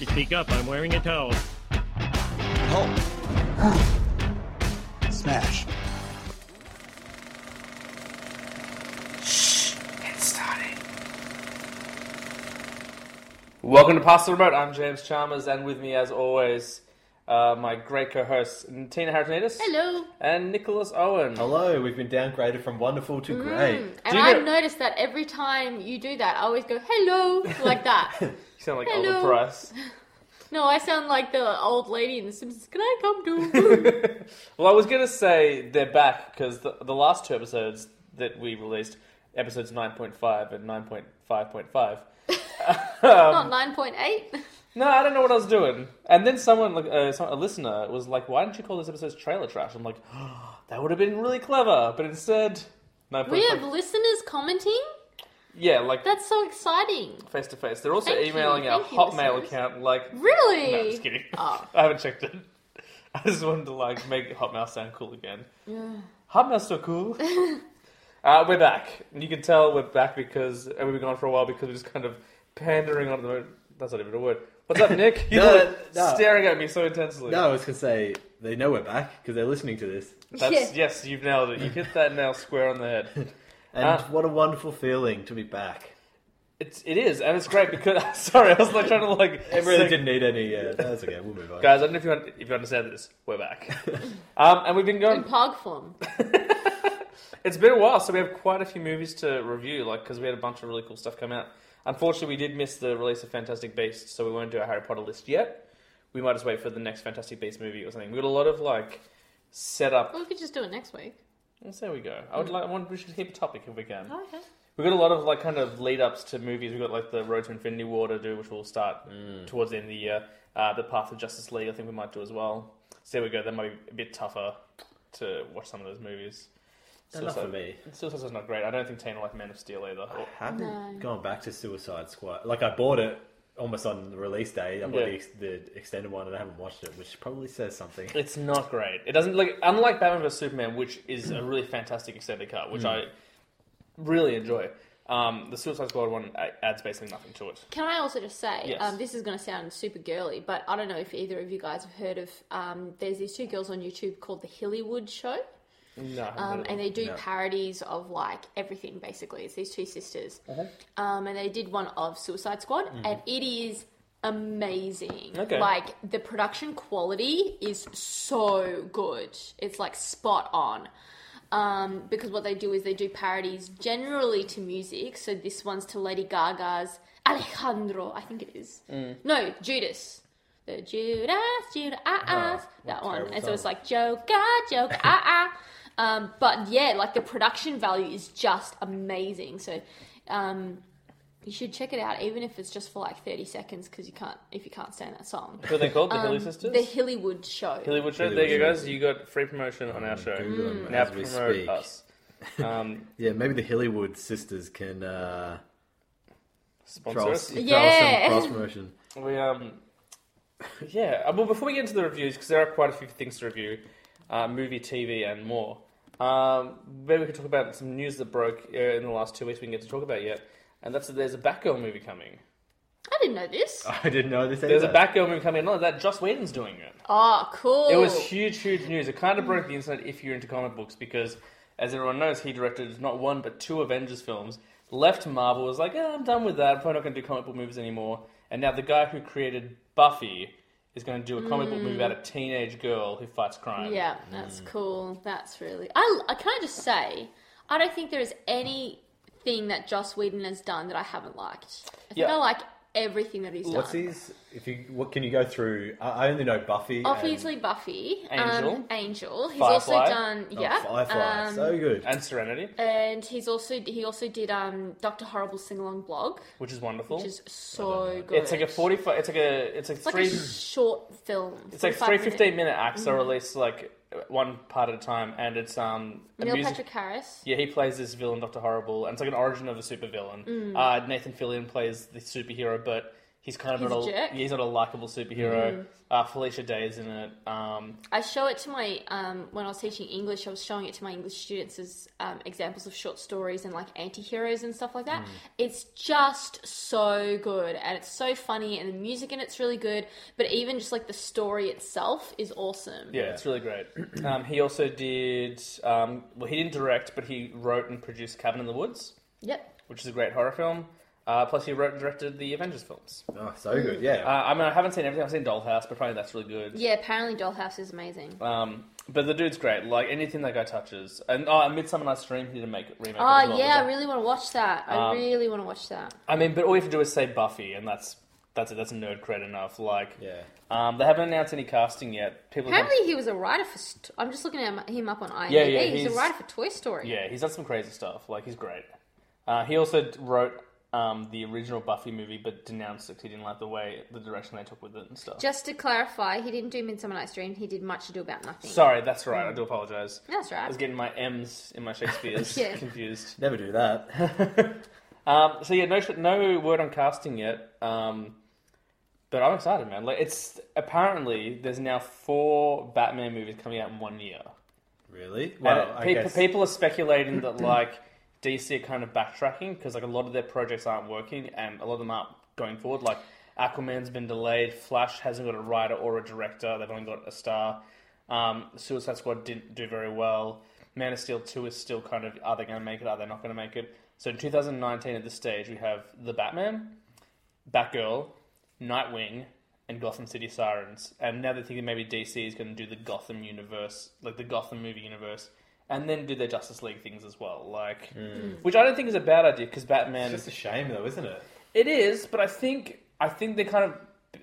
To speak up. I'm wearing a towel. Oh. Smash. Shh. It's starting. Welcome to Pass the Remote. I'm James Chalmers, and with me, as always, uh, my great co-hosts Tina Hartonidis Hello. and Nicholas Owen. Hello, we've been downgraded from wonderful to great. And I've know- noticed that every time you do that, I always go hello like that. You sound like Hello. Price. no, I sound like the old lady in The Simpsons. Can I come to? Well, I was going to say they're back because the, the last two episodes that we released, episodes 9.5 and 9.5.5. Not nine point eight. No, I don't know what I was doing. And then someone, like uh, some- a listener, was like, "Why didn't you call this episode trailer trash?" I'm like, "That would have been really clever," but instead, 9.5. We have listeners commenting. Yeah, like That's so exciting. face to face. They're also Thank you. emailing our Thank you, Hotmail listeners. account, like, Really? No, I'm just kidding. Oh. I haven't checked it. I just wanted to like make Hotmail sound cool again. Hotmail's so cool. uh, we're back. You can tell we're back because uh, we've been gone for a while because we're just kind of pandering on the. That's not even a word. What's up, Nick? You No, were no. staring at me so intensely. No, I was going to say, they know we're back because they're listening to this. That's, Yeah. Yes, you've nailed it. You hit that nail square on the head. And Ah. what a wonderful feeling to be back. It's it is, and it's great because sorry, I was like trying to like It really seg- didn't need any. Yeah, that's okay, we'll move on. Guys, I don't know if you, un- if you understand this. We're back, um, and we've been going. In pog form. It's been a while, so we have quite a few movies to review, like because we had a bunch of really cool stuff come out. Unfortunately, we did miss the release of Fantastic Beasts, so we won't do a Harry Potter list yet. We might just wait for the next Fantastic Beasts movie or something. We got a lot of like set up. Well, we could just do it next week. Well, there we go. I would like. I want, we should keep a topic if we can. Okay. We've got a lot of like kind of lead ups to movies. We've got like the Road to Infinity War to do, which we'll start towards the end of the year. Uh, the Path of Justice League, I think we might do as well. So there we go. That might be a bit tougher to watch some of those movies. Enough for me. Suicide Squad's not great. I don't think Tina like Man of Steel either. I haven't No. gone back to Suicide Squad. Like, I bought it almost on the release day. I bought Yeah. the, the extended one and I haven't watched it, which probably says something. It's not great. It doesn't like unlike Batman vs Superman, which is a really fantastic extended cut, which I really enjoy. Um, the Suicide Squad one a- adds basically nothing to it. Can I also just say, Yes. um, this is going to sound super girly, but I don't know if either of you guys have heard of. Um, there's these two girls on YouTube called the Hillywood Show. No, Um, and they do No. parodies of like everything basically. It's these two sisters, Uh-huh. um, and they did one of Suicide Squad, and it is amazing. Mm-hmm. Okay. Like the production quality is so good. It's like spot on. Um, because what they do is they do parodies generally to music. So this one's to Lady Gaga's Alejandro, I think it is. Mm. No, Judas. The Judas, Judas, ah, ah, Oh, that one. terrible And so it's like Joker, Joker, ah, ah. Um, but yeah, like the production value is just amazing. So um, you should check it out, even if it's just for like thirty seconds, because you can't if you can't stand that song. What are they called? The Hilly Um, Sisters? The Hillywood Show. Hillywood Show. Hillywood There you go, guys. You got free promotion on our show. Google them Now as we promote speak. us. Um, Yeah, maybe the Hillywood sisters can uh, sponsor throw, us. us, throw Yeah. some cross promotion. We um, yeah. uh, Well, before we get into the reviews, because there are quite a few things to review, uh, movie, TV, and more. Um, maybe we could talk about some news that broke uh, in the last two weeks. We can get to talk about yet, and that's that there's a Batgirl movie coming. I didn't know this. I didn't know this. There's a either. Batgirl movie coming. Not that Joss Whedon's doing it. Oh, cool. It was huge, huge news. It kind of broke the internet if you're into comic books because, as everyone knows, he directed not one but two Avengers films. Left Marvel was like, yeah, I'm done with that. I'm probably not going to do comic book movies anymore. And now the guy who created Buffy is going to do a comic book movie about a mm. teenage girl who fights crime. Yeah, that's mm. cool. That's really. I, I can I just say, I don't think there is anything that Joss Whedon has done that I haven't liked. I think Yeah. I like everything that he's done. What's his? If you, what can you go through? I, I only know Buffy. Obviously, Buffy, Angel. um, Angel. He's Firefly. also done, and, yeah, oh, Firefly, um, so good. and Serenity, and he's also he also did um Doctor Horrible sing along blog, which is wonderful. which is so good. it's like a forty-five. It's like a. It's like It's like three. a short film. it's like 45 three minute- 15 minute acts are released like one part at a time, and it's um a Neil music- Patrick Harris. Yeah, he plays this villain, Doctor Horrible, and it's like an origin of a supervillain. Mm. Uh, Nathan Fillion plays the superhero, but he's kind of He's not a a, jerk. Mm. he's not a likable superhero. Uh, Felicia Day is in it. Um, I show it to my um, when I was teaching English. I was showing it to my English students as um, examples of short stories and like anti-heroes and stuff like that. It's just so good and it's so funny and the music in it's really good. But even just like the story itself is awesome. yeah, it's really great. Um, he also did. Um, well, he didn't direct, but he wrote and produced Cabin in the Woods, Yep. which is a great horror film. Uh, plus, he wrote and directed the Avengers films. oh, so good. Yeah. Uh, I mean, I haven't seen everything. I've seen Dollhouse, but apparently that's really good. Yeah. Apparently, Dollhouse is amazing. Um, but the dude's great. Like anything that guy touches, and oh, and Midsummer Night's Dream, he did a make remake. Oh as well, yeah, I really want to watch that. I Um, really want to watch that. I mean, but all you have to do is say Buffy, and that's that's it. That's a nerd cred enough. Like, yeah. um, they haven't announced any casting yet. People, have- Apparently, he was a writer for. St- I'm just looking at him up on IMDb. Yeah, yeah, he's, he's- a writer for Toy Story. yeah, he's done some crazy stuff. Like, he's great. Uh, he also wrote um, the original Buffy movie, but denounced it. 'cause He didn't like the way the direction they took with it and stuff. Just to clarify, he didn't do Midsummer Night's Dream. He did Much Ado About Nothing. Sorry, that's right. I do apologize. That's right. I was getting my M's in my Shakespeare's Yeah. confused. Never do that. Um, so yeah, no sh- no word on casting yet. Um, but I'm excited, man. Like it's apparently there's now four Batman movies coming out in one year. really? And Well, I people, guess. people are speculating that like DC are kind of backtracking because like a lot of their projects aren't working and a lot of them aren't going forward. Like Aquaman's been delayed. Flash hasn't got a writer or a director. They've only got a star. Um, Suicide Squad didn't do very well. Man of Steel 2 is still kind of are they going to make it? Are they not going to make it? So in 2019, at this stage, we have the Batman, Batgirl, Nightwing, and Gotham City Sirens. And now they're thinking maybe DC is going to do the Gotham universe, like the Gotham movie universe, and then do their Justice League things as well. Like, hmm. which I don't think is a bad idea because Batman. It's just a shame, though, isn't it? It is, but I think I think they kind of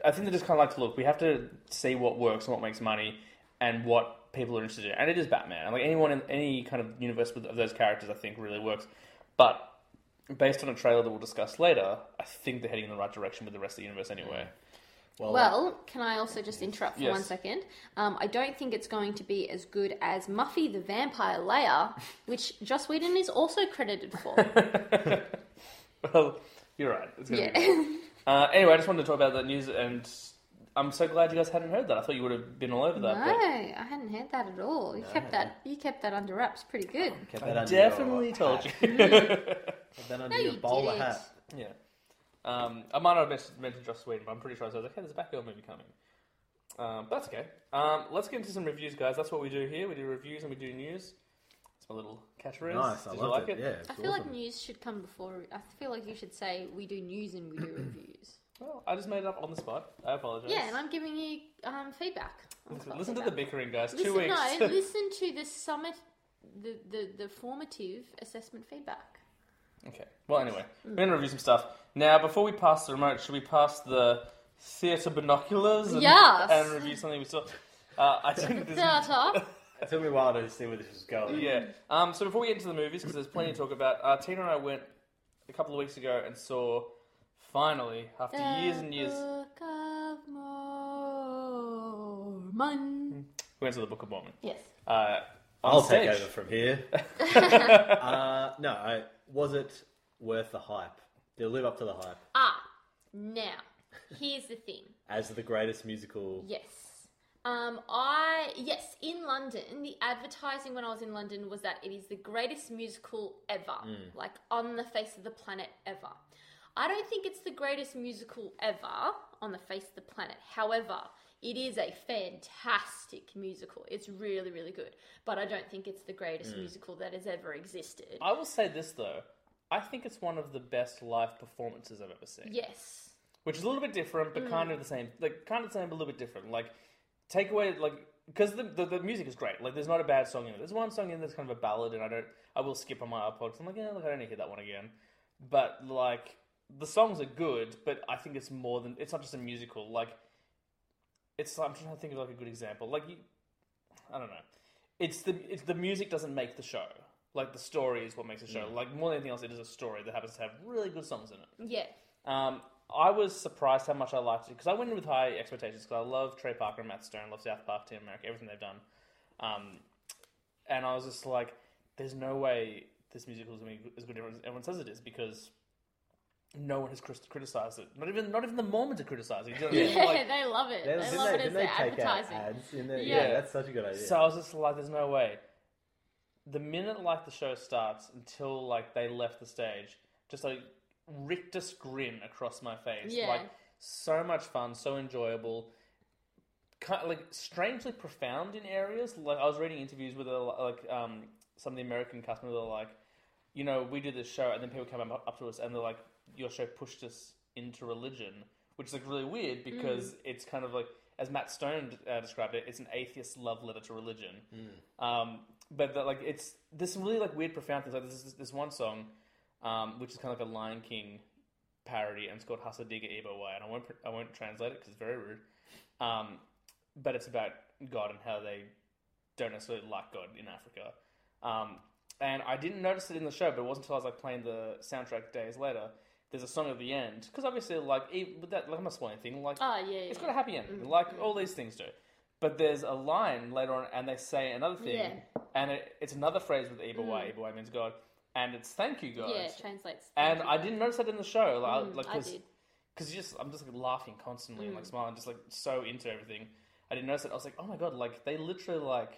I think they just kind of like to look. We have to see what works and what makes money, and what people are interested in. And it is Batman. And like anyone in any kind of universe with of those characters, I think really works. But based on a trailer that we'll discuss later, I think they're heading in the right direction with the rest of the universe anyway. Hmm. Well, can I also just interrupt for Yes. one second? Um, I don't think it's going to be as good as Muffy the Vampire Layer, which Joss Whedon is also credited for. Well, you're right. It's gonna be yeah. Uh, anyway, I just wanted to talk about that news, and I'm so glad you guys hadn't heard that. I thought you would have been all over no, that. but I hadn't heard that at all. You kept that. You kept that under wraps pretty good. Kept I under definitely told hat. you. Kept that under No, your you bowler didn't. hat. Yeah. Um, I might not have mentioned, mentioned Joss Whedon, but I'm pretty sure I was like, hey, there's a Batgirl movie coming. Um, but that's okay. Um, let's get into some reviews, guys. That's what we do here. We do reviews and we do news. It's my little catchphrase. Nice, I Did loved like it. it? Yeah, it's I feel like news should come before. I feel like you should say we do news and we do reviews. Well, I just made it up on the spot. I apologize. Yeah, and I'm giving you um, feedback. Listen, listen to the bickering, guys. Listen, Two weeks. no, listen to the summit, the, the, the formative assessment feedback. Okay. Well, anyway, we're going to review some stuff. Now, before we pass the remote, should we pass the theatre binoculars and, Yes. and review something we saw? Uh, I think this Theatre. It took me a while to see where this was going. Yeah. Um, so before we get into the movies, because there's plenty to talk about, uh, Tina and I went a couple of weeks ago and saw, finally, after years and years, Book of Mormon. we went to the Book of Mormon. Yes. Uh, on I'll stage. take over from here. uh, no, I, was it worth the hype? Did it live up to the hype? Ah, now, here's the thing. As the greatest musical. Yes. Um, I yes, in London, the advertising when I was in London was that it is the greatest musical ever, like on the face of the planet ever. I don't think it's the greatest musical ever on the face of the planet. However, it is a fantastic musical. It's really, really good. But I don't think it's the greatest musical that has ever existed. I will say this, though. I think it's one of the best live performances I've ever seen. Yes. which is a little bit different, but Mm. kind of the same. Like kind of the same, but a little bit different. Like take away like because the, the the music is great. Like there's not a bad song in it. There's one song in that's kind of a ballad, and I don't I will skip on my iPod. I'm like, yeah, look, I don't need to hear that one again. But like the songs are good, but I think it's more than it's not just a musical. Like it's I'm trying to think of like a good example. Like you, I don't know. It's the it's the music doesn't make the show. Like the story is what makes the show. Like more than anything else, it is a story that happens to have really good songs in it. Yeah. Um, I was surprised how much I liked it because I went in with high expectations because I love Trey Parker and Matt Stone, love South Park, Team America, everything they've done. Um, and I was just like, "There's no way this musical is going to be as good as everyone- everyone says it is because no one has criticized it. Not even not even the Mormons are criticizing. it. You know what I mean? Yeah, Like, they love it. Then- They love they, it as their they take out advertising. ads in there? Yeah. Yeah. that's such a good idea. So I was just like, "There's no way." The minute like the show starts until like they left the stage, just like rictus grin across my face. Yeah. Like so much fun, so enjoyable. Kind of, like strangely profound in areas. Like I was reading interviews with a, like um, some of the American customers that are like, you know, we do this show, and then people come up, up to us and they're like, your show pushed us into religion, which is like really weird because it's kind of like, as Matt Stone uh, described it, it's an atheist love letter to religion. Um, but the, like, it's there's some really like weird, profound things. Like there's this, this one song, um, which is kind of like a Lion King parody, and it's called Hasa Diga Eebowai, and I won't I won't translate it because it's very rude. Um, but it's about God and how they don't necessarily like God in Africa. Um, and I didn't notice it in the show, but it wasn't until I was like playing the soundtrack days later. There's a song at the end because obviously, like, even with that, like, I'm not spoiling anything. Like, Oh, yeah, it's got a happy ending, like all these things do. But there's a line later on, and they say another thing, Yeah. and it, it's another phrase with Iba Way. Iba means God, and it's thank you, God. Yeah, it translates. and I didn't notice that in the show, like, Mm, like cause, did. because just I'm just like laughing constantly and like Mm. smiling, just like so into everything. I didn't notice it. I was like, oh my god, like they literally like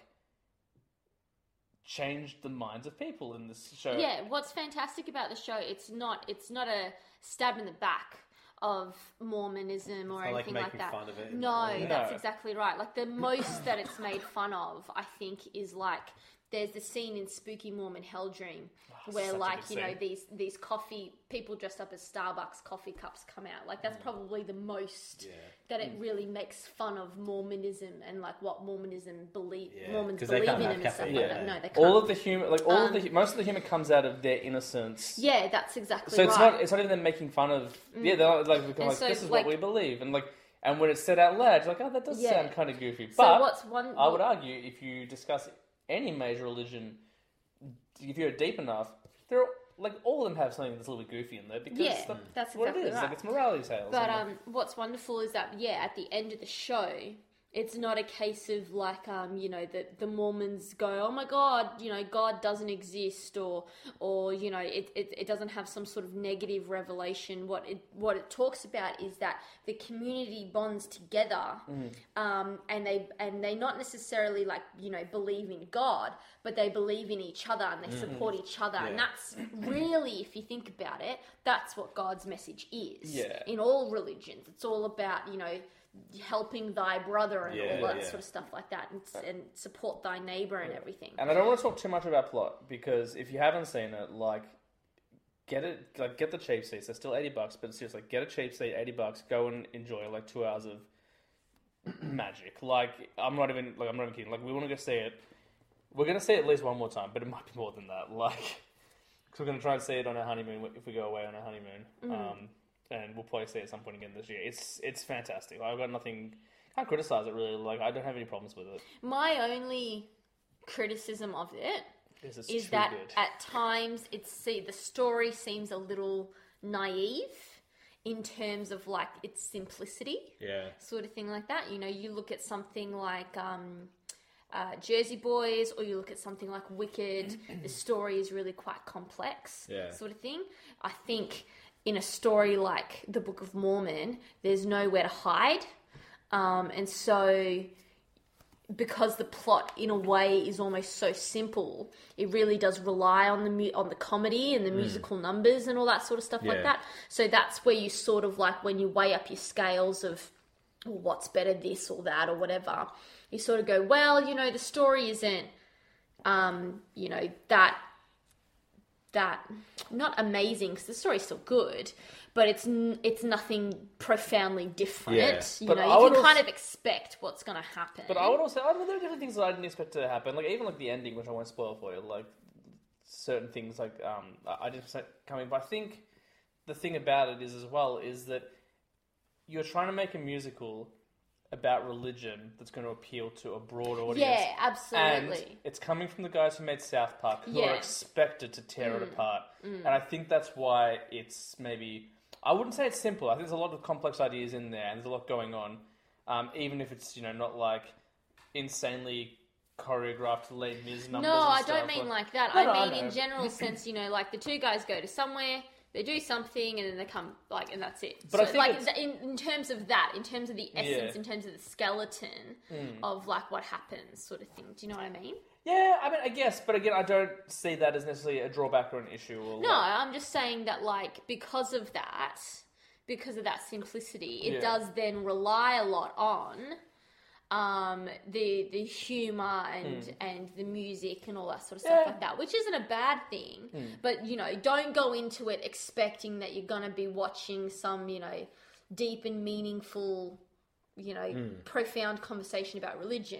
changed the minds of people in this show. Yeah, what's fantastic about the show, it's not it's not a stab in the back of Mormonism or not like anything like, making that. fun of it. No, No. that's exactly right. Like the most that it's made fun of, I think, is like there's the scene in Spooky Mormon Hell Dream where like you know these these coffee people dressed up as Starbucks coffee cups come out. Like Mm. that's probably the most that it really makes fun of Mormonism and like what Mormonism believe Yeah, Mormons 'cause they believe in have and stuff caffeine, like that. No, they can't. all of the humor, like all of Um, the most of the humor comes out of their innocence. yeah, that's exactly So it's right. not it's not even them making fun of yeah they're not, like like so, this is like- what we believe and like and when it's said out loud you're like oh that does Yeah. sound kind of goofy. So But what's one- I would argue if you discuss any major religion, if you're deep enough, they're like all of them have something that's a little bit goofy in there because Yeah, that- that's what exactly it is. right. Like it's morality tales. But and, um, what's wonderful is that yeah, at the end of the show, it's not a case of like um, you know, the the Mormons go, oh my God, you know, God doesn't exist, or or you know, it, it, it doesn't have some sort of negative revelation. What it what it talks about is that the community bonds together, um, and they and they not necessarily like you know believe in God, but they believe in each other and they support each other, and that's really, if you think about it, that's what God's message is Yeah. in all religions. It's all about, you know, helping thy brother and Yeah, all that yeah. sort of stuff like that and, and support thy neighbor and everything. And I don't want to talk too much about plot because if you haven't seen it, like get it, like get the cheap seats. They're still eighty bucks, but seriously, get a cheap seat, eighty bucks. Go and enjoy like two hours of magic. Like I'm not even like I'm not even kidding. Like we want to go see it. We're gonna see it at least one more time, but it might be more than that. Like because we're gonna try and see it on our honeymoon if we go away on our honeymoon. Um, and we'll probably see it at some point again this year. It's it's fantastic. I've got nothing. I can't criticize it really. Like I don't have any problems with it. My only criticism of It's is that good. at times it's see the story seems a little naive in terms of like its simplicity. Yeah. sort of thing like that. You know, you look at something like um, uh, Jersey Boys, or you look at something like Wicked. the story is really quite complex, Yeah. sort of thing. I think in a story like the Book of Mormon, there's nowhere to hide, um, and so because the plot in a way is almost so simple it really does rely on the mu- on the comedy and the musical numbers and all that sort of stuff like that. So that's where you sort of like when you weigh up your scales of well, what's better this or that or whatever you sort of go well you know the story isn't um you know that that not amazing because the story's still good but it's n- it's nothing profoundly different Yeah. you But know I you would can kind also- of expect what's going to happen But I would also, I mean, there are different things that I didn't expect to happen. Like even like the ending, which I won't spoil for you. Like certain things, like um, I I didn't expect coming. But I think the thing about it is as well is that you're trying to make a musical about religion that's going to appeal to a broad audience. Yeah, absolutely. And it's coming from the guys who made South Park, who Yeah. are expected to tear Mm. it apart. And I think that's why it's maybe. I wouldn't say it's simple. I think there's a lot of complex ideas in there, and there's a lot going on. Um, even if it's you know not like insanely choreographed Les Mis numbers. No, I don't mean like that. No, no, I I mean in general sense, you know, like the two guys go to somewhere, they do something, and then they come like, and that's it. But I so, think like in, in terms of that, in terms of the essence, Yeah. In terms of the skeleton mm. of like what happens, sort of thing. Do you know what I mean? Yeah, I mean, I guess, but again, I don't see that as necessarily a drawback or an issue. Or No, like- I'm just saying that like because of that, because of that simplicity, it Yeah. does then rely a lot on um the the humor and and the music and all that sort of stuff. Yeah. Like that which isn't a bad thing but you know don't go into it expecting that you're going to be watching some you know deep and meaningful you know Hmm. profound conversation about religion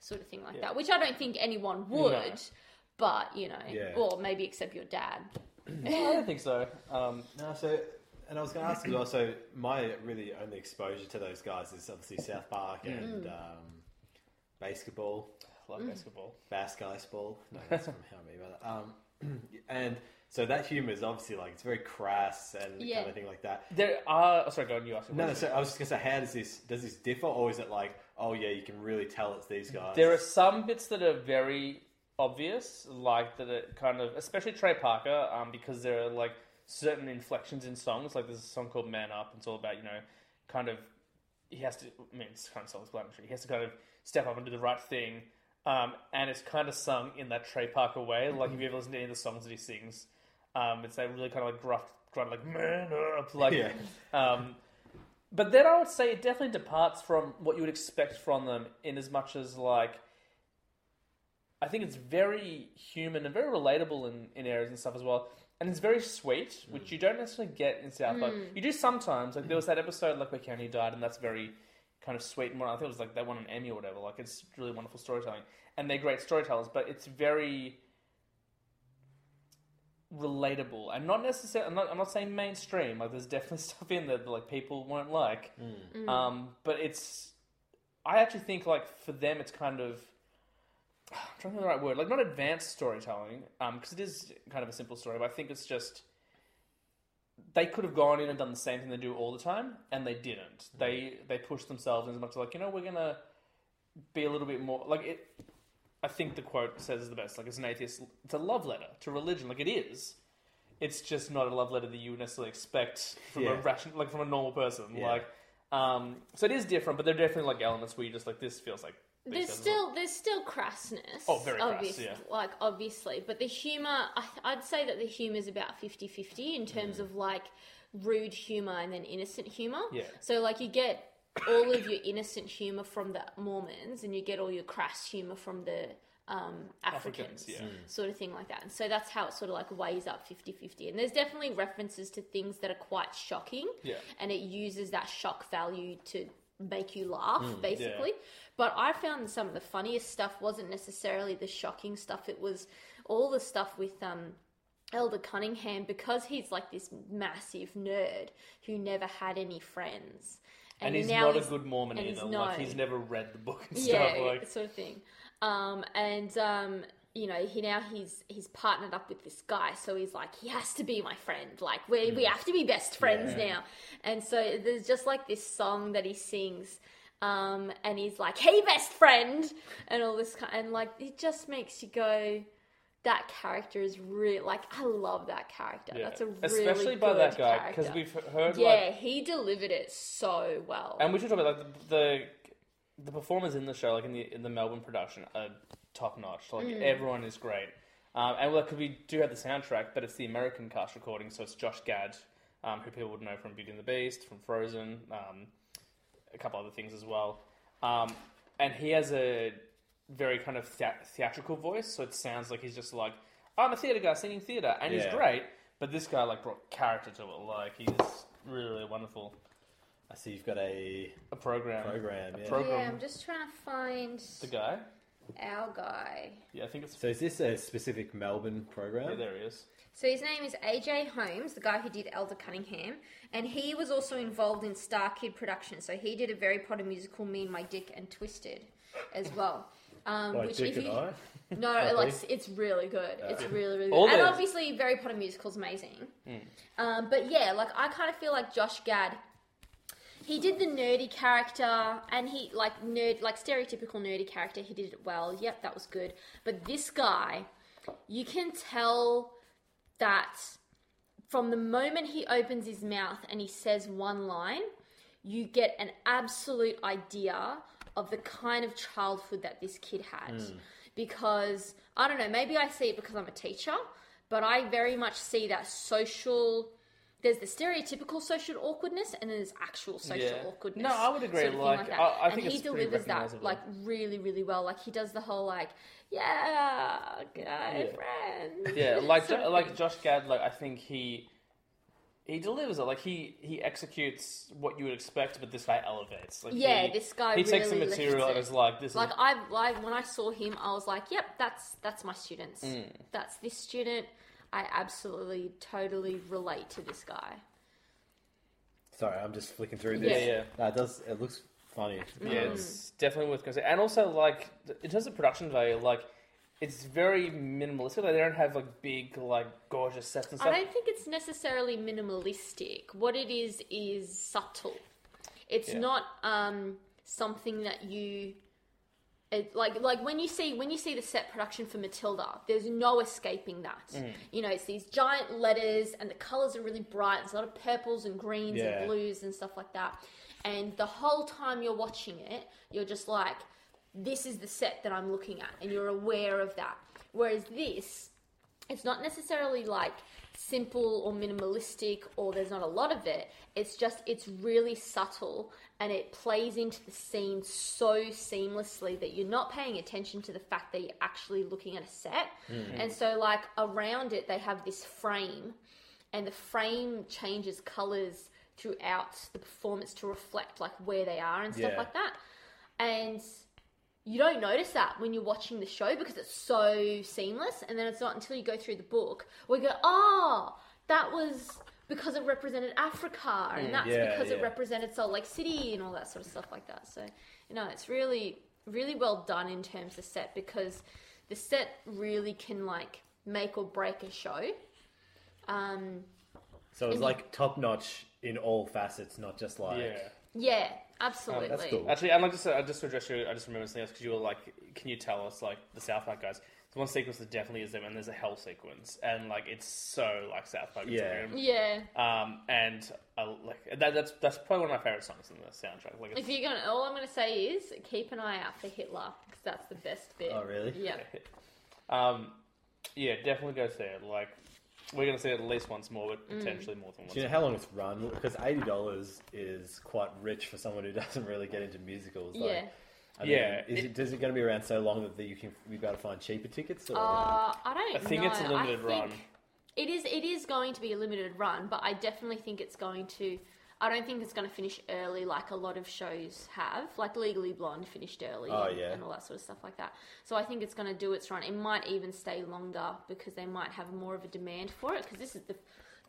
sort of thing like that which i don't think anyone would but you know Yeah. or maybe except your dad No, I don't think so. Um, No, so and I was going to ask as well. So my really only exposure to those guys is obviously South Park Mm. and um, BASEketball, love Mm. BASEketball. BASEketball. No, that's from how many about. Um, and so that humor is obviously like it's very crass and Yeah. kind of thing like that. There are. Oh, sorry, go on. You ask. No, no. So I was just gonna say, how does this does this differ, or is it like, oh yeah, you can really tell it's these guys? There are some bits that are very obvious, like that are kind of, especially Trey Parker, um, because there are like certain inflections in songs. Like there's a song called "Man Up." And It's all about you know, kind of he has to. I mean, it's kind of self-explanatory. He has to kind of step up and do the right thing, um, and it's kind of sung in that Trey Parker way. Like if you ever listen to any of the songs that he sings, um, it's that really kind of like gruff, grunt, like "Man Up," like. Yeah. Um, but then I would say it definitely departs from what you would expect from them in as much as like I think it's very human and very relatable in, in areas and stuff as well. And it's very sweet, which you don't necessarily get in South Park. Mm. You do sometimes. Like there was that mm. episode like where Kenny died and that's very kind of sweet and I think it was like they won an Emmy or whatever. Like it's really wonderful storytelling. And they're great storytellers, but it's very relatable and not necessarily I'm not, I'm not saying mainstream like there's definitely stuff in there that like people won't like mm. um but it's i actually think like for them it's kind of i'm trying to think of the right word like not advanced storytelling um because it is kind of a simple story but i think it's just they could have gone in and done the same thing they do all the time and they didn't they they pushed themselves as much as like you know we're gonna be a little bit more like it I think the quote says is the best. Like, it's an atheist. It's a love letter to religion. Like, it is. It's just not a love letter that you would necessarily expect from a rational, like from a normal person. Yeah. Like, um, so it is different, but there are definitely like elements where you just like this feels like. These There's still there's still crassness. Oh, very crass, yeah. Like obviously, but the humor, I, I'd say that the humor is about 50-50 in terms of like rude humor and then innocent humor. Yeah. So like you get all of your innocent humor from the Mormons, and you get all your crass humor from the um, Africans, Africans, yeah. sort of thing like that. And so that's how it sort of like weighs up 50-50. And there's definitely references to things that are quite shocking. Yeah. And it uses that shock value to make you laugh, Mm, basically. But I found some of the funniest stuff wasn't necessarily the shocking stuff. It was all the stuff with um, Elder Cunningham because he's like this massive nerd who never had any friends. and he's now not a good Mormon either. he's Like, he's never read the book and yeah, stuff. Like, that sort of thing. Um, and um, you know, he now he's he's partnered up with this guy, so he's like, he has to be my friend. Like we we have to be best friends Yeah. now. And so there's just like this song that he sings. Um, and he's like, "Hey, best friend," and all this kind, and like it just makes you go, "That character is real." Like I love that character. yeah. That's a really especially by good that guy because we've heard yeah, like he delivered it so well. And we should talk about like the, the the performers in the show, like in the in the Melbourne production, are top notch. Like Mm. everyone is great. Um, and like we do have the soundtrack, but it's the American cast recording, so it's Josh Gad, um, who people would know from Beauty and the Beast, from Frozen, um, a couple other things as well. Um, and he has a very kind of thea- theatrical voice, so it sounds like he's just like I'm a theater guy singing theater, and he's Yeah. great. But this guy like brought character to it. Like he's really, really wonderful. I see you've got a A program. program. Yeah. pro- program. yeah, I'm just trying to find The guy? our guy. Yeah, I think it's. so is this a specific Melbourne program? Yeah, there he is. So his name is AJ Holmes, the guy who did Elder Cunningham, and he was also involved in StarKid production. So he did a Harry Potter musical, Me and My Dick and Twisted, as well. Um, Like which Dick if and you, I? no, like it's really good. It's really really good, All and those- obviously Harry Potter musical's amazing. Hmm. Um, but yeah, like I kind of feel like Josh Gad. He did the nerdy character, and he like nerd, like stereotypical nerdy character. He did it well. Yep, that was good. But this guy, you can tell that from the moment he opens his mouth and he says one line, you get an absolute idea of the kind of childhood that this kid had. Mm. Because, I don't know, maybe I see it because I'm a teacher, but I very much see that social. There's the stereotypical social awkwardness, and then there's actual social Yeah. awkwardness. No, I would agree, sort of thing like, that. I- I and think he delivers that like really, really well. Like he does the whole like, yeah, guy friend. Yeah, like like. Josh Gad, like I think he he delivers it. Like he he executes what you would expect, but this guy elevates. Like Yeah, he, this guy he takes the material and is like this Like is I like when I saw him, I was like, "Yep, that's that's my students. Mm. That's this student. I absolutely, totally relate to this guy." Sorry, I'm just flicking through this. Yeah, yeah. No, it does. It looks funny. yeah, Mm. it's definitely worth considering. And also like in terms of production value, like it's very minimalistic. Like they don't have like big like gorgeous sets and I stuff. don't think it's necessarily minimalistic. What it is is subtle. It's Yeah. not um, something that you it, like like when you see when you see the set production for Matilda, there's no escaping that. Mm. You know, it's these giant letters and the colors are really bright. There's a lot of purples and greens Yeah. and blues and stuff like that. And the whole time you're watching it, you're just like, this is the set that I'm looking at, and you're aware of that. Whereas this, it's not necessarily like simple or minimalistic or there's not a lot of it. It's just it's really subtle and it plays into the scene so seamlessly that you're not paying attention to the fact that you're actually looking at a set. Mm. And so like around it they have this frame and the frame changes colors throughout the performance to reflect like where they are and stuff Yeah. like that. And you don't notice that when you're watching the show because it's so seamless and then it's not until you go through the book where you go oh that was because it represented africa and that's Yeah, because it represented salt lake city and all that sort of stuff like that so you know it's really really well done in terms of set because the set really can like make or break a show um So it's And- like top notch in all facets, not just like. yeah. yeah absolutely that's cool. Actually, I'd like to say, I just to address you. I just remember something else because you were like, "Can you tell us like the South Park guys?" There's one sequence that definitely is them, and there's a hell sequence, and like it's so like South Park. It's Yeah. weird. yeah Um, and I, like that, that's that's probably one of my favorite songs in the soundtrack. Like, If it's, you're gonna, all I'm gonna say is keep an eye out for Hitler because that's the best bit. Oh, really? Yeah. um, yeah, definitely go see it. Like, we're gonna see it at least once more, but Mm. potentially more than once. Do you know how long it's run? Because eighty dollars is quite rich for someone who doesn't really get into musicals. Like, Yeah. I mean, Yeah, Is it- it, is it going to be around so long that you can be able to find cheaper tickets? Or? Uh, I don't. I think know. it's a limited I think run. It is. It is going to be a limited run, but I definitely think it's going to. I don't think it's going to finish early like a lot of shows have. Like Legally Blonde finished early, Oh, and, yeah. and all that sort of stuff like that. So I think it's going to do its run. It might even stay longer because they might have more of a demand for it. Because this is the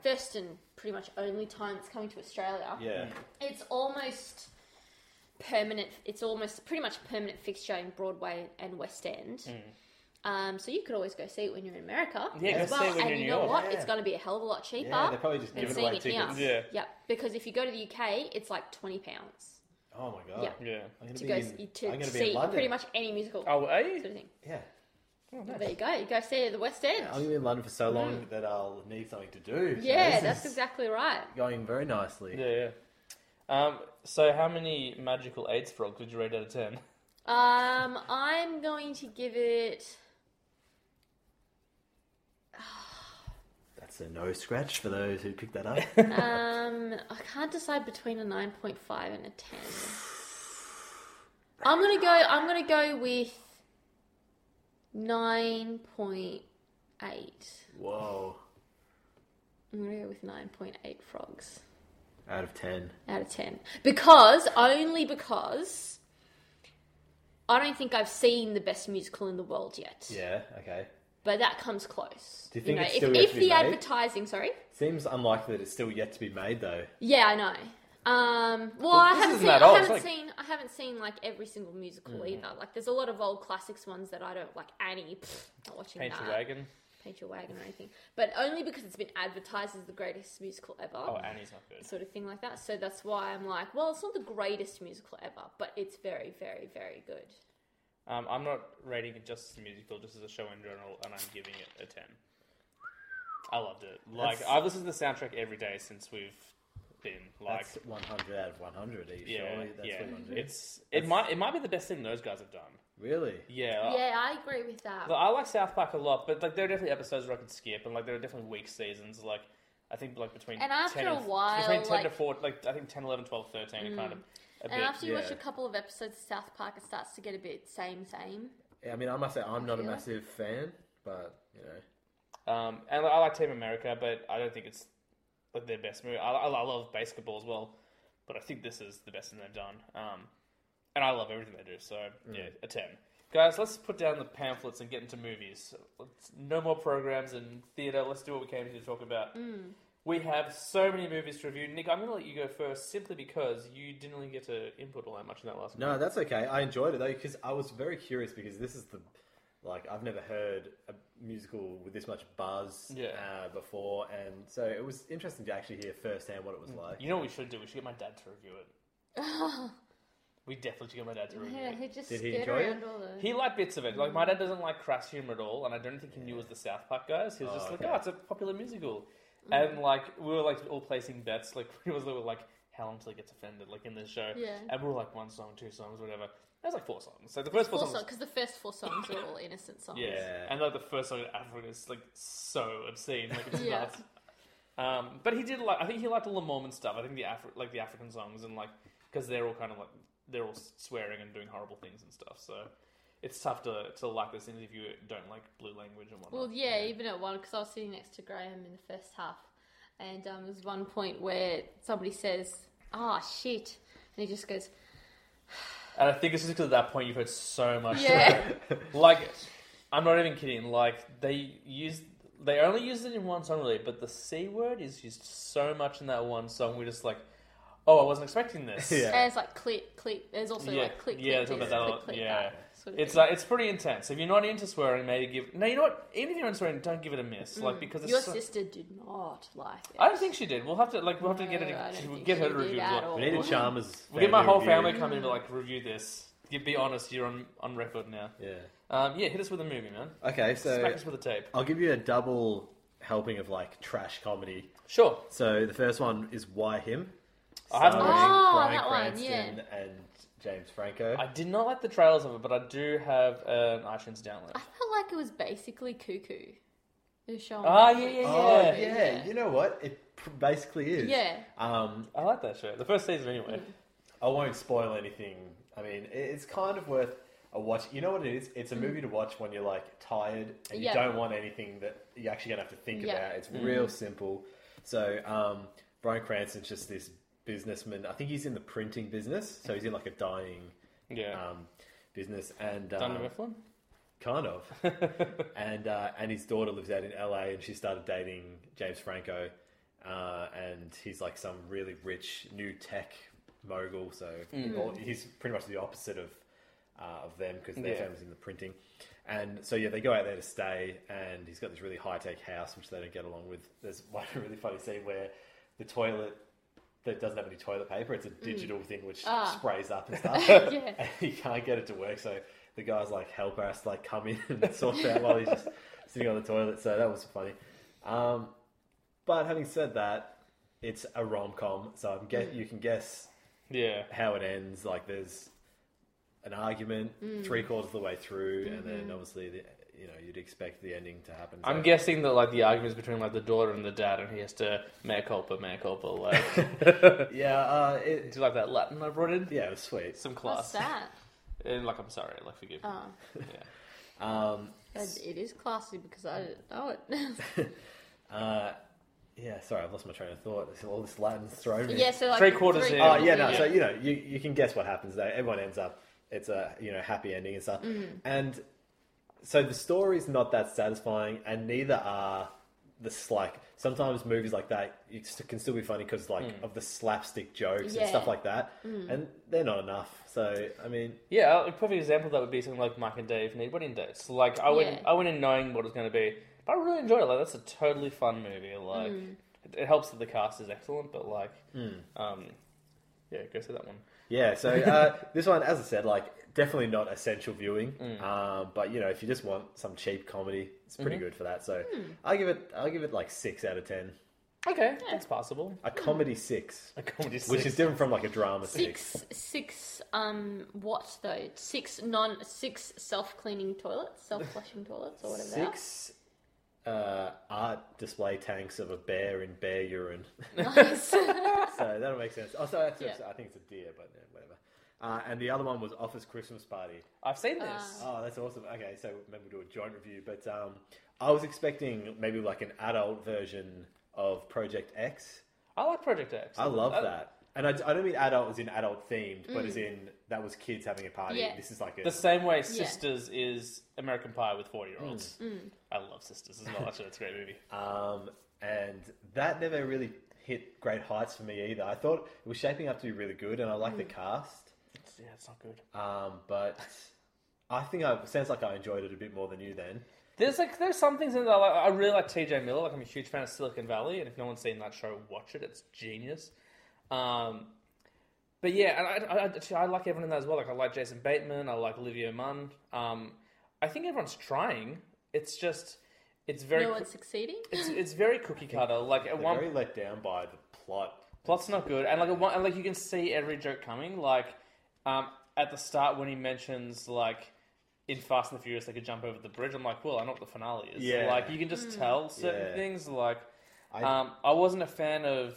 first and pretty much only time it's coming to Australia. yeah. it's almost permanent. It's almost pretty much a permanent fixture in Broadway and West End. Mm. Um, so you could always go see it when you're in America. Yeah, as go see well. it when and you're in you New know York. what? Yeah. It's going to be a hell of a lot cheaper. Yeah, they probably just than give it seeing away it here. tickets. Yeah. yeah. Because if you go to the UK, it's like twenty pounds Oh my god. Yeah. Yeah. I'm gonna to be go in, s- I'm to gonna be in see London. pretty much any musical Oh, are sort you? of thing. Yeah. There you go. You go see it at the West End. I'm going to be in London for so long that I'll need something to do. So yeah, this that's is exactly right. going very nicely. Yeah, yeah. Um, so how many magical AIDS frogs would you rate out of ten? Um, I'm going to give it. That's a no scratch for those who picked that up. Um, I can't decide between a nine point five and a ten. I'm gonna go. I'm gonna go with nine point eight. Whoa. I'm gonna go with nine point eight frogs Out of 10. out of ten because only because I don't think I've seen the best musical in the world yet. Yeah, okay. But that comes close. Do you think know, it's if, still yet if to be the made? advertising, sorry, Seems unlikely that it's still yet to be made, though. yeah, I know. Um, well, Well, I haven't seen. I haven't like- seen. I haven't seen like every single musical Mm. either. Like, there's a lot of old classics ones that I don't like. Annie, pfft, not watching Paint that. your wagon. Paint Your Wagon or anything, but only because it's been advertised as the greatest musical ever. Oh, Annie's not good. sort of thing like that. So that's why I'm like, well, it's not the greatest musical ever, but it's very, very, very good. Um, I'm not rating it just as a musical, just as a show in general, and I'm giving it a ten. I loved it. Like That's- I've listened to the soundtrack every day since we've been like, That's 100 out of 100. Are you yeah, sure that's yeah. what you want to do? It's it might it might be the best thing those guys have done. Really? Yeah, yeah, I agree with that. Like, I like South Park a lot, but like there are definitely episodes where I could skip, and like there are definitely weak seasons. Like I think like between And after 10 a while, between ten to like- four, like I think 10, 11, 12, 13 are kind of a and bit. after you watch a couple of episodes of South Park, it starts to get a bit same, same. Yeah, I mean, I must say, I'm not a massive fan, but, you know. Um, and I like Team America, but I don't think it's like their best movie. I, I, I love BASEketball as well, but I think this is the best thing they've done. Um, and I love everything they do. So yeah, a ten. Guys, let's put down the pamphlets and get into movies. Let's, no more programs and theatre. Let's do what we came here to talk about. We have so many movies to review. Nick, I'm going to let you go first, simply because you didn't really get to input all that much in that last. One. No, that's okay. I enjoyed it, though, because I was very curious, because this is the. Like, I've never heard a musical with this much buzz Yeah. uh, before, and so it was interesting to actually hear firsthand what it was like. You know what we should do? We should get my dad to review it. we definitely should get my dad to review Yeah, it. he just Did he skirted enjoy it? all the. He liked bits of it. Like my dad doesn't like crass humor at all, and I don't think he knew it was the South Park guys. He was just Oh, like, okay. "Oh, it's a popular musical," and like we were like all placing bets. Like we was like, "How long till he gets offended?" Like in this show, Yeah. And we were like one song, two songs, whatever. That was like four songs. So the first four, Four songs, songs, because the first four songs are all innocent songs. yeah. Yeah. and like the first song in African is like so obscene, like it's Yeah. nuts. Um, but he did like. I think he liked all the Mormon stuff. I think the Afri- like the African songs and like because they're all kind of like they're all swearing and doing horrible things and stuff. So it's tough to to like this if you don't like blue language and whatnot. Well, yeah, even at one, because I was sitting next to Graham in the first half, and um, there's one point where somebody says, "Ah, shit," and he just goes, And I think it's just because at that point you've heard so much. "Yeah." like, I'm not even kidding. Like they use, they only use it in one song really, but the c word is used so much in that one song. We're just like, oh, I wasn't expecting this. Yeah. And it's like click, click. There's also Yeah, like click, yeah, click, talk this, about that a click, click, yeah. that sort of It's thing. like it's pretty intense. If you're not into swearing, maybe give. No, you know what? Even if you're into swearing, don't give it a miss. Like because it's Your so- sister did not like it. I don't think she did. We'll have to like we'll have to get it. I don't we'll get her to review at it. We need a Chalmers. We'll get my whole review. family come in to like review this. You be honest. You're on on record now. Yeah. Um, yeah, hit us with a movie, man. Okay, so Smack us with a tape. I'll give you a double helping of like trash comedy. Sure. So the first one is Why Him? I haven't starring watched Oh, Bryan that one, Cranston yeah. and James Franco. I did not like the trailers of it, but I do have an iTunes download. I felt like it was basically cuckoo. The show. Ah, yeah, yeah, Oh yeah. yeah, you know what? It pr- basically is. Yeah. Um, I like that show. The first season, anyway. I won't spoil anything. I mean, it- it's kind of worth a watch. You know what it is? It's a movie to watch when you're like tired and you Yeah. don't want anything that you're actually gonna have to think Yeah. about. It's real simple. So um, Bryan Cranston's just this businessman. I think he's in the printing business, so he's in like a dying Yeah. um, business and Dunder um, Mifflin? kind of. and uh, and his daughter lives out in LA, and she started dating James Franco, uh, and he's like some really rich new tech mogul. So well, he's pretty much the opposite of uh, of them because their Yeah. family's in the printing. And so yeah, they go out there to stay, and he's got this really high tech house which they don't get along with. There's one really funny scene where the toilet. That doesn't have any toilet paper. It's a digital thing which Ah. sprays up and stuff Yeah. and he can't get it to work. So the guy's like help us, like come in and sort it out while he's just sitting on the toilet. So that was funny. Um, but having said that, it's a rom com, so I'm get you can guess Yeah. how it ends. Like there's an argument three quarters of the way through, and then obviously the, you know you'd expect the ending to happen. I'm So- guessing that like the arguments between like the daughter and the dad, and he has to mea culpa, mea culpa. Like, yeah, uh, it, do you like that Latin I brought in? yeah, it was sweet. Some class. What's class. that? And like, I'm sorry, like, forgive me. Oh, Yeah. Um, it it is classy because I didn't know it. uh, yeah, sorry, I've lost my train of thought. All this Latin's thrown me. yeah, so like Three quarters in. Oh yeah, no. in. So you know, you, you can guess what happens there. Everyone ends up. It's a you know happy ending and stuff. And so the story's not that satisfying, and neither are the slack. Sometimes movies like that you st- can still be funny because like Hmm. of the slapstick jokes Yeah. and stuff like that, Mm. and they're not enough. So I mean, Yeah, a perfect example of that would be something like Mike and Dave Need Wedding Dates. Like I went, Yeah. I went in knowing what it was going to be, but I really enjoyed it. Like that's a totally fun movie. Like Mm. it, it helps that the cast is excellent, but like, Hmm. um, yeah, go see that one. Yeah. So uh, this one, as I said, like definitely not essential viewing, Mm. um, but you know if you just want some cheap comedy, it's pretty Mhm. good for that. So Hmm. I give it, I'll give it like six out of ten. Okay, that's possible. A comedy six, a comedy six, which is different from like a drama six. Six, six, um, what though? Six non, six self-cleaning toilets, self-flushing toilets, or whatever. they are. Six uh, art display tanks of a bear in bear urine. Nice. so that'll make sense. Oh, so that's, Yeah. I think it's a deer, but yeah, whatever. Uh, and the other one was Office Christmas Party. I've seen this. Oh, that's awesome. Okay, so maybe we'll do a joint review. But um, I was expecting maybe like an adult version of Project X. I like Project X. I love I- that. And I, I don't mean adult as in adult themed, but Mm. as in that was kids having a party. Yeah. This is like a, The same way Sisters is American Pie with forty year olds. Mm. I love Sisters as well. Actually, it's a great movie. Um, and that never really hit great heights for me either. I thought it was shaping up to be really good, and I like the Mm. cast. yeah, it's not good. Um, but I think I sounds like I enjoyed it a bit more than you then. There's like there's some things in there. Like, I really like T.J. Miller. Like I'm a huge fan of Silicon Valley, and if no one's seen that show, watch it. It's genius. Um, but yeah, and I, I, actually, I like everyone in that as well. Like I like Jason Bateman. I like Olivia Munn. Um, I think everyone's trying. It's just it's very no coo- one's succeeding. it's it's very cookie cutter. Like at They're one very let down by the plot. Plot's not good, and like at one, and like you can see every joke coming. Like um, at the start when he mentions like in Fast and the Furious they could jump over the bridge. I'm like, well, I know what the finale is. Yeah. like you can just Hmm. Mm. tell certain Yeah. things. Like I- um, I wasn't a fan of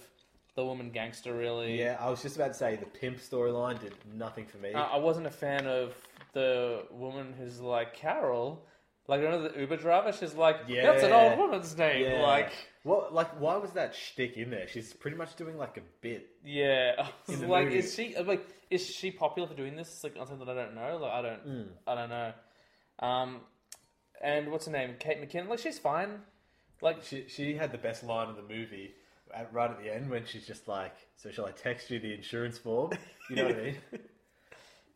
the woman gangster really. Yeah, I was just about to say the pimp storyline did nothing for me. Uh, I wasn't a fan of the woman who's like Carol. Like remember the Uber driver? She's like, yeah, that's an old woman's name. Yeah. Like, what? Like, why was that shtick in there? She's pretty much doing like a bit. Yeah, I was In the like, movie. is she like is she popular for doing this? It's like something that I don't know. Like I don't, Mm. I don't know. Um, and what's her name? Kate McKinnon. Like she's fine. Like she she had the best line in the movie at, right at the end when she's just like, "So shall I text you the insurance form?" You know what I mean?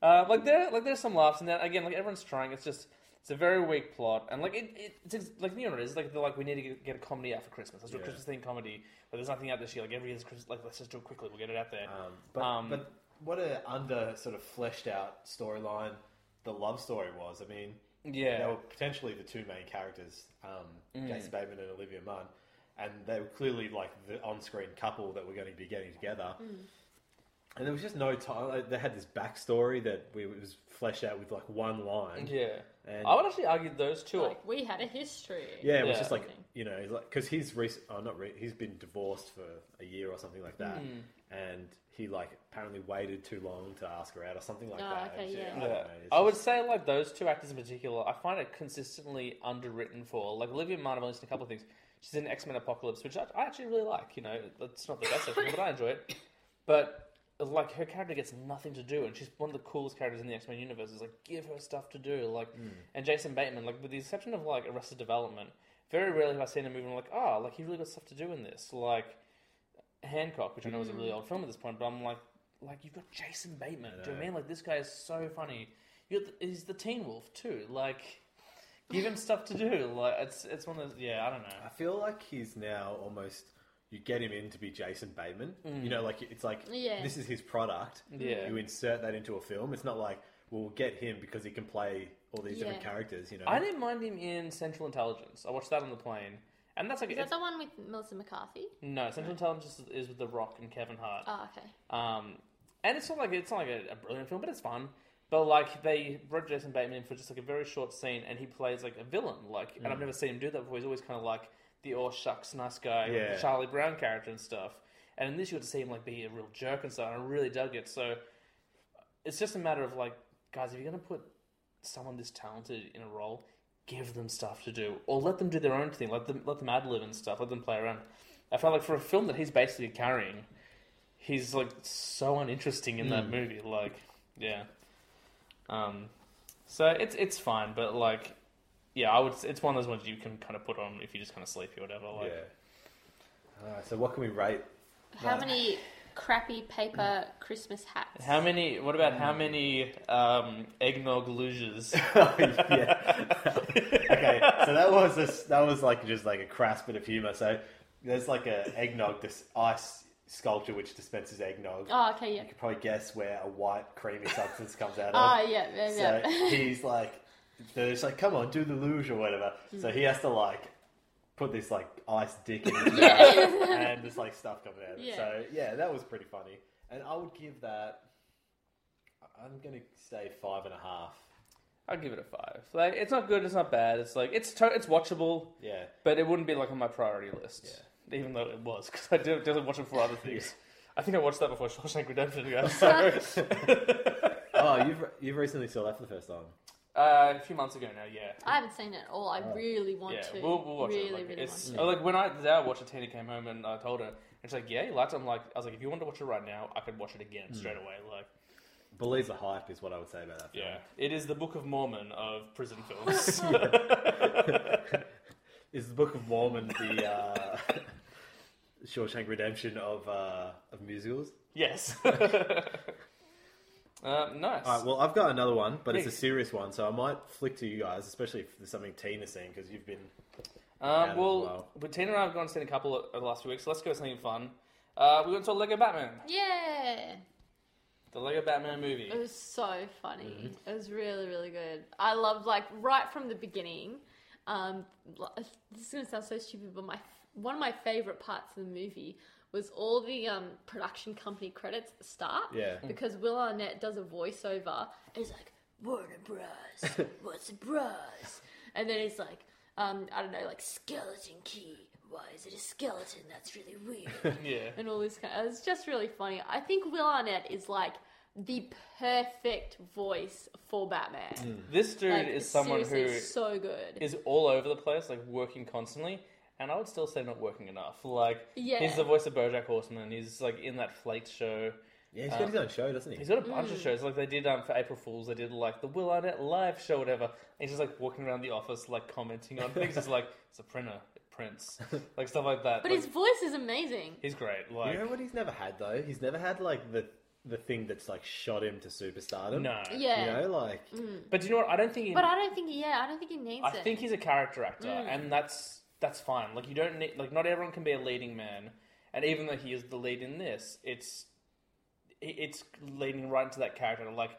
Uh, like there, like there's some laughs in that. Again, like everyone's trying. It's just it's a very weak plot, and like it, it it's ex- like you know what it is. Like they're like we need to get, get a comedy out for Christmas. Let's do a Yeah. Christmas themed comedy. But there's nothing out this year. Like every year's Christmas. Like let's just do it quickly. We'll get it out there. Um, but Um, but what a under sort of fleshed out storyline the love story was. I mean, Yeah. they were potentially the two main characters, um, Mm. Jason Bateman and Olivia Munn, and they were clearly like the on-screen couple that we were going to be getting together. And there was just no time. like, They had this backstory that we, it was fleshed out with like one line. yeah. and I would actually argue those two. are Like we had a history. yeah, it was Yeah. just like you know, because he's rec- oh, not re- he's been divorced for a year or something like that, Mm. and he like apparently waited too long to ask her out or something like Oh, that. okay, It's- yeah. I, don't know, it's I would say like those two actors in particular, I find it consistently underwritten for. Like Olivia Munn, I've only seen a couple of things. She's in X Men Apocalypse, which I, I actually really like. You know, it's not the best X Men, but I enjoy it. But like her character gets nothing to do, and she's one of the coolest characters in the X Men universe. Is like give her stuff to do. Like, hmm. and Jason Bateman, like with the exception of like Arrested Development, very rarely have I seen a movie and I'm like, oh, like he really got stuff to do in this. Like Hancock, which I know is a really hmm. old film at this point, but I'm like, like you've got Jason Bateman. Do you know what I mean? Like this guy is so funny. The, he's the Teen Wolf too. Like, give him stuff to do. Like it's it's one of those. Yeah, I don't know. I feel like he's now almost. You get him in to be Jason Bateman. Mm. You know, like it's like Yeah. this is his product. Yeah. You insert that into a film. It's not like we'll get him because he can play all these different Yeah. characters. You know. I didn't mind him in Central Intelligence. I watched that on the plane, and that's like Is that it's- the one with Melissa McCarthy? no Central Intelligence is, is with The Rock and Kevin Hart. Oh, okay. Um, and it's not like it's not like a, a brilliant film, but it's fun. But like they brought Jason Bateman in for just like a very short scene, and he plays like a villain. Like, and I've mm. never seen him do that before. He's always kind of like the oh shucks nice guy, Yeah. the Charlie Brown character and stuff. And in this, you got to see him like be a real jerk and stuff. And I really dug it. So it's just a matter of like, guys, if you're gonna put someone this talented in a role, give them stuff to do, or let them do their own thing. Let them let them ad lib and stuff. Let them play around. I felt like for a film that he's basically carrying, he's like so uninteresting in that mm. movie. Like, yeah. Um, so it's it's fine, but like, yeah, I would. It's one of those ones you can kind of put on if you're just kind of sleepy or whatever. Like, yeah. Alright, so what can we rate? How many crappy paper Christmas hats? How many? What about how many um, eggnog luges? Oh, yeah. okay, so that was a, that was like just like a crass bit of humor. So there's like a eggnog, this ice sculpture which dispenses eggnog. Oh, okay, yeah. You could probably guess where a white creamy substance comes out of. Oh, yeah, yeah, yeah. So yeah. he's like, they're just like, come on, do the luge or whatever. So he has to like put this like ice dick in his mouth and there's like stuff coming out of it. Yeah. So yeah, that was pretty funny. And I would give that. I'm gonna say five and a half. I'd give it a five. Like, it's not good. It's not bad. It's like it's to- it's watchable, Yeah. but it wouldn't be like on my priority list. Even though it was, because I did, did watch it for other things. I think I watched that before Shawshank Redemption. Yeah, so Oh, you've you've recently saw that for the first time. uh, a few months ago now. Yeah, I haven't seen it at all. I really want yeah, to. we'll, we'll watch really, it. Like, really it's want to. like when I Zara watched it. Tina came home and I told her, and she's like, "Yeah, you liked it." I'm like, I was like, "If you want to watch it right now, I could watch it again straight away." Like, Believe the hype is what I would say about that film. yeah, it is the Book of Mormon of prison films. Is the Book of Mormon the uh, Shawshank Redemption of uh, of musicals? yes. uh, nice. All right, well, I've got another one, but it's a Please. serious one, so I might flick to you guys, especially if there's something Tina's seen, because you've been. Um, well, well. but Tina and I have gone and seen a couple of, of the last few weeks. So let's go with something fun. Uh, we went to Lego Batman, Yeah. the Lego Batman movie. It was so funny. Mm-hmm. It was really, really good. I loved like right from the beginning. Um, l- this is gonna sound so stupid, but my one of my favorite parts of the movie was all the um, production company credits at the start. Yeah. Because Will Arnett does a voiceover. And he's like, Warner Bros. What's a bros? And then he's like, um, I don't know, like skeleton key. Why is it a skeleton? That's really weird yeah. and all this kind. It's just really funny. I think Will Arnett is like the perfect voice for Batman. This dude Like, is someone who seriously, so good. is all over the place, like working constantly, and I would still say not working enough. Like, Yeah. he's the voice of BoJack Horseman. He's like in that Flaked show. Yeah, he's got his uh, own show, doesn't he? He's got a bunch of mm. shows. Like they did um, for April Fools, they did like the Will Arnett live show, whatever. And he's just like walking around the office, like commenting on things. It's like it's a printer, it prints, like stuff like that. but Like, his voice is amazing. he's great. Like You know what he's never had though? He's never had like the the thing that's like shot him to superstardom. no, Yeah. You know, like mm. But do you know what? I don't think he. But I don't think, yeah, I don't think he needs I it. I think he's a character actor, mm. and that's that's fine. Like you don't need like not everyone can be a leading man, and even though he is the lead in this, it's it's leading right into that character. Like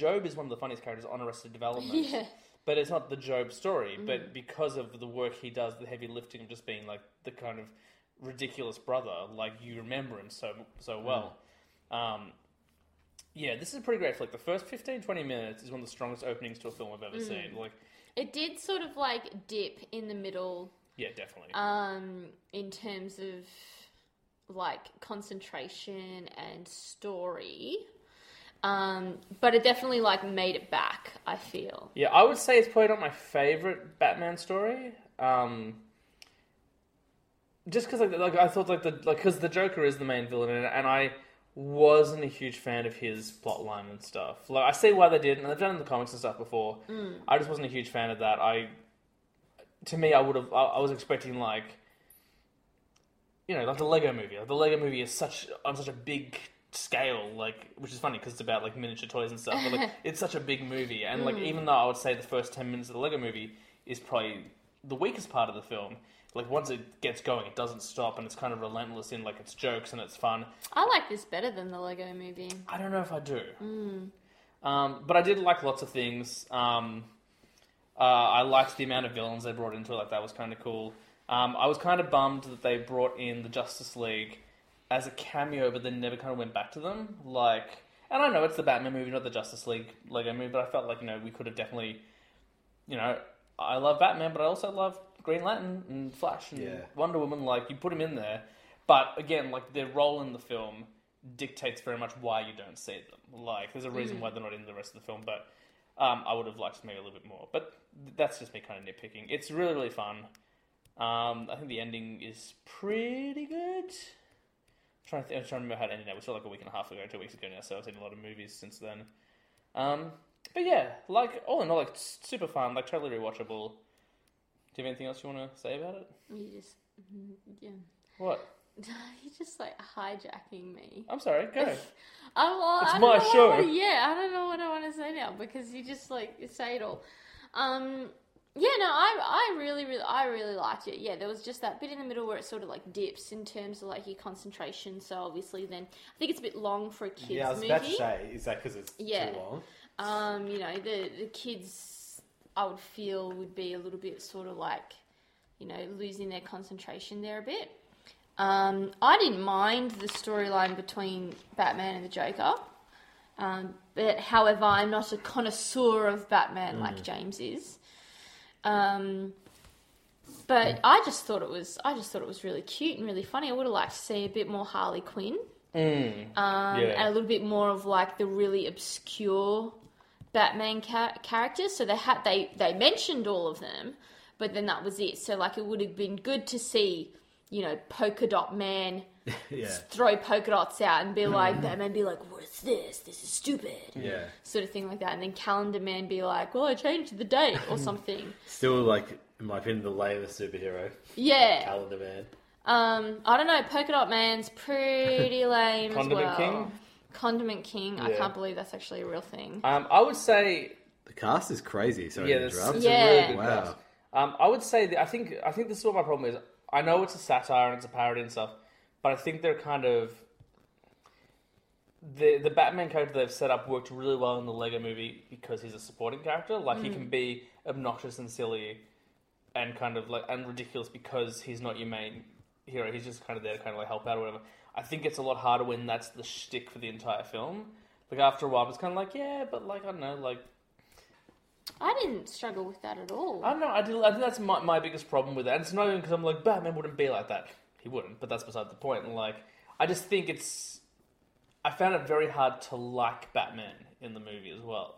Gob is one of the funniest characters on Arrested Development, Yeah. but it's not the Gob story. Mm-hmm. But because of the work he does, the heavy lifting of just being like the kind of ridiculous brother, like you remember him so so mm. well. Um, yeah, this is a pretty great flick. The first 15, 20 minutes is one of the strongest openings to a film I've ever mm. seen. Like, It did sort of like dip in the middle yeah, definitely. um, in terms of like concentration and story. Um, but it definitely like made it back, I feel. Yeah, I would say it's probably not my favorite Batman story. Um, just because, like, like, I thought, like the like, because the Joker is the main villain, in it, and I wasn't a huge fan of his plotline and stuff. Like, I see why they did, and they've done it in the comics and stuff before. I just wasn't a huge fan of that. I, to me, I would have, I, I was expecting like, you know, like the Lego Movie. Like, the Lego Movie is such on such a big scale, like, which is funny because it's about like miniature toys and stuff. But like, it's such a big movie, and like, even though I would say the first ten minutes of the Lego Movie is probably the weakest part of the film. Like once it gets going, it doesn't stop, and it's kind of relentless in like its jokes and it's fun. I like this better than the Lego movie. I don't know if I do. Um, but I did like lots of things. Um, uh, I liked the amount of villains they brought into it. Like that was kind of cool. Um, I was kind of bummed that they brought in the Justice League as a cameo, but then never kind of went back to them. Like, and I know it's the Batman movie, not the Justice League Lego movie, but I felt like you know we could have definitely, you know, I love Batman, but I also love Green Lantern and Flash and Yeah. Wonder Woman. Like you put them in there, but again, like their role in the film dictates very much why you don't see them. Like there's a reason why they're not in the rest of the film, but um, I would have liked maybe a little bit more. But that's just me kind of nitpicking. It's really really fun. Um, I think the ending is pretty good. I'm trying to, think, I'm trying to remember how to end it ended. We saw like a week and a half ago, two weeks ago now, so I've seen a lot of movies since then. Um, but yeah, like all in all, like super fun, like totally rewatchable. Do you have anything else you want to say about it? You just, mm, yeah. What? You're just like hijacking me. I'm sorry. Go. Oh, well, It's I don't my know what I show. yeah, I don't know what I want to say now because you just like you say it all. Um, yeah, no, I, I really, really, I really liked it. Yeah, there was just that bit in the middle where it sort of like dips in terms of like your concentration. So obviously, then I think it's a bit long for a kids yeah, I was movie. about to say, is that because it's Yeah. too long? Um, you know, the the kids, I would feel would be a little bit sort of like, you know, losing their concentration there a bit. Um, I didn't mind the storyline between Batman and the Joker, um, but however, I'm not a connoisseur of Batman like James is. Um, but I just thought it was, I just thought it was really cute and really funny. I would have liked to see a bit more Harley Quinn um, Yeah. and a little bit more of like the really obscure Batman ca- characters. So they had they they mentioned all of them, but then that was it. So like it would have been good to see, you know, Polka Dot Man Yeah. throw polka dots out and be like Batman be like, "What's this? This is stupid." Yeah. Sort of thing like that, and then Calendar Man be like, "Well, I changed the date" or something. Still, like, in my opinion, the lamest superhero, yeah. Calendar Man. Um, I don't know. Polka Dot Man's pretty lame Condiment as well. Condiment King? Condiment King. I Yeah. can't believe that's actually a real thing. Um, I would say The cast is crazy. Sorry yeah, to this, interrupt. it's a Yeah. really good Wow. cast. Um, I would say that I think I think this is what my problem is. I know it's a satire and it's a parody and stuff, but I think they're kind of the the Batman character they've set up worked really well in the Lego Movie because he's a supporting character. Like he mm-hmm. can be obnoxious and silly, and kind of like and ridiculous because he's not your main hero. He's just kind of there to kind of like help out or whatever. I think it's a lot harder when that's the shtick for the entire film. Like after a while, it's kind of like yeah, but like I don't know, like I didn't struggle with that at all. I don't know. I, did, I think that's my, my biggest problem with it. And it's not even because I'm like Batman wouldn't be like that. He wouldn't, but that's beside the point. And like, I just think it's. I found it very hard to like Batman in the movie as well,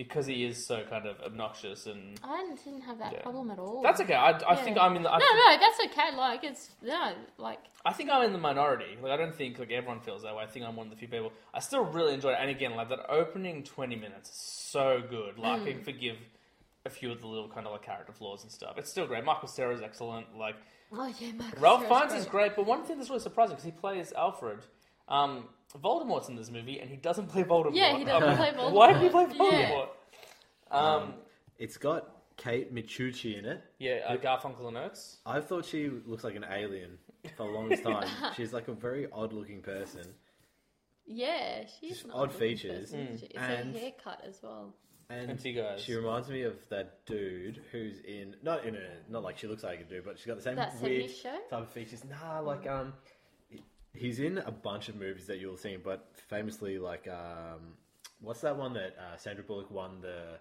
because he is so kind of obnoxious and. I didn't, have that Yeah. problem at all. That's okay. I, I think I'm in the. I, no, no, that's okay. Like it's no, like I think I'm in the minority. Like I don't think like everyone feels that way. I think I'm one of the few people. I still really enjoy it. And again, like that opening 20 minutes is so good. Like I hmm. can forgive a few of the little kind of like character flaws and stuff. It's still great. Michael Cera is excellent. Like oh yeah, Michael Ralph Fiennes is great, but one thing that's really surprising because he plays Alfred. Um, Voldemort's in this movie, and he doesn't play Voldemort. Yeah, he doesn't Um, play Voldemort. Why did he play Yeah. Voldemort? Um, It's got Kate Micucci in it. yeah, uh, Garfunkel and Oates. I thought she looks like an alien for the longest time. She's like a very odd looking person. Yeah, she's Just an odd odd-looking features. person. It's And- her haircut as well. And And she goes- she reminds me of that dude who's in not in a not like she looks like a dude, but she's got the same That weird 70s show? type of features. Nah, like um, he- he's in a bunch of movies that you'll see, but famously like um, what's that one that uh, Sandra Bullock won the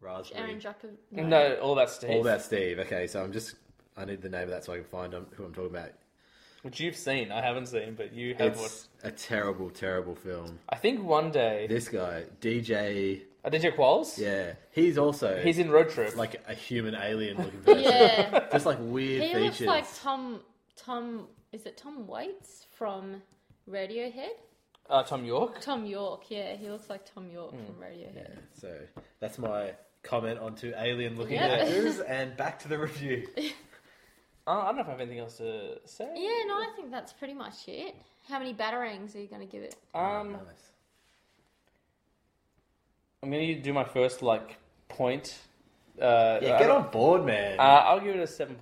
raspberry? Aaron Jacob. No, all that Steve. All about Steve. Okay, so I'm just I need the name of that so I can find um, who I'm talking about. Which you've seen, I haven't seen, but you have watched. A terrible, terrible film. I think one day. This guy, DJ, Uh, DJ Qualls? yeah, he's also He's in Road Trip. like a human alien looking person. Yeah, Just like weird he features. looks like Tom. Tom is it Tom Waits from Radiohead? uh, Thom Yorke. Thom Yorke. Yeah, he looks like Thom Yorke Hmm. from Radiohead. So that's my comment onto alien looking Yeah. actors, and back to the review. Uh, I don't know if I have anything else to say. Yeah, no, I think that's pretty much it. How many batarangs are you going to give it? Um, Nice. I'm going to do my first, like, point. Uh, Yeah, get uh, on board, man. Uh, I'll give it a 7.5. Seven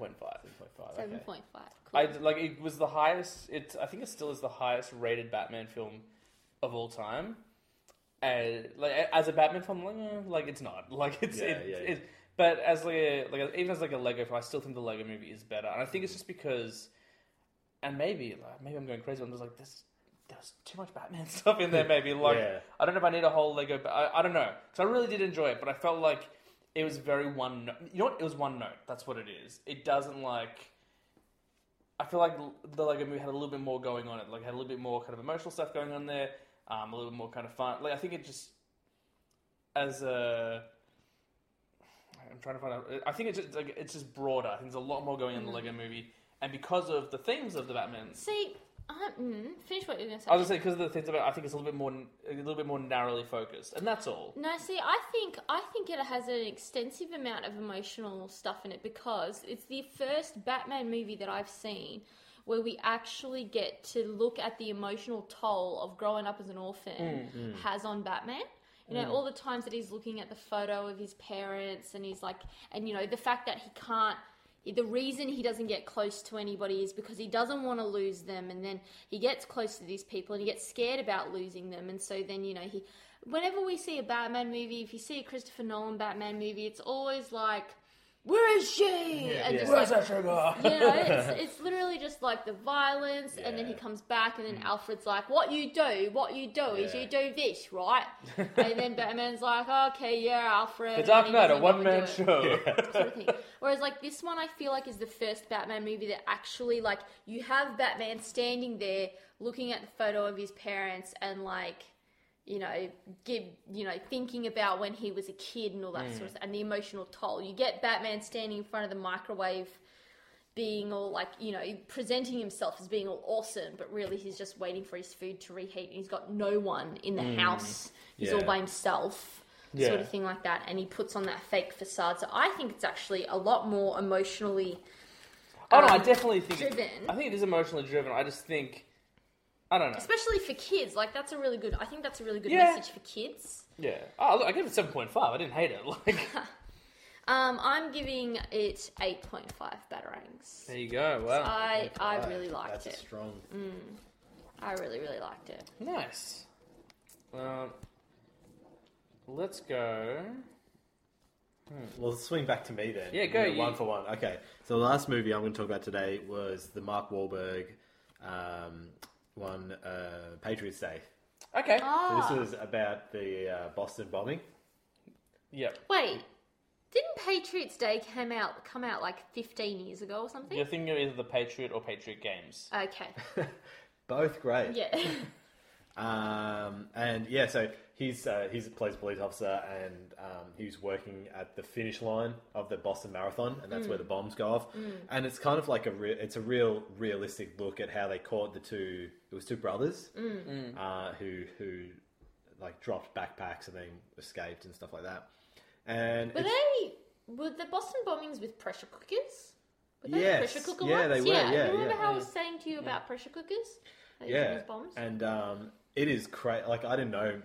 point five. Cool. I like it was the highest. It I think it still is the highest rated Batman film of all time. And like as a Batman film, like, eh, like it's not like it's Yeah, it, yeah, it- But as like a, like a, even as like a Lego film, I still think the Lego Movie is better. And I think it's just because, and maybe like, maybe I'm going crazy. But just like this. There's too much Batman stuff in there. Maybe like Yeah. I don't know if I need a whole Lego. But I, I don't know because I really did enjoy it. But I felt like it was very one. note. You know what? It was one note. That's what it is. It doesn't like. I feel like the Lego Movie had a little bit more going on it. Like had a little bit more kind of emotional stuff going on there. Um, a little bit more kind of fun. Like I think it just as a. I'm trying to find out. I think it's just like it's just broader. I think there's a lot more going on in the Lego Movie, and because of the themes of the Batman. See, Uh, mm, finish what you were going to say. I was gonna say because of the things about, I think it's a little bit more, a little bit more narrowly focused, and that's all. No, see, I think I think it has an extensive amount of emotional stuff in it because it's the first Batman movie that I've seen where we actually get to look at the emotional toll of growing up as an orphan mm. Mm. has on Batman. You know, mm. all the times that he's looking at the photo of his parents and he's like, and you know, the fact that he can't. The reason he doesn't get close to anybody is because he doesn't want to lose them, and then he gets close to these people and he gets scared about losing them, and so then you know he. Whenever we see a Batman movie, if you see a Christopher Nolan Batman movie, it's always like, "Where is she?" and just like, that sugar? you know, it's, it's literally just like the violence, and then he comes back, and then mm. Alfred's like, "What you do? What you do is you do this, right?" and then Batman's like, "Okay, yeah, Alfred." The and Dark Knight, a doesn't go and one do man it show. sort of. Whereas like this one, I feel like is the first Batman movie that actually like you have Batman standing there looking at the photo of his parents and like you know give you know thinking about when he was a kid and all that sort of stuff and the emotional toll. You get Batman standing in front of the microwave. Being all like, you know, presenting himself as being all awesome, but really he's just waiting for his food to reheat and he's got no one in the house. He's all by himself sort of thing like that, and he puts on that fake facade. So I think it's actually a lot more emotionally. Oh no, I um, definitely think. driven. I think it is emotionally driven. I just think, I don't know. Especially for kids, like that's a really good. I think that's a really good Yeah. message for kids. Yeah. Oh, look, I gave it seven point five. I didn't hate it. Like, Um, I'm giving it eight point five batarangs. there you go. Wow. I I really liked That's a it. strong. I really really liked it. Nice. Um, let's go. Well, let's swing back to me then. Yeah, go, you- One for one. Okay. So the last movie I'm going to talk about today was the Mark Wahlberg um, one, uh, Patriots Day. Okay. So Ah, this was about the uh, Boston bombing. Yep. wait, didn't Patriots Day come out come out like 15 years ago or something? You're thinking of either the Patriot or Patriot Games. Okay, Both great. yeah. Um, and yeah, so he's uh, he's plays a police officer, and um, he was working at the finish line of the Boston Marathon, and that's where the bombs go off. And it's kind of like a re- it's a real realistic look at how they caught the two. It was two brothers uh, who who like dropped backpacks and then escaped and stuff like that. And Were they were the Boston bombings with pressure cookers? Were they Yes. pressure cooker Yeah, ones? they were, yeah, Remember yeah. how I was saying to you about pressure cookers? Yeah, bombs. and um, it is crazy. Like I didn't know.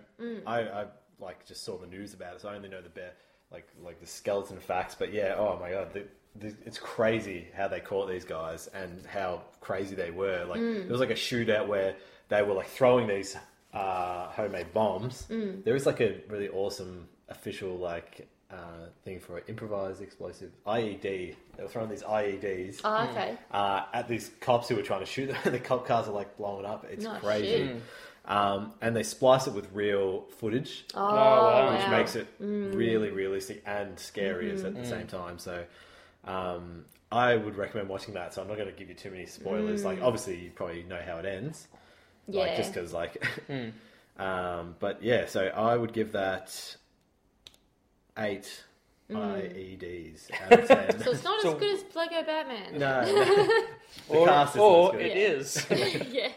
I, I like just saw the news about it, so I only know the bare like like the skeleton facts. But yeah, oh my god, the, the, it's crazy how they caught these guys and how crazy they were. Like there was like a shootout where they were like throwing these uh, homemade bombs. There is like a really awesome official like. Uh, thing for an improvised explosive IED. They were throwing these IEDs oh, okay. uh, at these cops who were trying to shoot them. the cop cars are like blowing up. It's No crazy. shit. Um, and they splice it with real footage, Oh, wow. which makes it really realistic and scary as Mm-hmm. at the same time. So um, I would recommend watching that. So I'm not going to give you too many spoilers. Like obviously you probably know how it ends. yeah. Like, Mm. Just because like. um, but yeah, so I would give that eight IEDs out of ten. Mm. So it's not So- as good as Lego Batman. no, no. the Or, cast isn't or as good. it is. yeah.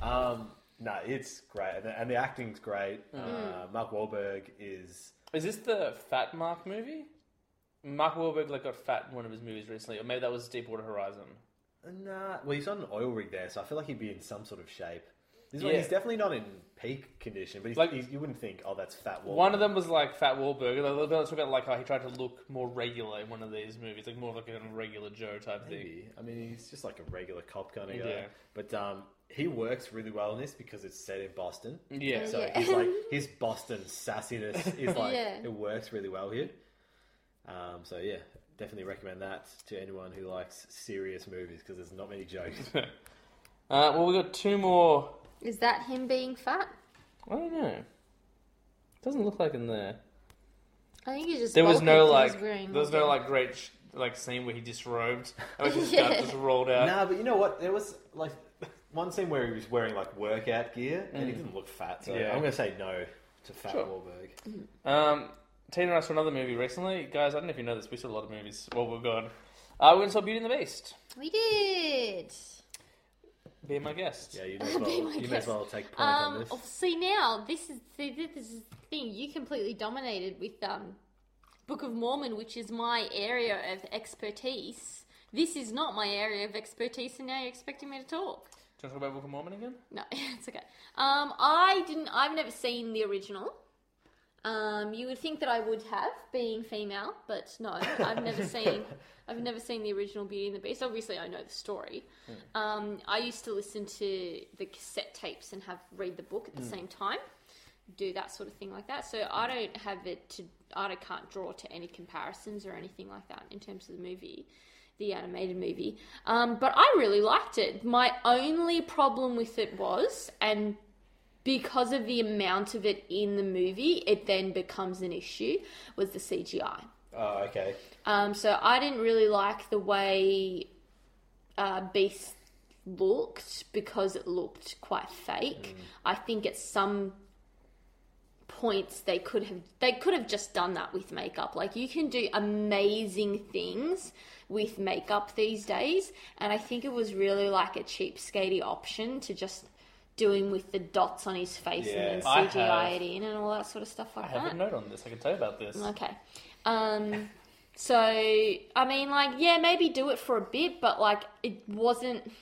Um, no, it's great, and the, and the acting's great. Mm. Uh, Mark Wahlberg is is this the Fat Mark movie? Mark Wahlberg like got fat in one of his movies recently, or maybe that was Deepwater Horizon. nah. Well, he's on an oil rig there, so I feel like he'd be in some sort of shape. This one, he's definitely not in peak condition, but he's, Like- he's, you wouldn't think, oh, that's fat Wahlberg. One of them was like Fat Wahlberg. They they talk about like how he tried to look more regular in one of these movies, like more like a regular Joe type thing. I mean, he's just like a regular cop kind of guy. Yeah. But um, he works really well in this because it's set in Boston. Yeah. So Yeah. he's like his Boston sassiness is like Yeah. it works really well here. Um, so yeah, definitely recommend that to anyone who likes serious movies because there's not many jokes. Uh, well, we got two more. Is that him being fat? I don't know. Doesn't look like in there. I think he's just. There was bulky no 'cause like. There was no like great sh- like scene where he disrobed. And his Yeah. gut just rolled out. nah, but you know what? There was like one scene where he was wearing like workout gear and he didn't look fat. So Yeah. I'm gonna say no to Fat Sure. Wahlberg. Um, Tina asked for another movie recently. Guys, I don't know if you know this. We saw a lot of movies while we're gone. Uh, we went and saw Beauty and the Beast. We did. Be my guest. Yeah, you may as Be well, my you may as guest. well take point on Um, this. oh, see now, this is see, this is the thing. You completely dominated with um, Book of Mormon, which is my area of expertise. This is not my area of expertise, and now you're expecting me to talk. You want to talk about Book of Mormon again? No, it's okay. Um, I didn't. I've never seen the original. Um, you would think that I would have, being female, but no, I've never seen. I've never seen the original Beauty and the Beast. Obviously, I know the story. Um, I used to listen to the cassette tapes and have read the book at the same time, do that sort of thing like that. So I don't have it to. I can't draw to any comparisons or anything like that in terms of the movie, the animated movie. Um, but I really liked it. My only problem with it was, and because of the amount of it in the movie, it then becomes an issue, was the CGI. Oh, okay. Um, so I didn't really like the way uh, Beast looked because it looked quite fake. I think at some points they could have they could have just done that with makeup. Like you can do amazing things with makeup these days, and I think it was really like a cheapskatey option to just do him with the dots on his face Yeah. and I then CGI have- it in and all that sort of stuff like I have that. a note on this. I can tell you about this. Okay. Um, so, I mean, like, yeah, maybe do it for a bit, but, like, it wasn't.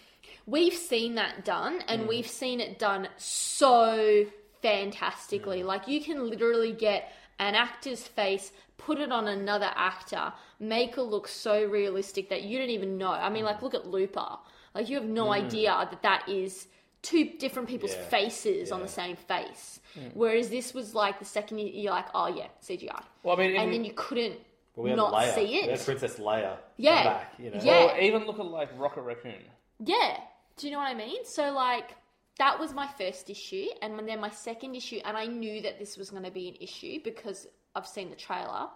We've seen that done, and we've seen it done so fantastically. Like, you can literally get an actor's face, put it on another actor, make it look so realistic that you don't even know. I mean, like, look at Looper. Like, you have no mm. idea that that is two different people's Yeah. faces on the same face. Mm. Whereas this was like the second you- you're like, oh yeah, CGI, Well, I mean, and in- then you couldn't Well, we not Leia. see We have it. Princess Leia. Yeah. Back, you know? Yeah. Or even look at like Rocket Raccoon. Yeah. Do you know what I mean? So like that was my first issue, and then my second issue, and I knew that this was going to be an issue because I've seen the trailer.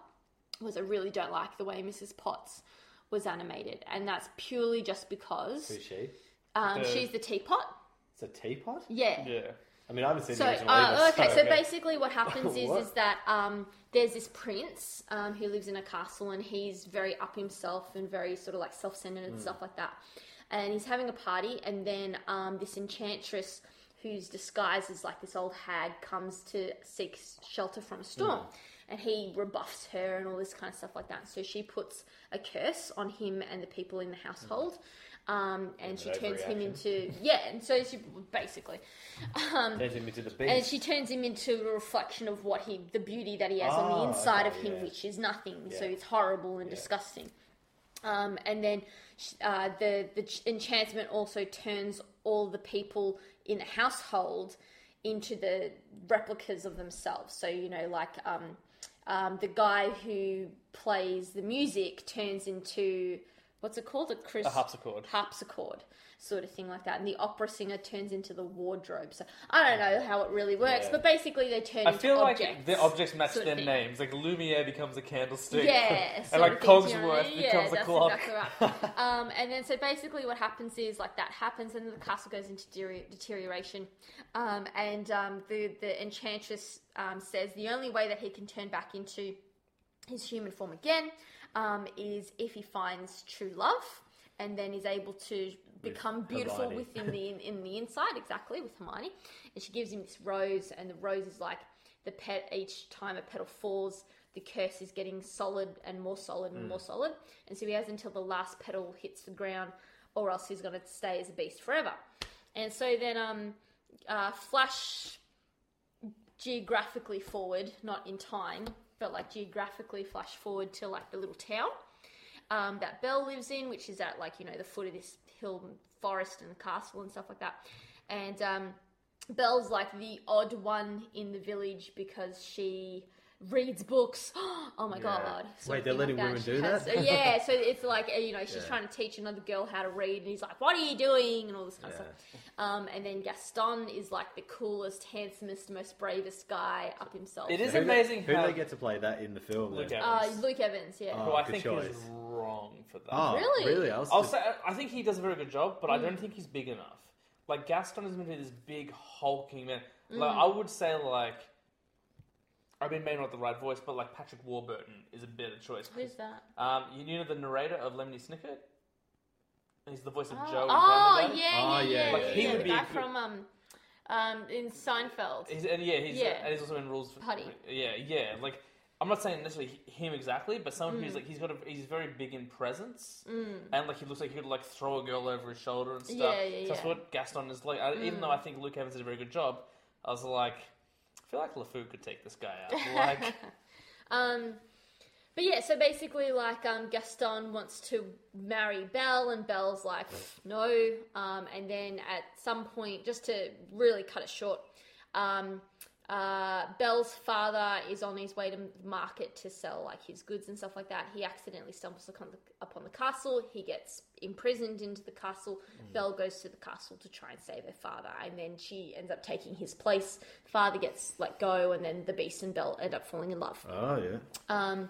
Was I really don't like the way Mrs. Potts was animated, and that's purely just because Who's she? um, The- she's the teapot. It's a teapot? Yeah. Yeah. I mean, I haven't seen So, the original uh, either. okay, so basically what happens is, What? is that um, there's this prince um, who lives in a castle and he's very up himself and very sort of like self-centered and stuff like that. And he's having a party and then um, this enchantress who's disguised as like this old hag comes to seek shelter from a storm. And he rebuffs her and all this kind of stuff like that. So she puts a curse on him and the people in the household. Um, and she turns him into yeah, and so she basically, um, Turns him into the beast. and she turns him into a reflection of what he, the beauty that he has on Ah, the inside okay, of him, yeah. which is nothing. So Yeah. it's horrible and disgusting. Um, and then sh- uh, the the ch- enchantment also turns all the people in the household into the replicas of themselves. So you know, like um, um, the guy who plays the music turns into what's it called? A, Chris- A harpsichord. harpsichord sort of thing like that and the opera singer turns into the wardrobe so i don't know how it really works Yeah. but basically they turn I into feel objects like the objects match sort of their thing. names. Like Lumiere becomes a candlestick. yeah, and like of thing, do you know Cogsworth becomes a clock. Exactly right. um, and then so basically what happens is like that happens, and the castle goes into deterioration. Um, and um, the the enchantress um, says the only way that he can turn back into his human form again um, is if he finds true love, and then is able to become beautiful Hermione. within the in, in the inside. Exactly with Hermione, and she gives him this rose, and the rose is like the pet. Each time a petal falls, the curse is getting solid and more solid and more solid, and so he has until the last petal hits the ground, or else he's going to stay as a beast forever. And so then, um, uh, Flash geographically forward, not in time, but like geographically flash forward to like the little town um, that Belle lives in, which is at like you know the foot of this hill and forest and the castle and stuff like that. And um, Belle's like the odd one in the village because she reads books. Oh my god! sort Wait, they're letting like women She do has- that? yeah, so it's like you know she's Yeah. trying to teach another girl how to read, and he's like, "What are you doing?" and all this kind of stuff. Um, and then Gaston is like the coolest, handsomest, most bravest guy up himself. It is Who amazing They, who how they get to play that in the film? Luke then? Evans. Uh, Luke Evans, yeah. who I think choice. is wrong for that. Oh, Really? Really? I was I'll just- say I think he does a very good job, but I Mm. don't think he's big enough. Like Gaston is meant to be this big hulking man. Like Mm. I would say, like I mean, maybe not the right voice, but like Patrick Warburton is a better choice. Who's that? Um, you know the narrator of Lemony Snicket He's the voice of Oh, Joe. oh, yeah, Oh, yeah, yeah, yeah. Like, yeah, he yeah, would the be guy a good- from um, um, in Seinfeld. He's, and yeah, he's Yeah. and he's also in Rules. For, Puddy. Yeah, yeah. Like I'm not saying necessarily him exactly, but someone Mm. who's like he's got a, he's very big in presence, and like he looks like he could like throw a girl over his shoulder and stuff. Yeah, yeah, So That's yeah. Mm. what Gaston is like. I, Even though I think Luke Evans did a very good job, I was like, I feel like LeFou could take this guy out. Like, Um, but yeah, so basically, like um, Gaston wants to marry Belle, and Belle's like, no. Um, and then at some point, just to really cut it short, um, uh, Belle's father is on his way to market to sell like his goods and stuff like that. He accidentally stumbles upon the, upon the castle. He gets imprisoned into the castle. Belle goes to the castle to try and save her father, and then she ends up taking his place. Father gets let go, and then the Beast and Belle end up falling in love Oh yeah. um,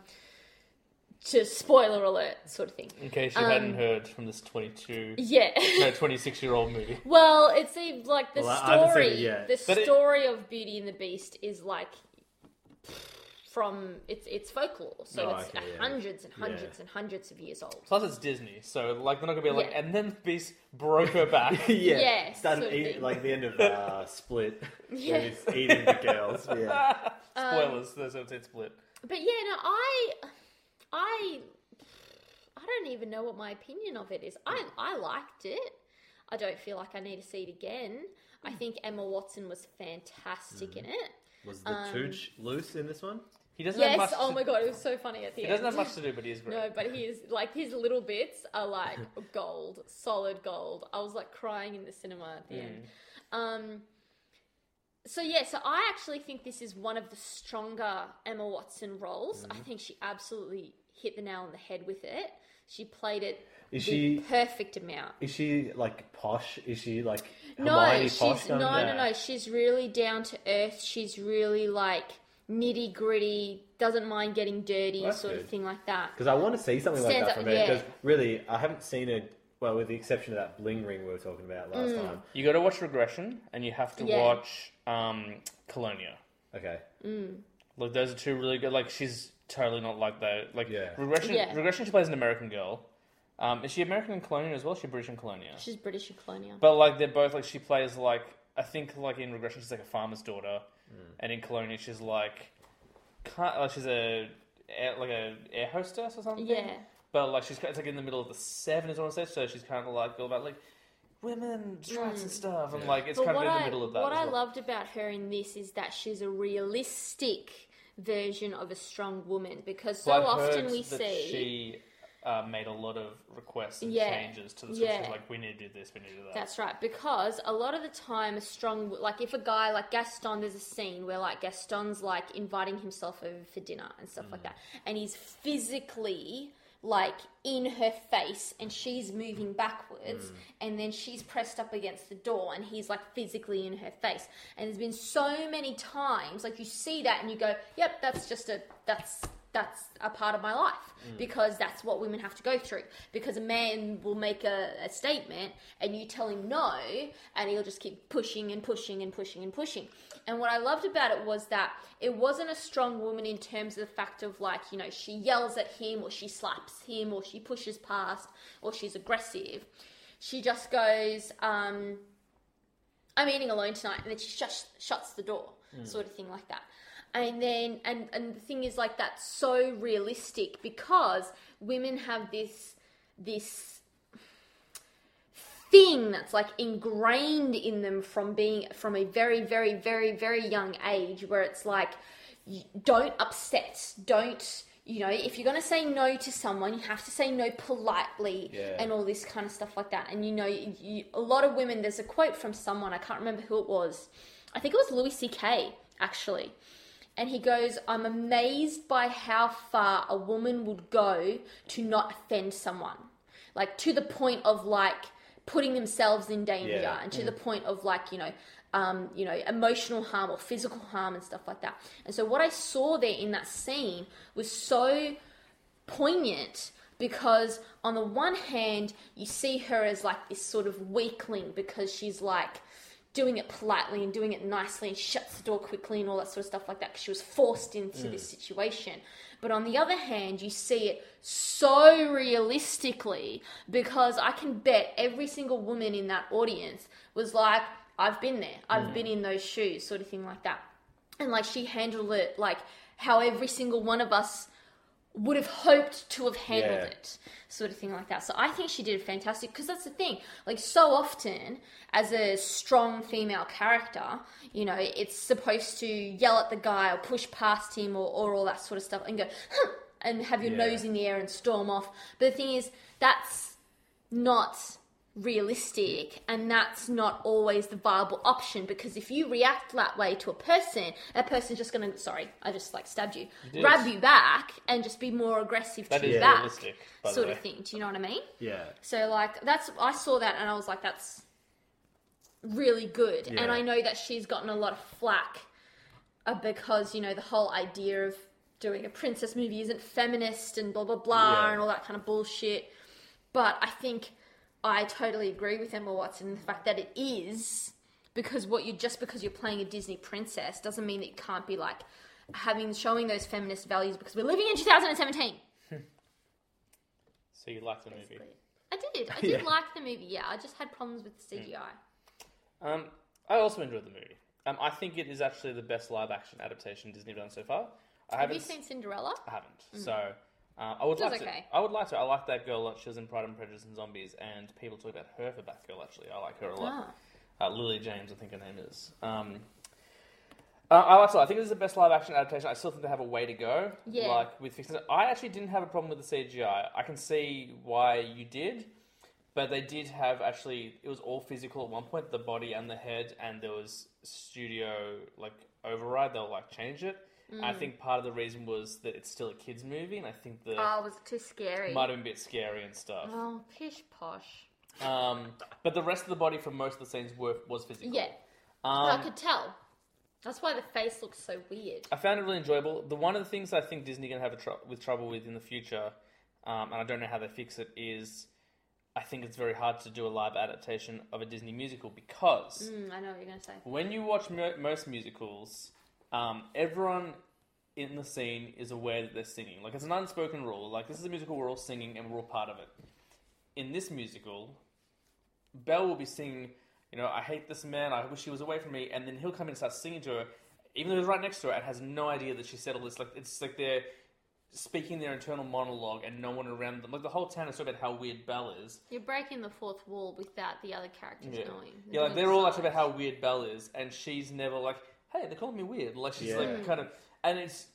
to spoiler alert sort of thing. in case you hadn't heard from this 22, Yeah. no, 26 year old movie. well, it seems like the Well, I- I haven't seen story, the But it- story of Beauty and the Beast is like from it's it's folklore, so Oh, it's okay, yeah. hundreds and hundreds Yeah. and hundreds of years old. Plus, it's Disney, so like they're not gonna be like, Yeah. and then Beast broke her back. yeah. Yeah, Started sort of eating like the end of uh, Split. Yeah. When he's eating the girls. Yeah. Spoilers, there's a it's split. But yeah, no, I, I, I don't even know what my opinion of it is. I I liked it. I don't feel like I need to see it again. I think Emma Watson was fantastic in it. Was the Um, Tooch loose in this one? He doesn't have Yes. much. Oh to, my god, it was so funny at the end. He end. doesn't have much to do, but he is great. No, but he is like his little bits are like gold, solid gold. I was like crying in the cinema at the Mm. end. Um. So yeah, so I actually think this is one of the stronger Emma Watson roles. Mm-hmm. I think she absolutely hit the nail on the head with it. She played it Is the she- perfect amount. Is she like posh? Is she like No, Hermione she's posh? no, kind no, no. She's really down to earth. She's really like nitty gritty. Doesn't mind getting dirty, That's sort of thing like that. Because I want to see something like Stands that up- from her. yeah. Because really, I haven't seen it. Well, with the exception of that bling ring we were talking about last Mm. time. You got to watch Regression, and you have to Yeah. watch um, Colonia. Okay. Like those are two really good. Like she's totally not like that. Like Yeah. Regression. Yeah. Regression. She plays an American girl. Um, is she American in Colonia as well? Is she British in Colonia? She's British in Colonia. But like they're both like she plays like I think like in Regression she's like a farmer's daughter, and in Colonia she's like, kind like she's a air, like a air hostess or something. Yeah. But like she's it's like in the middle of the seventies, I want to say. So she's kind of like all about like women strikes and stuff, and like it's But kind of what in the I middle of that. what as I well. loved about her in this is that she's a realistic version of a strong woman because so Well, I've often heard we that see she uh, made a lot of requests and Yeah. changes to the script. Yeah. Like, we need to do this, we need to do that. That's right, because a lot of the time, a strong like if a guy like Gaston, there's a scene where like Gaston's like inviting himself over for dinner and stuff Mm. like that, and he's physically like in her face, and she's moving backwards, Mm. and then she's pressed up against the door, and he's like physically in her face, and there's been so many times like you see that, and you go, "Yep, that's just a that's." That's a part of my life because that's what women have to go through. Because a man will make a, a statement and you tell him no, and he'll just keep pushing and pushing and pushing and pushing. And what I loved about it was that it wasn't a strong woman in terms of the fact of like, you know, she yells at him or she slaps him or she pushes past or she's aggressive. She just goes, um, I'm eating alone tonight, and then she shuts shuts the door, sort of thing like that. And then, and and the thing is, like that's so realistic because women have this this thing that's like ingrained in them from being from a very very very very young age where it's like don't upset don't you know if you're going to say no to someone you have to say no politely Yeah. and all this kind of stuff like that and you know you, a lot of women there's a quote from someone i can't remember who it was i think it was louis ck actually and he goes, I'm amazed by how far a woman would go to not offend someone. Like to the point of like putting themselves in danger Yeah. and to the point of like, you know, um, you know, emotional harm or physical harm and stuff like that. And so what I saw there in that scene was so poignant because on the one hand you see her as like this sort of weakling because she's like doing it politely and doing it nicely and shuts the door quickly and all that sort of stuff like that because she was forced into this mm. situation. But on the other hand, you see it so realistically because I can bet every single woman in that audience was like, I've been there, I've mm. been in those shoes, sort of thing like that. And like she handled it like how every single one of us would have hoped to have handled Yeah. it, sort of thing like that. So I think she did fantastic because that's the thing. Like so often, as a strong female character, you know, it's supposed to yell at the guy or push past him or, or all that sort of stuff and go "Huh," and have your Yeah. nose in the air and storm off. But the thing is, that's not realistic and that's not always the viable option because if you react that way to a person that person's just gonna sorry i just like stabbed you did. grab you back and just be more aggressive That to is you back realistic, sort of thing do you know what i mean Yeah. so like that's I saw that and I was like, that's really good. And I know that she's gotten a lot of flack uh, because you know the whole idea of doing a princess movie isn't feminist and blah blah blah Yeah. and all that kind of bullshit. But I think I totally agree with Emma Watson in the fact that it is because what you just because you're playing a Disney princess doesn't mean that you can't be like having showing those feminist values because we're living in 2017. So you liked the movie. I did. I did like the movie. Yeah, I just had problems with the CGI. Um, I also enjoyed the movie. Um, I think it is actually the best live action adaptation Disney done so far. I Have you seen Cinderella? I haven't. So uh, I would was like okay. to. I would like to. I like that girl. A lot. She was in Pride and Prejudice and Zombies, and people talk about her for Batgirl. Actually, I like her a lot. Ah. Uh, Lily James, I think her name is. Um, uh, I like. I think this is the best live action adaptation. I still think they have a way to go. Yeah. Like with fixing. I actually didn't have a problem with the CGI. I can see why you did. But they did have actually, it was all physical at one point, the body and the head, and there was studio like override. They'll like change it. I Mm. think part of the reason was that it's still a kids' movie, and I think the Oh, was it too scary? might have been a bit scary and stuff. Oh, pish posh. Um, but the rest of the body for most of the scenes were was physical. Yeah, Um, I could tell. That's why the face looks so weird. I found it really enjoyable. The one of the things I think Disney going to have a tr- with trouble with in the future, um, and I don't know how they fix it, is I think it's very hard to do a live adaptation of a Disney musical because Mm, I know what you're gonna say. when you watch mo- most musicals, um, everyone in the scene is aware that they're singing. Like it's an unspoken rule. Like this is a musical, we're all singing and we're all part of it. In this musical, Belle will be singing, you know, I hate this man, I wish he was away from me, and then he'll come in and start singing to her, even though he's right next to her and has no idea that she said all this. Like it's like they're speaking their internal monologue and no one around them. Like the whole town is talking about how weird Belle is. You're breaking the fourth wall without the other characters Yeah, knowing. yeah, like they're all actually about how weird Belle is, and she's never like, "Hey, they're calling me weird." Like she's Yeah. like kind of, and it's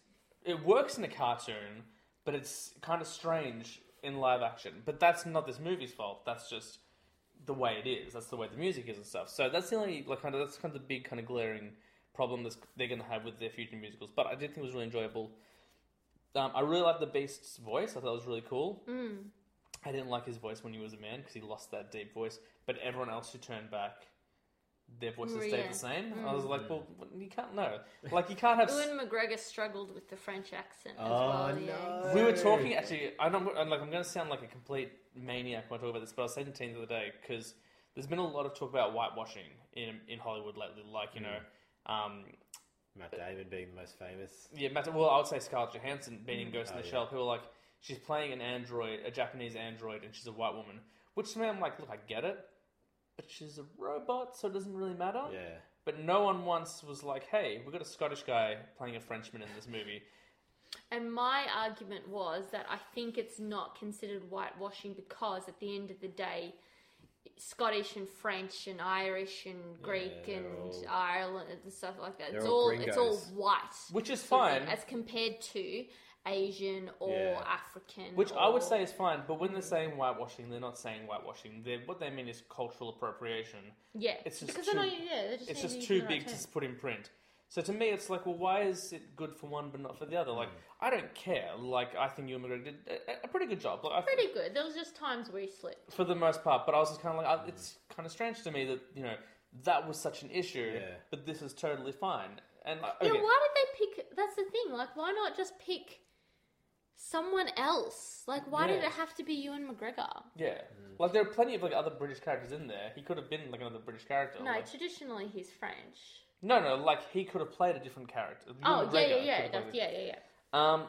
it works in a cartoon, but it's kind of strange in live action. But that's not this movie's fault. That's just the way it is. That's the way the music is and stuff. So that's the only like kind of that's kind of the big kind of glaring problem that they're going to have with their future musicals. But I did think it was really enjoyable. Um, I really liked the Beast's voice. I thought it was really cool. Mm. I didn't like his voice when he was a man because he lost that deep voice. But everyone else who turned back, their voices stayed Yeah. the same. I was mm. like, well, you can't know. Like you can't have. s- Ewan McGregor struggled with the French accent as Oh, well. Yeah. no. we were talking actually. I don't I'm like I'm going to sound like a complete maniac when I talk about this, but I was saying to the team the other day because there's been a lot of talk about whitewashing in in Hollywood lately. Like you know, mm. um, Matt Damon being the most famous. yeah, Matt, well, I would say Scarlett Johansson being in mm. Ghost in Oh, the yeah. Shell. People are like, she's playing an android, a Japanese android, and she's a white woman. Which to me, I'm like, look, I get it, but she's a robot, so it doesn't really matter. Yeah. But no one once was like, hey, we've got a Scottish guy playing a Frenchman in this movie. And my argument was that I think it's not considered whitewashing because at the end of the day, Scottish and French and Irish and Greek they're and all- Ireland and stuff like that. It's all all it's all white, Which is sort fine. as compared to Asian or Yeah. African. Which I would say is fine, but when they're saying whitewashing, they're not saying whitewashing. They're, what they mean is cultural appropriation. yeah, it's just because too- they're not, yeah, they're just it's just too the right big to put in print. So to me, it's like, well, why is it good for one but not for the other? Like, I don't care. Like, I think Ewan McGregor did a, a pretty good job. Like, I Pretty good. There was just times where he slipped. for the most part. But I was just kind of like, I, it's kind of strange to me that you know that was such an issue, Yeah. but this is totally fine. And uh, Yeah, okay, why did they pick? That's the thing. Like, why not just pick someone else. Like, why did it have to be Ewan McGregor? Yeah, like there are plenty of like other British characters in there. He could have been like another British character. No, like- traditionally he's French. no, no, like he could have played a different character. Oh Ewan yeah, yeah, McGregor yeah, could have that's, played yeah, yeah, yeah. Um,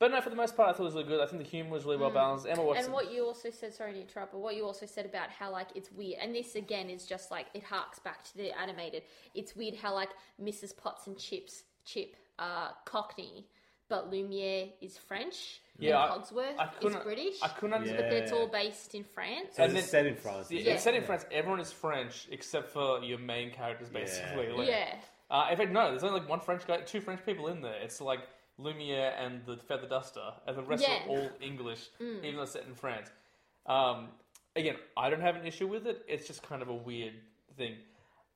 but no, for the most part, I thought it was really good. I think the humor was really well balanced. Emma Watson. Mm. And what you also said, sorry to interrupt, but what you also said about how like it's weird, and this again is just like it harks back to the animated. It's weird how like Mrs. Potts and Chips Chip are Cockney, but Lumiere is French. Yeah, I- and Cogsworth I is couldn't- British. I couldn't understand. but it's Yeah. all based in France. So And it's then- set in France. Yeah, isn't? It's set in France. Everyone is French except for your main characters, basically. Like, yeah, Uh, in fact, no. There's only like one French guy, two French people in there. It's like Lumiere and the Feather Duster, and the rest Yeah. Mm. are all English, even though it's set in France. Um, again, I don't have an issue with it. It's just kind of a weird thing.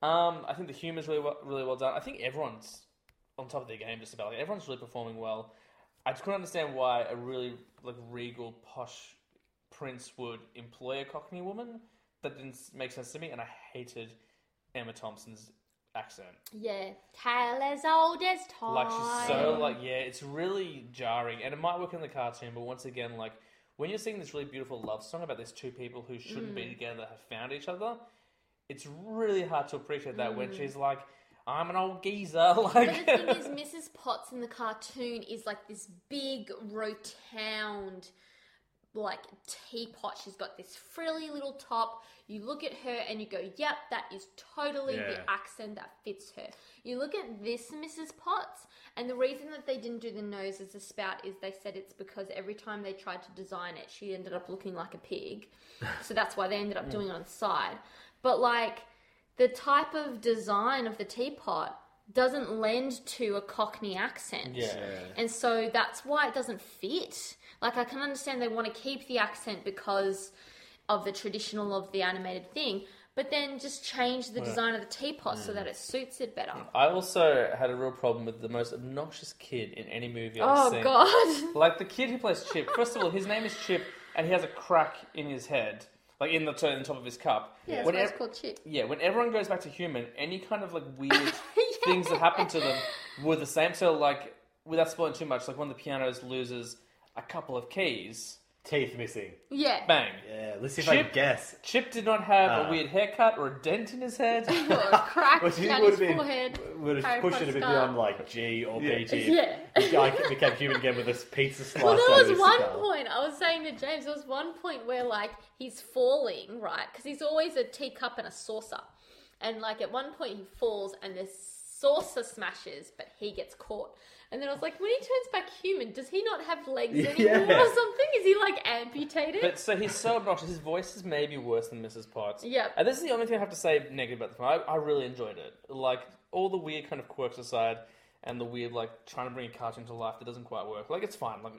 Um, I think the humor's really well, really well done. I think everyone's on top of their game just about. Like, everyone's really performing well. I just couldn't understand why a really like regal, posh prince would employ a Cockney woman. That didn't make sense to me, and I hated Emma Thompson's accent. yeah. Tale as old as time. Like she's so like yeah, it's really jarring, and it might work in the cartoon, but once again, like when you're singing this really beautiful love song about these two people who shouldn't Mm. be together have found each other, it's really hard to appreciate that when she's like, "I'm an old geezer," Mm. But like. the thing is, Mrs. Potts in the cartoon is like this big, rotund, like teapot. She's got this frilly little top. You look at her and you go, "Yep, that is totally Yeah. the accent that fits her." You look at this Mrs. Potts, and the reason that they didn't do the nose as a spout is they said it's because every time they tried to design it, she ended up looking like a pig. so that's why they ended up doing it on the side. But like the type of design of the teapot doesn't lend to a Cockney accent. Yeah. And so that's why it doesn't fit. Like I can understand they want to keep the accent because of the traditional of the animated thing, but then just change the design of the teapot so mm. that it suits it better. I also had a real problem with the most obnoxious kid in any movie I've seen. Oh seen. god. Like the kid who plays Chip. First of all, his name is Chip, and he has a crack in his head, like in the, in the top of his cup. Yeah, that's When why it's ev- called Chip. Yeah, when everyone goes back to human, any kind of like weird things that happen to them were the same. So like, without spoiling too much, like one of the pianos loses a couple of keys. Teeth missing. Yeah. Bang. Yeah, let's see if I Chip- can guess. Chip did not have Ah. a weird haircut or a dent in his head. Or a crack Which down would his have been forehead. would have Harry pushed it a Potter bit scar. beyond like G or Yeah. PG. Yeah. The guy became human again with this pizza slice. Well, there was his one skull. point I was saying to James. There was one point where like he's falling, right? Because he's always a teacup and a saucer, and like at one point he falls and the saucer smashes, but he gets caught. And then I was like, when he turns back human, does he not have legs anymore Yeah. or something? Is he like amputated? But so he's so obnoxious. His voice is maybe worse than Mrs. Potts. Yep. And this is the only thing I have to say negative about the film. I, I really enjoyed it. Like all the weird kind of quirks aside, and the weird like trying to bring a cartoon to life that doesn't quite work. Like it's fine. Like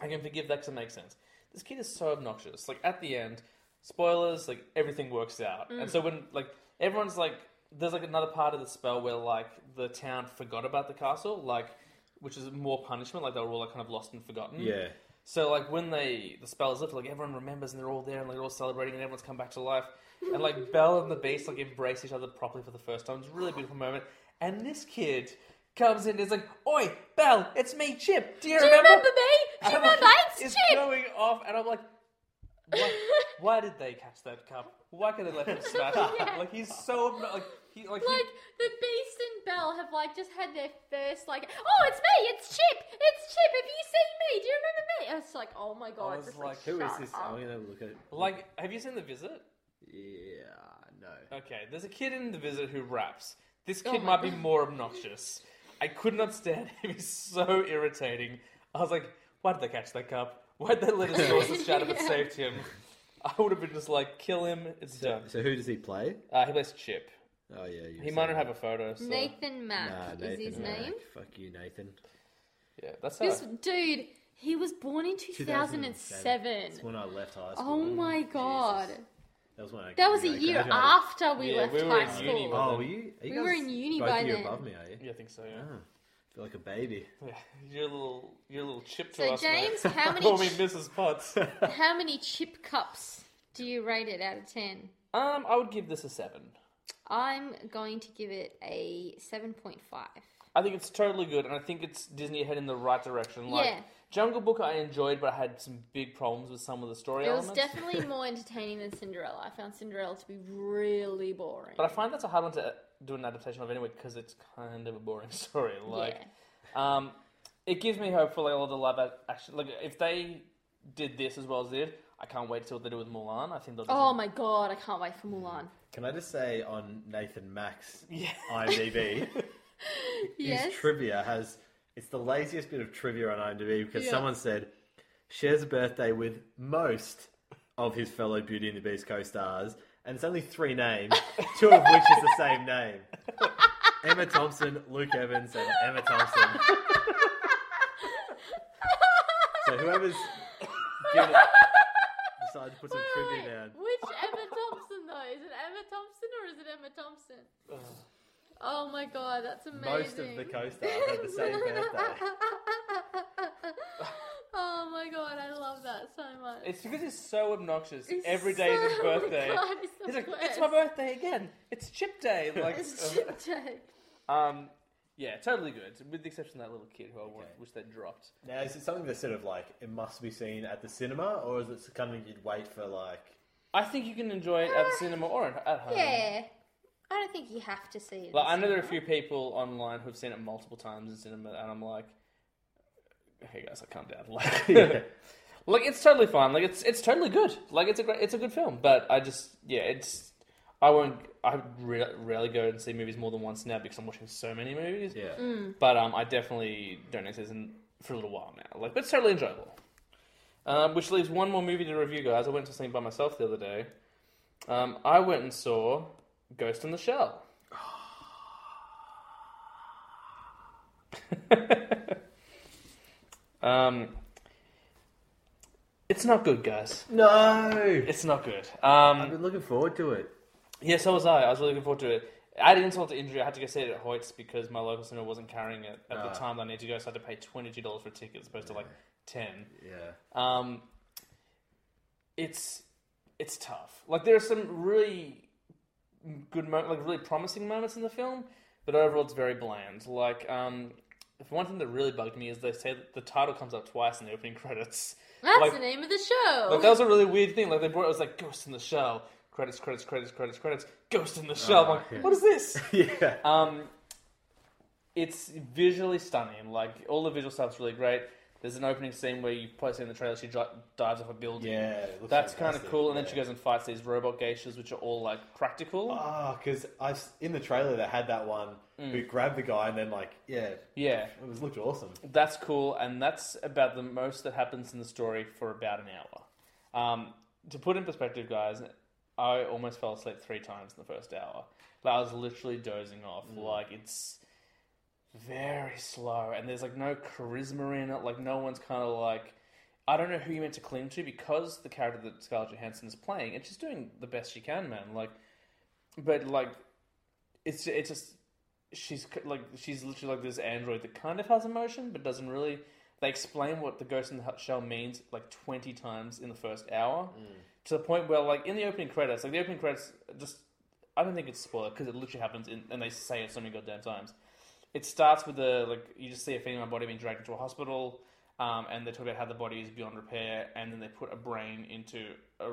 I can forgive that because it makes sense. This kid is so obnoxious. Like at the end, spoilers. Like everything works out. And mm. so when like everyone's like, there's like another part of the spell where like the town forgot about the castle, like which is more punishment. Like they were all like kind of lost and forgotten. Yeah. So like when they the spell is lifted, like everyone remembers and they're all there and like, they're all celebrating and everyone's come back to life. And like Belle and the Beast like embrace each other properly for the first time. It's a really beautiful moment. And this kid comes in and is like, "Oi, Belle, it's me, Chip. Do you Do you remember?" remember me? Do And you I'm like, remember? It's it's Chip. going off, and I'm like, why, why did they catch that cup? Why could they let him smash it? Yeah. Like he's so like he like, he- the Beast and Belle have like just had their first like, oh, it's me, it's Chip, it's Chip. Have you seen me? Do you remember me? And it's like, oh my god, I was just like, like, Who is this? up. I'm gonna look at it. like have you seen the visit? Yeah, no. Okay, there's a kid in the visit who raps. This Oh kid my might be more obnoxious. I could not stand him. He's so irritating. I was like, why did they catch that cup? Why did they let his sources shatter that Yeah. saved him? I would have been just like, kill him. It's So, done. so who does he play? Uh, he plays Chip. Oh yeah, you He might not have a photo. So. Nathan Mack Nah, is his Mack. name. Fuck you, Nathan. Yeah, that's how. This dude, he was born in 2007. That's when I left high school. Oh my god. That was when I That was a I year graduated. after we Yeah, left we were high in school. uni by Oh, were you? Are you We were guys in uni both by a year then. above me, are you? Yeah, I think so. Yeah. Oh, feel like a baby. yeah. You're a little, you're a little chip to So, us. James, mate. how many Call me Mrs. Potts. How many chip cups do you rate it out of 10? um, I would give this a seven. I'm going to give it a 7.5. I think it's totally good, and I think it's Disney heading in the right direction. Like Yeah. Jungle Book, I enjoyed, but I had some big problems with some of the story It was definitely more entertaining than Cinderella. I found Cinderella to be really boring. But I find that's a hard one to do an adaptation of anyway because it's kind of a boring story. Like, um, it gives me hope for like all the live ac- action. Like, if they did this as well as they did, I can't wait to see what they do with Mulan. I think they'll. Oh my god, I can't wait for Mulan. Can I just say on Nathan Mack's Yeah. IMDb, Yes. his trivia has it's the laziest bit of trivia on IMDb because Yeah. someone said shares a birthday with most of his fellow Beauty and the Beast co-stars, and it's only three names, two of which is the same name: Emma Thompson, Luke Evans, and Emma Thompson. so whoever's given it, decided to put some trivia down. Which Emma Thompson though? Is it Emma Thompson or is it Emma Thompson? Oh my god, that's amazing. Most of the co-stars have the same birthday. oh my god, I love that so much. It's because it's so obnoxious. It's Every day is his birthday. God, it's the he's like, "It's my birthday again. It's Chip Day." Like, It's Chip Day. um, yeah, totally good. With the exception of that little kid who I Okay. wish they dropped. Now, is it something that's sort of like it must be seen at the cinema, or is it something you'd wait for like? I think you can enjoy it at the cinema or at at home. Yeah. I don't think you have to see it. in Like I know there are a few people online who've seen it multiple times in cinema, and I'm like, "Hey guys, I calm down." Like, like it's totally fine. Like it's it's totally good. Like it's a great, it's a good film. But I just yeah, it's I won't. I re- rarely go and see movies more than once now because I'm watching so many movies. Yeah. Mm. But um, I definitely don't know this in for a little while now. Like, but it's totally enjoyable. Um, which leaves one more movie to review, guys. I went to something by myself the other day. Um, I went and saw Ghost in the Shell. um, it's not good, guys. No, It's not good. I've Um, been looking forward to it. yeah, so was I. I was really looking forward to it. Adding insult to injury, I had to go see it at Hoyts because my local cinema wasn't carrying it at the Ah. time that I needed to go, so I had to pay twenty two dollars for a ticket as opposed to like ten. Yeah. Um, it's it's tough. Like there are some really good, mo- like really promising moments in the film, but overall it's very bland. Like um, if one thing that really bugged me is they say that the title comes up twice in the opening credits. That's like- the name of the show. Like that was a really weird thing. Like they brought it was like Ghost in the Shell. Credits, credits, credits, credits, credits. Ghost in the Shell. I'm like, yeah. what is this? Yeah. Um, it's visually stunning. Like all the visual stuff's really great. There's an opening scene where you probably see in the trailer she dives off a building. Yeah, it looks that's kind of cool. And then she goes and fights these robot geishas, which are all like practical. Ah, because I in the trailer they had that one Mm. who grabbed the guy and then like yeah, yeah, it was looked awesome. that's cool, and that's about the most that happens in the story for about an hour. Um, to put in perspective, guys, I almost fell asleep three times in the first hour. Like, I was literally dozing off. Mm. Like it's very slow, and there's like no charisma in it. Like no one's kind of like. I don't know who you're meant to cling to because the character that Scarlett Johansson is playing, and she's doing the best she can, man. Like, but like, it's it's just she's like she's literally like this android that kind of has emotion but doesn't really. They explain what the ghost in the Hut shell means like twenty times in the first hour, mm. to the point where like in the opening credits, like the opening credits, uh, just I don't think it's spoiler because it literally happens in, and they say it so many goddamn times. It starts with the like you just see a female body being dragged into a hospital, um, and they talk about how the body is beyond repair, and then they put a brain into a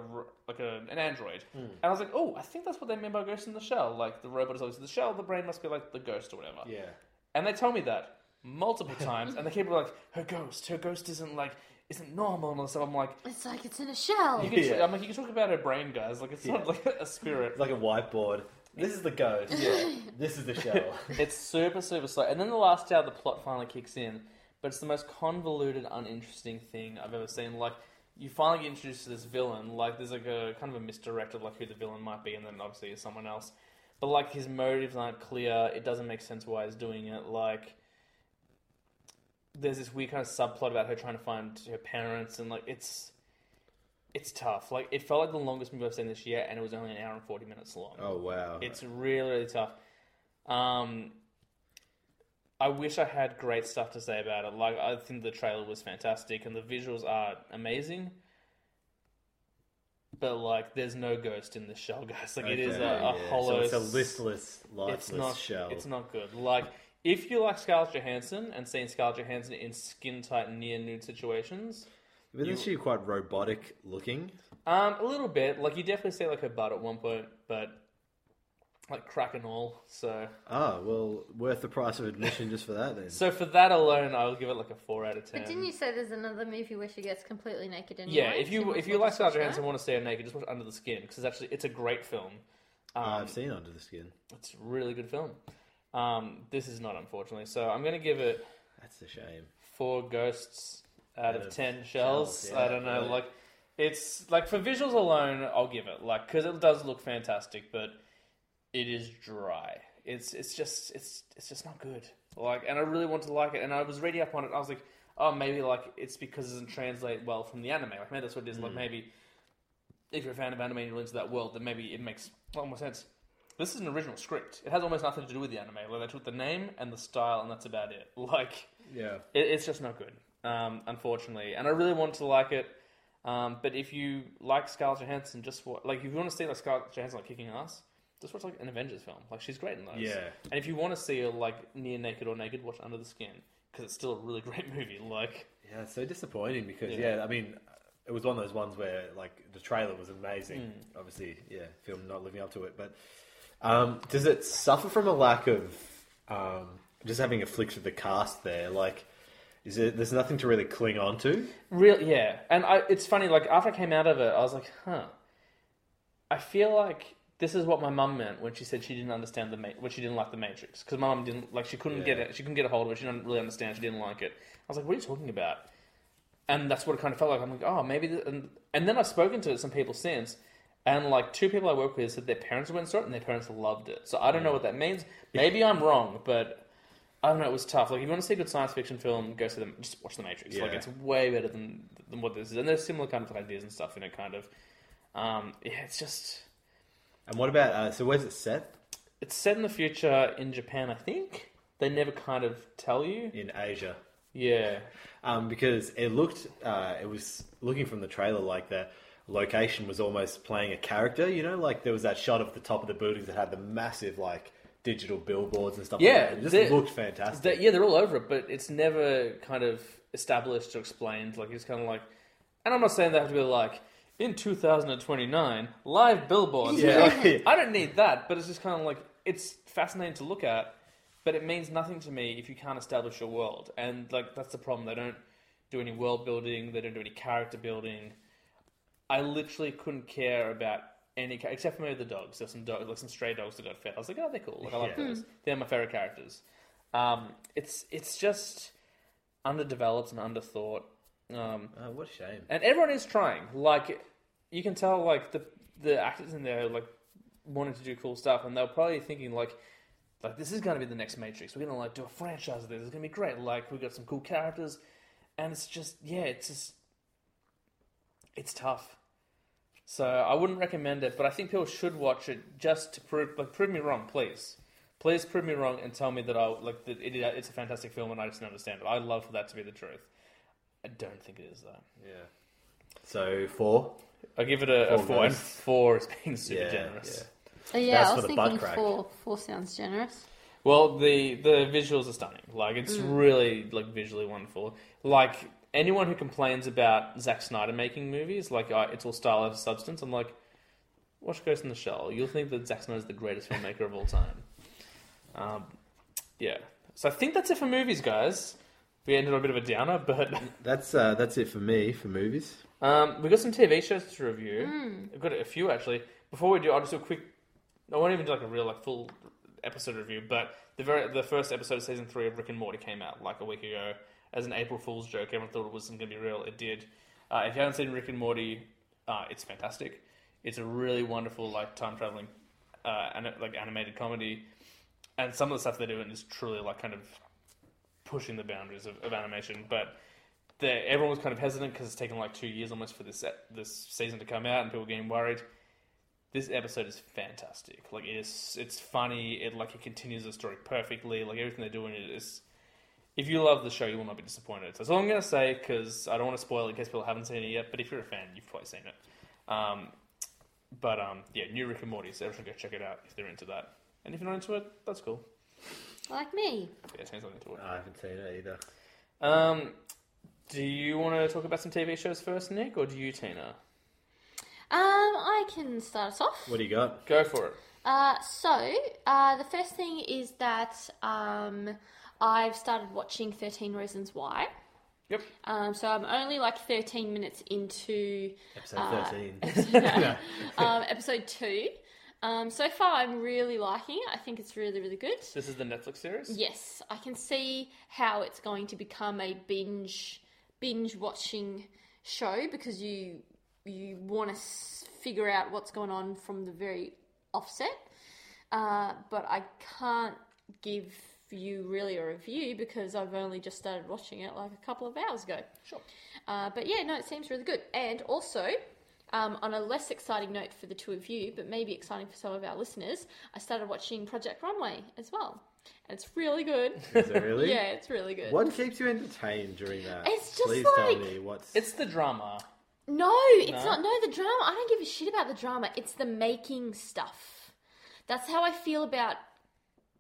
like a, an android. Hmm. And I was like, oh, I think that's what they mean by ghost in the shell. Like the robot is obviously the shell, the brain must be like the ghost or whatever. Yeah. And they tell me that multiple times, and they keep like, her ghost, her ghost isn't like isn't normal and all this stuff. I'm like, It's like it's in a shell. you can, Yeah. I'm like, you can talk about her brain, guys. Like it's not like a spirit. It's like a whiteboard. This is the ghost. Yeah. this is the shell. It's super, super slow. And then the last hour, the plot finally kicks in. But it's the most convoluted, uninteresting thing I've ever seen. Like, you finally get introduced to this villain. Like, there's like a kind of a misdirect of like who the villain might be, and then obviously it's someone else. But like, his motives aren't clear. It doesn't make sense why he's doing it. Like, there's this weird kind of subplot about her trying to find her parents, and like, it's it's tough. Like, it felt like the longest movie I've seen this year, and it was only an hour and forty minutes long. oh wow. It's really, really tough. Um, I wish I had great stuff to say about it. Like, I think the trailer was fantastic and the visuals are amazing. But, like, there's no ghost in this shell, guys. Like, it is a, a yeah. hollow. So it's a listless, lifeless it's not, shell. It's not good. Like, if you like Scarlett Johansson and seeing Scarlett Johansson in skin tight near nude situations, But isn't she quite robotic looking? um, a little bit. Like you definitely see like her butt at one point, but like crack and all. So, Ah, well, worth the price of admission just for that then. so for that alone, I will give it like a four out of ten. But didn't you say there's another movie where she gets completely naked anyway? Yeah, if So you if you like Scarlett Johansson, that. want to see her naked, just watch Under the Skin because it's actually it's a great film. Um, I've seen Under the Skin. It's a really good film. Um, this is not, unfortunately. So I'm going to give it That's a shame. four ghosts out, Out of of ten shells. shells, yeah, I don't know. really. Like it's like for visuals alone, I'll give it like because it does look fantastic, but it is dry. It's it's just it's it's just not good. Like, and I really want to like it, and I was reading up on it. I was like, oh, maybe like it's because it doesn't translate well from the anime. Like maybe that's what it is. Like maybe if you're a fan of anime and you're into that world, then maybe it makes a lot more sense. This is an original script. It has almost nothing to do with the anime. Like they took the name and the style, and that's about it. Like Yeah. it, it's just not good, um, unfortunately. And I really want to like it. Um, but if you like Scarlett Johansson, just like if you want to see like Scarlett Johansson like kicking ass, just watch like an Avengers film. Like she's great in those. Yeah. And if you want to see her like near naked or naked, watch Under the Skin because it's still a really great movie. Like Yeah, it's so disappointing because Yeah. yeah. I mean, it was one of those ones where like the trailer was amazing. Hmm. Obviously, yeah, film not living up to it. But um, does it suffer from a lack of um, just having a flick of the cast there? Like, is it? There's nothing to really cling on to. Real, yeah. And I, it's funny. Like after I came out of it, I was like, huh. I feel like this is what my mum meant when she said she didn't understand the when she didn't like the Matrix because my mum didn't like she couldn't get it. She couldn't get a hold of it. She didn't really understand. She didn't like it. I was like, what are you talking about? And that's what it kind of felt like. I'm like, oh, maybe. And, and then I've spoken to some people since, and like two people I work with said their parents went and saw it and their parents loved it. So I don't know what that means. Maybe I'm wrong, but I don't know. It was tough. Like if you want to see a good science fiction film, go see them. Just watch The Matrix. Like Yeah. it's way better than than what this is, and there's similar kind of ideas and stuff in it. Kind of. Um, yeah, it's just And what about? Uh, so where's it set? it's set in the future in Japan. I think they never kind of tell you. In Asia. Yeah, um, because it looked, uh, it was looking from the trailer like the location was almost playing a character. You know, like there was that shot of the top of the buildings that had the massive like digital billboards and stuff. Yeah, like that. it just looked fantastic. They- yeah, they're all over it, but it's never kind of established or explained. Like it's kind of like, and I'm not saying they have to be like in 2029 live billboards. Yeah. I don't need that, but it's just kind of like it's fascinating to look at, but it means nothing to me if you can't establish your world. And like that's the problem. They don't do any world building. They don't do any character building. I literally couldn't care about any ca- except for maybe the dogs. There's some dogs, like some stray dogs that got fed. I was like, oh, they're cool. Like I like Yeah. those. They're my favorite characters. Um, it's it's just underdeveloped and underthought. Um, oh, what a shame. and everyone is trying. Like you can tell, like the the actors in there, like wanting to do cool stuff, and they're probably thinking like, like this is going to be the next Matrix. We're going to like do a franchise of this. It's going to be great. Like we've got some cool characters, and it's just yeah, it's just it's tough. So I wouldn't recommend it, but I think people should watch it just to prove like prove me wrong, please. Please prove me wrong and tell me that I like that it, it's a fantastic film and I just don't understand it. I'd love for that to be the truth. I don't think it is though. Yeah. So four. I give it a, a Four four, and four is being super Yeah, generous. Oh, yeah, That's I was for the thinking four. Four sounds generous. Well, the the visuals are stunning. Like it's mm. really like visually wonderful. Like anyone who complains about Zack Snyder making movies, like uh, it's all style over substance. I'm like, watch Ghost in the Shell. You'll think that Zack Snyder is the greatest filmmaker of all time. Um, yeah. So I think that's it for movies, guys. We ended on a bit of a downer, but That's uh, that's it for me for movies. Um, we've got some TV shows to review. We've got a few actually. Before we do, I'll just do a quick. I won't even do like a real like full episode review, but the very the first episode of season three of Rick and Morty came out like a week ago as an April Fool's joke. Everyone thought it wasn't going to be real. It did. Uh, if you haven't seen Rick and Morty, uh, it's fantastic. It's a really wonderful like time traveling, uh, and like animated comedy, and some of the stuff they're doing is truly like kind of pushing the boundaries of, of animation, but the, everyone was kind of hesitant because it's taken like two years almost for this this season to come out, and people getting worried. This episode is fantastic. Like it is, it's funny. It like it continues the story perfectly. Like everything they're doing it is. If you love the show, you will not be disappointed. So that's all I'm going to say because I don't want to spoil it in case people haven't seen it yet. But if you're a fan, you've probably seen it. Um, but um, yeah, new Rick and Morty. So everyone should go check it out if they're into that. And if you're not into it, that's cool. Like me. Yeah, seems something to it. I haven't seen it either. Um, do you want to talk about some TV shows first, Nick, or do you, Tina? Um, I can start us off. What do you got? Go for it. Uh, so, uh, the first thing is that um, I've started watching 13 Reasons Why. Yep. Um, so I'm only like 13 minutes into Episode Uh, 13. um, episode two. Um, so far, I'm really liking it. I think it's really, really good. This is the Netflix series. Yes, I can see how it's going to become a binge binge watching show because you you want to s- figure out what's going on from the very offset. Uh, but I can't give you really a review because I've only just started watching it like a couple of hours ago. Sure. Uh, but yeah, no, it seems really good. And also, um, on a less exciting note for the two of you, but maybe exciting for some of our listeners, I started watching Project Runway as well. And it's really good. Is it really? yeah, it's really good. What keeps you entertained during that? It's just Please like- tell me what's. It's the drama. No, it's No? not. No, the drama. I don't give a shit about the drama. It's the making stuff. That's how I feel about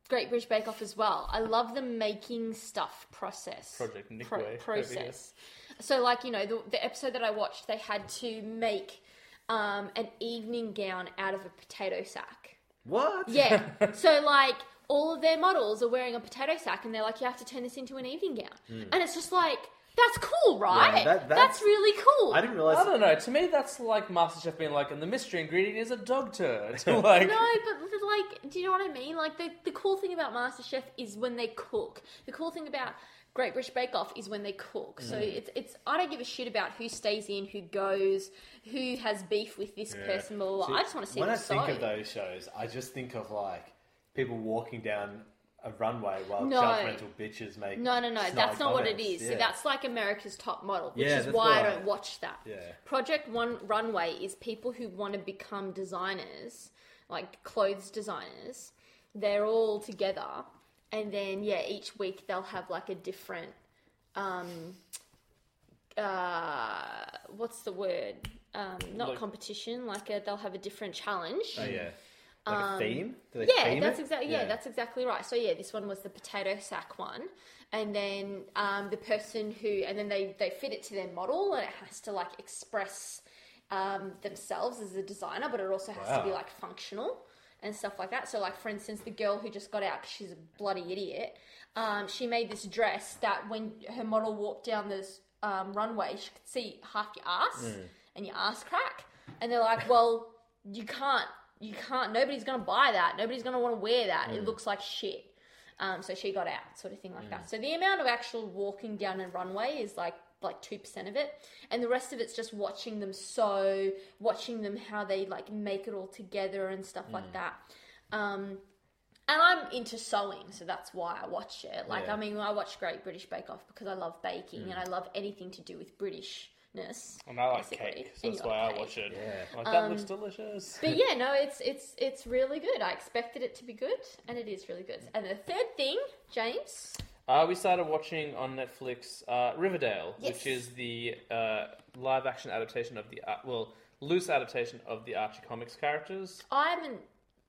Great British Bake Off as well. I love the making stuff process. Project Nick Pro- process. So, like you know, the, the episode that I watched, they had to make um, an evening gown out of a potato sack. what? Yeah. so like all of their models are wearing a potato sack, and they're like, you have to turn this into an evening gown, and it's just like that's cool, right? Hmm. that- that's, that's- really cool. I didn't realize. I don't know. To me, that's like MasterChef being like, and the mystery ingredient is a dog turd. like, No, but but, like, do you know what I mean? Like, the, the cool thing about MasterChef is when they cook. The cool thing about Great British Bake Off is when they cook. So it's it's I don't give a shit about who stays in, who goes, who has beef with this person. Blah, blah, blah. I just want to see When the I think sew. of those shows, I just think of like people walking down a runway while No. judgmental bitches make. No, no, no. snide That's not what it comments. is. Yeah. that's like America's Top Model, which Yeah, is that's why I don't watch that. Yeah. Project One Runway is people who want to become designers, like clothes designers. They're all together, and then yeah, each week they'll have like a different, um, uh, what's the word? Um, not Like- competition. Like a, they'll have a different challenge. Oh yeah. Like a theme? Um, Yeah, theme that's exactly yeah. that's exactly right. So yeah, this one was the potato sack one, and then um, the person who and then they they fit it to their model, and it has to like express um, themselves as a designer, but it also has to be like functional and stuff like that. So like for instance, the girl who just got out 'cause she's a bloody idiot, um, she made this dress that when her model walked down this um, runway, she could see half your ass and your ass crack, and they're like, well, you can't you can't nobody's gonna buy that. Nobody's gonna want to wear that. It looks like shit. Um, so she got out sort of thing like that. So the amount of actual walking down a runway is like like 2% of it. And the rest of it's just watching them sew watching them how they like make it all together and stuff like that. Um, and I'm into sewing, so that's why I watch it. Like, Yeah. I mean, I watch Great British Bake Off because I love baking and I love anything to do with Britishness. and I like basically. cake, so And that's why like I watch it. Yeah. Like, that looks delicious. But yeah, no, it's it's it's really good. I expected it to be good, and it is really good. And the third thing, James, Uh, we started watching on Netflix uh, Riverdale, Yes. which is the uh, live action adaptation of the uh, well loose adaptation of the Archie comics characters. I haven't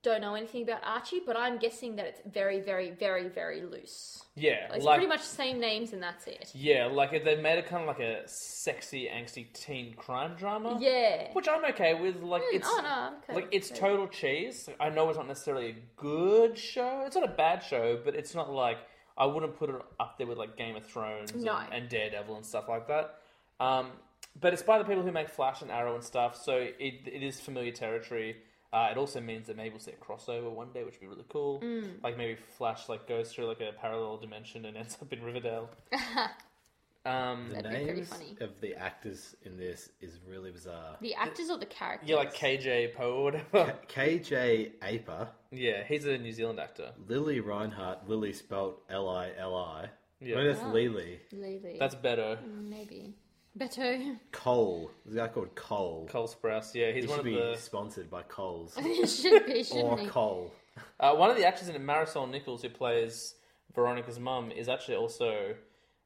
don't know anything about Archie, but I'm guessing that it's very, very, very, very loose. Yeah, It's like pretty much the same names, and that's it. yeah, like they made it kind of like a sexy, angsty teen crime drama. Yeah. which I'm okay with. Like Mm, it's oh, no, I'm okay like with it's it. total cheese. I know it's not necessarily a good show. It's not a bad show, but it's not like I wouldn't put it up there with like Game of Thrones No. and, and Daredevil and stuff like that. Um, but it's by the people who make Flash and Arrow and stuff, so it, it is familiar territory. Uh, it also means that maybe we'll see a crossover one day, which would be really cool. Mm. Like maybe Flash like goes through like a parallel dimension and ends up in Riverdale. um, The That'd be pretty names funny. of the actors in this is really bizarre. The actors or the characters? yeah, like KJ Poe or whatever. KJ Apa, yeah, he's a New Zealand actor. Lili Reinhart, Lily spelt L I L I. Yeah. I mean, that's Oh. Lily. Lily. That's better. maybe better. Cole. There's a guy called Cole. Cole Sprouse, yeah, he's He one should of be the sponsored by Coles. it should be, shouldn't or he? Cole. uh, one of the actors in it, Marisol Nichols, who plays Veronica's mum, is actually also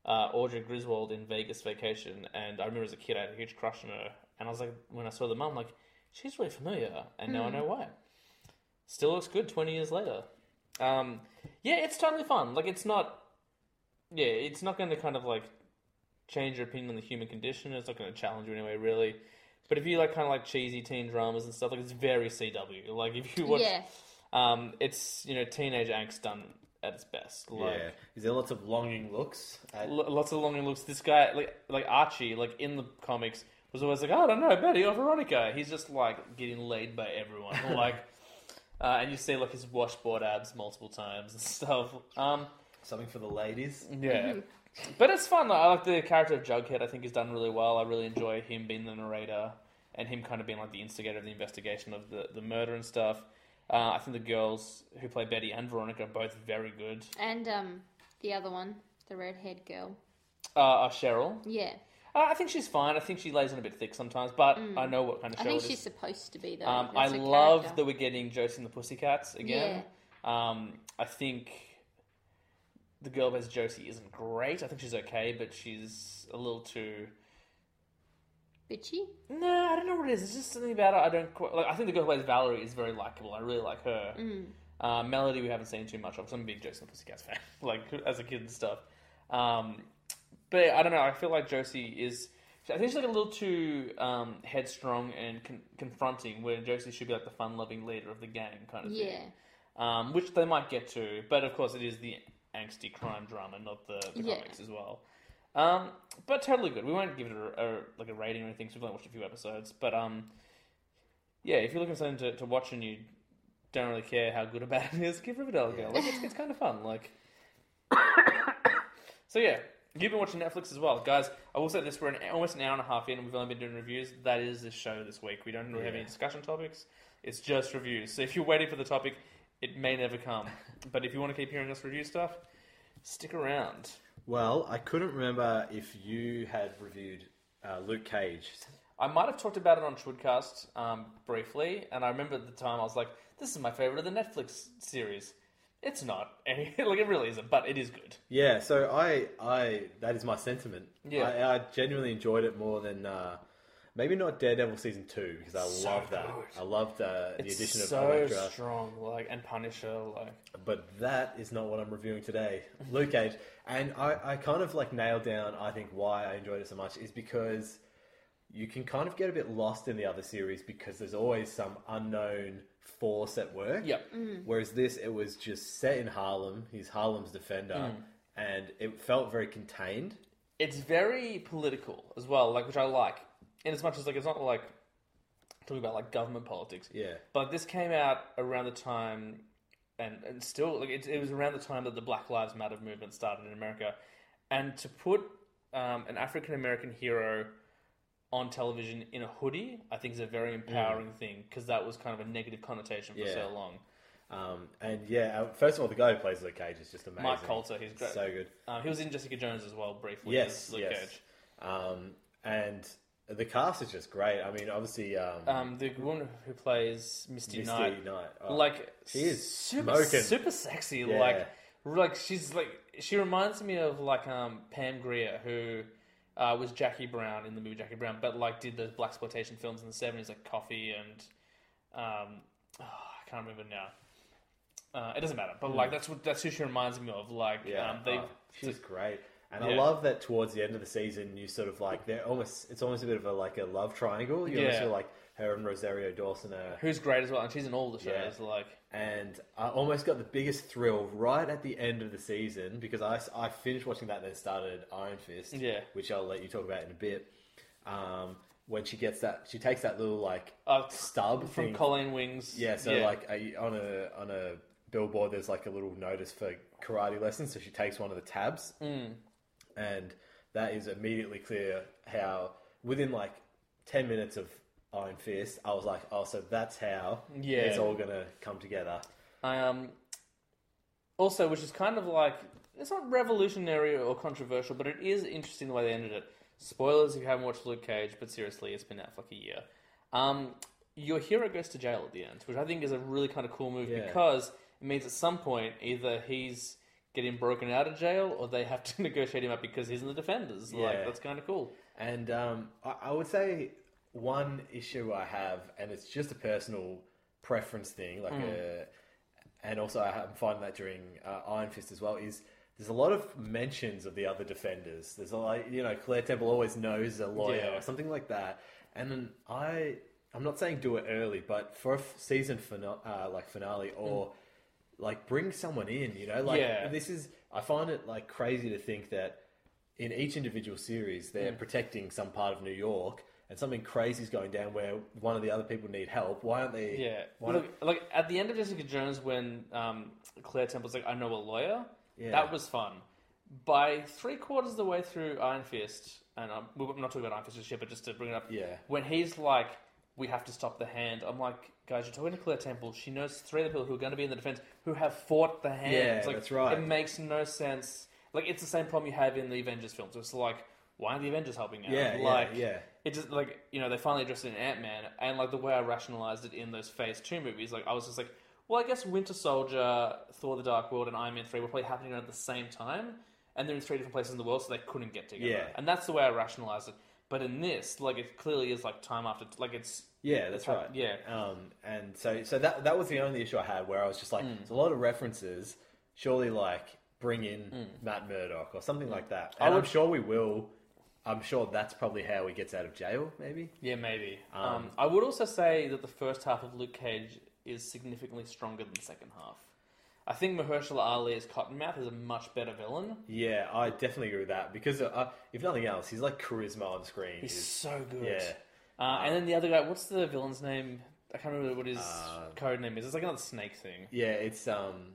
uh, Audrey Griswold in Vegas Vacation. And I remember as a kid, I had a huge crush on her, and I was like, when I saw the mum, like, she's really familiar, and now I know why. Still looks good twenty years later. Um, yeah, it's totally fun. Like, it's not. Yeah, it's not going to kind of like change your opinion on the human condition. It's not going to challenge you anyway, really. But if you like kind of like cheesy teen dramas and stuff, like it's very CW. Like if you watch, Yeah. um, it's you know teenage angst done at its best. Like, yeah. Is there lots of longing looks? At, L- lots of longing looks. This guy, like like Archie, like in the comics, was always like, "Oh, I don't know, Betty or Veronica. He's just like getting laid by everyone. like, uh, and you see like his washboard abs multiple times and stuff. Um, something for the ladies. yeah, but it's fun. I like the character of Jughead. I think he's done really well. I really enjoy him being the narrator and him kind of being like the instigator of the investigation of the the murder and stuff. Uh, I think the girls who play Betty and Veronica are both very good. And um, the other one, the red-haired girl. Uh, uh, Cheryl, Yeah, Uh, I think she's fine. I think she lays in a bit thick sometimes, but I know what kind of I show think it she's is. supposed to be though. Um, I love character. that we're getting Josie and the Pussycats again. Yeah. Um, I think the girl has Josie isn't great. I think she's okay, but she's a little too. bitchy. No, I don't know what it is. It's just something about her. I don't quite like. I think the girl who plays Valerie is very likable. I really like her. Uh, Melody, we haven't seen too much of. I'm a big Josie and the Pussycats fan, like as a kid and stuff. Um, but I don't know. I feel like Josie is. I think she's like a little too um, headstrong and con- confronting, where Josie should be like the fun-loving leader of the gang kind of Yeah. thing. Um, which they might get to, but of course it is the angsty crime drama, not the, the Yeah. comics as well. Um, but totally good. We won't give it a, a like a rating or anything. So we've only watched a few episodes, but um, yeah, if you're looking for something to, to watch and you don't really care how good or bad it is, give Riverdale a go. Like it's, it's kind of fun. Like, so yeah, you've been watching Netflix as well, guys. I will say this: we're an, almost an hour and a half in, and we've only been doing reviews. That is the show this week. We don't really have any discussion topics. It's just reviews. So if you're waiting for the topic, it may never come. but if you want to keep hearing us review stuff, stick around. Well, I couldn't remember if you had reviewed uh, Luke Cage. I might have talked about it on Schwoodcast um, briefly, and I remember at the time I was like, "This is my favorite of the Netflix series." It's not, any, like it really isn't, but it is good. Yeah, so I, I that is my sentiment. Yeah. I, I genuinely enjoyed it more than uh, maybe not Daredevil season two because I So love that. good. I loved uh, the It's addition of so Elektra, strong, like and Punisher, like but that is not what I'm reviewing today. Luke Cage, and I, I kind of like nailed down. I think why I enjoyed it so much is because you can kind of get a bit lost in the other series because there's always some unknown force at work. Yep. Whereas this, it was just set in Harlem. He's Harlem's defender, Mm. and it felt very contained. it's very political as well, like which I like. In as much as like it's not like talking about like government politics. Yeah. But this came out around the time, and, and still, like it, it was around the time that the Black Lives Matter movement started in America, and to put um, an African American hero on television in a hoodie, I think is a very empowering thing because that was kind of a negative connotation for Yeah. so long. Um, and yeah, uh, first of all, the guy who plays Luke Cage is just amazing. Mike Colter, he's great. So good. Uh, he was in Jessica Jones as well briefly. Yes, as Luke yes. Cage. Um, and the cast is just great. I mean, obviously, um, Um, the woman who plays Misty, Misty Knight, Knight. Oh, like she is super, smoking. super sexy. Yeah. Like, like she's like she reminds me of like um, Pam Grier, who uh, was Jackie Brown in the movie Jackie Brown, but like did those black exploitation films in the seventies, like Coffy and um, oh, I can't remember now. Uh, it doesn't matter, but like that's what that's who she reminds me of. Like. Yeah, um, they oh, she's great. And I love that towards the end of the season, you sort of like they're almost. It's almost a bit of a like a love triangle. You almost Yeah. feel like her and Rosario Dawson are who's great as well, and she's in all the shows. Yeah. Like, and I almost got the biggest thrill right at the end of the season because I, I finished watching that and then started Iron Fist, Yeah. which I'll let you talk about in a bit. Um, when she gets that, she takes that little like uh, stub from thing. Colleen Wings. yeah, so like a, on a on a billboard, there's like a little notice for karate lessons. So she takes one of the tabs, Mm. And that is immediately clear how within like ten minutes of Iron Fist, I was like, oh, so that's how Yeah. it's all gonna come together. Um, also, which is kind of like it's not revolutionary or controversial, but it is interesting the way they ended it. Spoilers if you haven't watched Luke Cage, but seriously, it's been out for like a year. Um, your hero goes to jail at the end, which I think is a really kind of cool move Yeah. because it means at some point either he's getting broken out of jail or they have to negotiate him up because he's in the defenders. Like Yeah. that's kind of cool. And um, I, I would say one issue I have, and it's just a personal preference thing, like a, and also I'm finding that during uh, Iron Fist as well is there's a lot of mentions of the other defenders. There's a lot, you know, Claire Temple always knows a lawyer Yeah. or something like that. And then I, I'm not saying do it early, but for a f- season fina- uh, like finale or like bring someone in, you know, like Yeah. this is. I find it like crazy to think that in each individual series they're protecting some part of New York. And something crazy is going down where one of the other people need help. Why aren't they? Yeah. Why Look, like at the end of Jessica Jones, when um, Claire Temple's like, "I know a lawyer," Yeah. that was fun. By three quarters of the way through Iron Fist, and I'm, I'm not talking about Iron Fist just yet, but just to bring it up, Yeah. when he's like, "We have to stop the hand," I'm like, "Guys, you're talking to Claire Temple. She knows three of the people who are going to be in the defense who have fought the hand. Yeah, like, that's right. It makes no sense. Like it's the same problem you have in the Avengers films. It's like, why aren't the Avengers helping out? Yeah, yeah, like, yeah. it just like you know they finally addressed it in Ant Man, and like the way I rationalized it in those Phase Two movies, like I was just like, well, I guess Winter Soldier, Thor: The Dark World, and Iron Man Three were probably happening at the same time, and they're in three different places in the world, so they couldn't get together. Yeah. and that's the way I rationalized it. But in this, like it clearly is like time after like it's Yeah, that's right. yeah. Um, and so so that that was the only issue I had where I was just like, Mm. there's a lot of references. Surely, like bring in Matt Murdock or something like that. Mm. I And I'm sure we will. I'm sure that's probably how he gets out of jail. Maybe. yeah maybe. Um, Um, I would also say that the first half of Luke Cage is significantly stronger than the second half. I think Mahershala Ali as Cottonmouth is a much better villain. Yeah, I definitely agree with that because uh, if nothing else, he's like charisma on screen. He's is- so good. yeah. Uh, and then the other guy, what's the villain's name? I can't remember what his Uh, code name is. It's like another snake thing. yeah, it's um,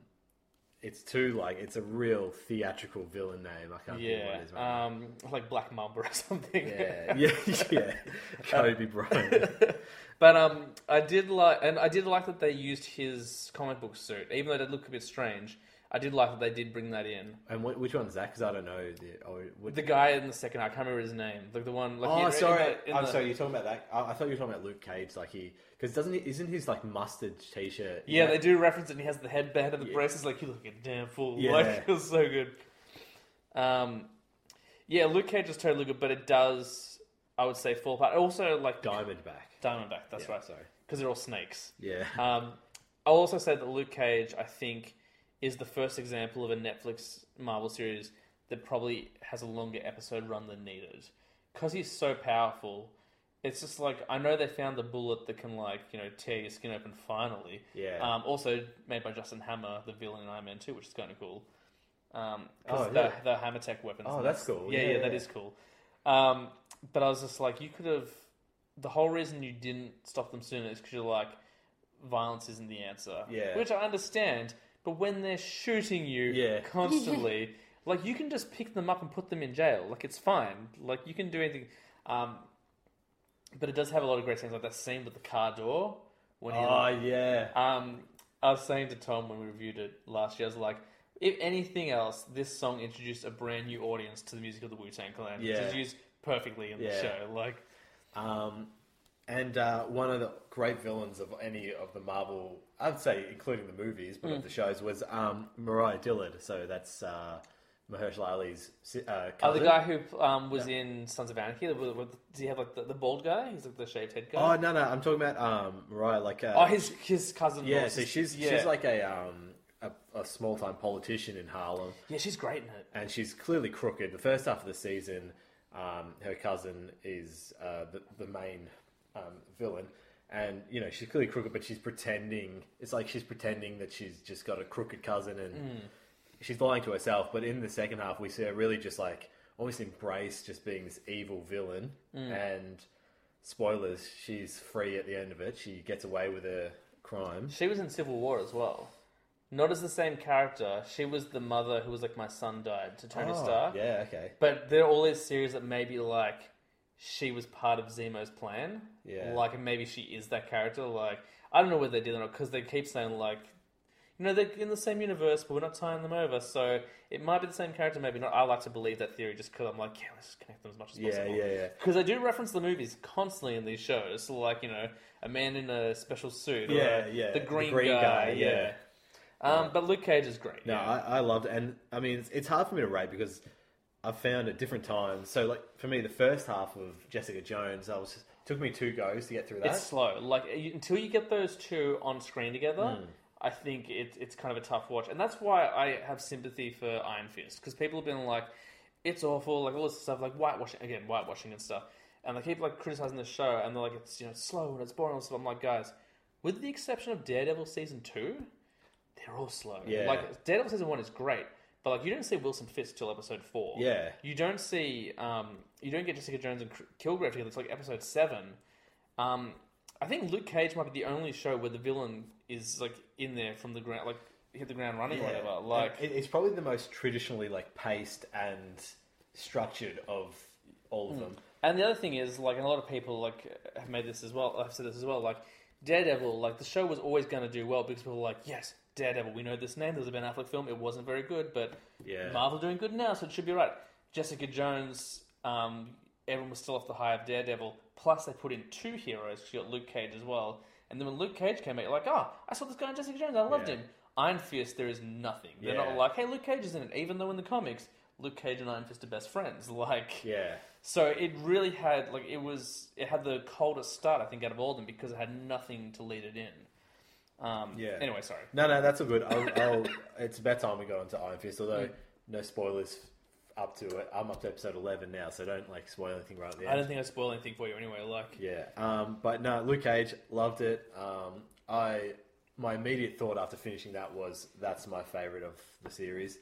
it's too like it's a real theatrical villain name. I can't think of what Yeah, it is. Right now. um, like Black Mamba or something. yeah, yeah, yeah. Kobe Bryant. but um, I did like, and I did like that they used his comic book suit, even though it did look a bit strange. I did like that they did bring that in. And wh- which one's that? Because I don't know. The, oh, what, The guy in the second, I can't remember his name. Like the one. Like oh, he- in sorry. the- in I'm the- sorry. You're talking about that. I, I thought you were talking about Luke Cage. Like he, because doesn't he? Isn't his like mustard t-shirt? Yeah, they do reference it. and He has the headband and the braces. Like you look a damn fool. Yeah. Like it was so good. Um, yeah, Luke Cage is totally good, but it does, I would say, fall apart. Also, like Diamondback. Diamondback. That's Yeah, right. Sorry. because they're all snakes. Yeah. Um, I'll also say that Luke Cage, I think, is the first example of a Netflix Marvel series that probably has a longer episode run than needed. Because he's so powerful, it's just like, I know they found the bullet that can, like, you know, tear your skin open finally. Yeah. Um, also made by Justin Hammer, the villain in Iron Man 2, which is kind of cool. Um, Oh, the, yeah. the Hammer Tech weapons. Oh, and that's cool. Yeah, Yeah, yeah, yeah. is cool. Um, but I was just like, you could have. The whole reason you didn't stop them sooner is because you're like, violence isn't the answer. Yeah. Which I understand, but when they're shooting you Yeah. constantly, like you can just pick them up and put them in jail. Like it's fine. Like you can do anything. Um, but it does have a lot of great scenes, like that scene with the car door when he. Oh yeah. Um, I was saying to Tom when we reviewed it last year, I was like, if anything else, this song introduced a brand new audience to the music of the Wu Tang Clan, which Yeah. is used perfectly in the Yeah. show. Like, Um, and uh, one of the great villains of any of the Marvel, I'd say, including the movies, but of Mm. the shows, was um, Mariah Dillard. So that's uh, Mahershala Ali's si- uh, oh, cousin. the guy who um, was in Sons of Anarchy, the- with- with- does he have like the, the bald guy? He's like the shaved head guy. Oh no, no, I'm talking about um, Mariah. Like, uh, Oh, his his cousin. yeah. was So she's yeah. she's like a um, a, a small time politician in Harlem. yeah, she's great in it. and she's clearly crooked. The first half of the season, um, her cousin is uh, the, the main um, villain, and you know she's clearly crooked, but she's pretending. It's like she's pretending that she's just got a crooked cousin, and she's lying to herself. But in the second half, we see her really just like almost embrace just being this evil villain. And spoilers, she's free at the end of it. She gets away with her crime. She was in Civil War as well. Not as the same character. She was the mother who was like, my son died to Tony Oh, Stark. Yeah, okay. But there are all these theories that maybe like she was part of Zemo's plan. Yeah. Like maybe she is that character. Like I don't know whether they did or not because they keep saying like, you know, they're in the same universe, but we're not tying them over. So it might be the same character, maybe not. I like to believe that theory just because I'm like, yeah, let's just connect them as much as Yeah, possible. yeah, yeah. Yeah. Because they do reference the movies constantly in these shows. So like you know, a man in a special suit. or Yeah, yeah. The The green, green guy. guy, yeah. Um, but Luke Cage is great. No, yeah. I, I loved it, and I mean, it's, it's hard for me to rate because I've found at different times. So, like for me, the first half of Jessica Jones, I was just, took me two goes to get through that. It's slow. Like you, until you get those two on screen together, hmm. I think it, it's kind of a tough watch, and that's why I have sympathy for Iron Fist because people have been like, it's awful, like all this stuff, like whitewashing again, whitewashing and stuff, and they keep like criticizing the show, and they're like, it's you know slow and it's boring and stuff. I'm like, guys, with the exception of Daredevil season two, they're all slow. Yeah. Like Daredevil season one is great, but like you don't see Wilson Fisk till episode four. Yeah. You don't see, um, you don't get Jessica Jones and Kilgrave together. It's like episode seven. Um, I think Luke Cage might be the only show where the villain is like in there from the ground, like hit the ground running or whatever. Like, And it's probably the most traditionally like paced and structured of all of them. And the other thing is, like, and a lot of people like have made this as well. I've said this as well. Like, Daredevil, like the show was always going to do well because people were like, yes, Daredevil. We know this name. There's a Ben Affleck film. It wasn't very good, but Yeah. Marvel doing good now, so it should be right. Jessica Jones, um, everyone was still off the high of Daredevil. Plus, they put in two heroes. She got Luke Cage as well. And then when Luke Cage came out, you're like, oh, I saw this guy in Jessica Jones. I loved Yeah. him. Iron Fist, there is nothing. They're Yeah. not like, hey, Luke Cage is in it. Even though in the comics, Luke Cage and Iron Fist are best friends. Like, Yeah. so it really had like it was it had the coldest start I think out of all of them because it had nothing to lead it in. Um, Yeah. Anyway, sorry. No, no, that's all good. I'll, I'll, it's about time we got onto Iron Fist. Although no spoilers up to it. I'm up to episode eleven now, so don't like spoil anything right at the end. I don't think I spoil anything for you anyway. Like, Yeah, um, but no, Luke Cage loved it. Um, I my immediate thought after finishing that was that's my favorite of the series,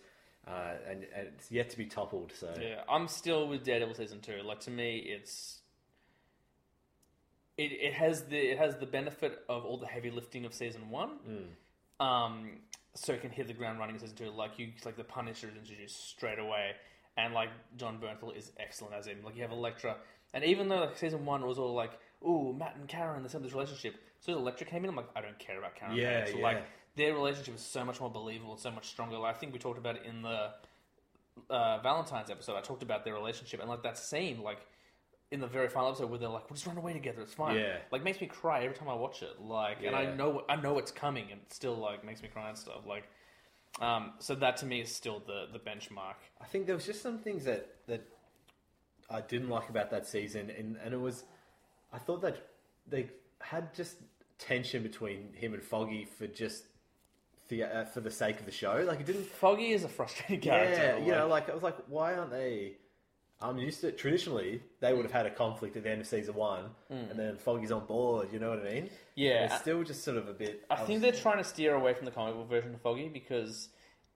uh, and, and it's yet to be toppled. So yeah, I'm still with Daredevil season two. Like to me, it's it, it has the it has the benefit of all the heavy lifting of season one. Um, so it can hit the ground running in season two. Like you, like the Punisher is introduced straight away, and like Jon Bernthal is excellent as him. Like you have Elektra, and even though like season one was all like, "Ooh, Matt and Karen, they have this relationship," so Elektra came in, I'm like, I don't care about Karen. Yeah, So, yeah. Like their relationship is so much more believable, so much stronger. Like, I think we talked about it in the uh, Valentine's episode. I talked about their relationship, and like that scene, like in the very final episode where they're like, "We'll just run away together. It's fine." Yeah. Like makes me cry every time I watch it. Like, and I Yeah. know I know it's coming, and it still like makes me cry and stuff. Like, um, so that to me is still the the benchmark. I think there was just some things that that I didn't like about that season, and and it was I thought that they had just tension between him and Foggy for just the uh, for the sake of the show. Like it didn't Foggy is a frustrating character. Yeah, you know, like I was like, why aren't they? I'm used to it. traditionally they would have had a conflict at the end of season one, mm. and then Foggy's on board. You know what I mean? Yeah. it's still just sort of a bit. I think they're trying to steer away from the comic book version of Foggy because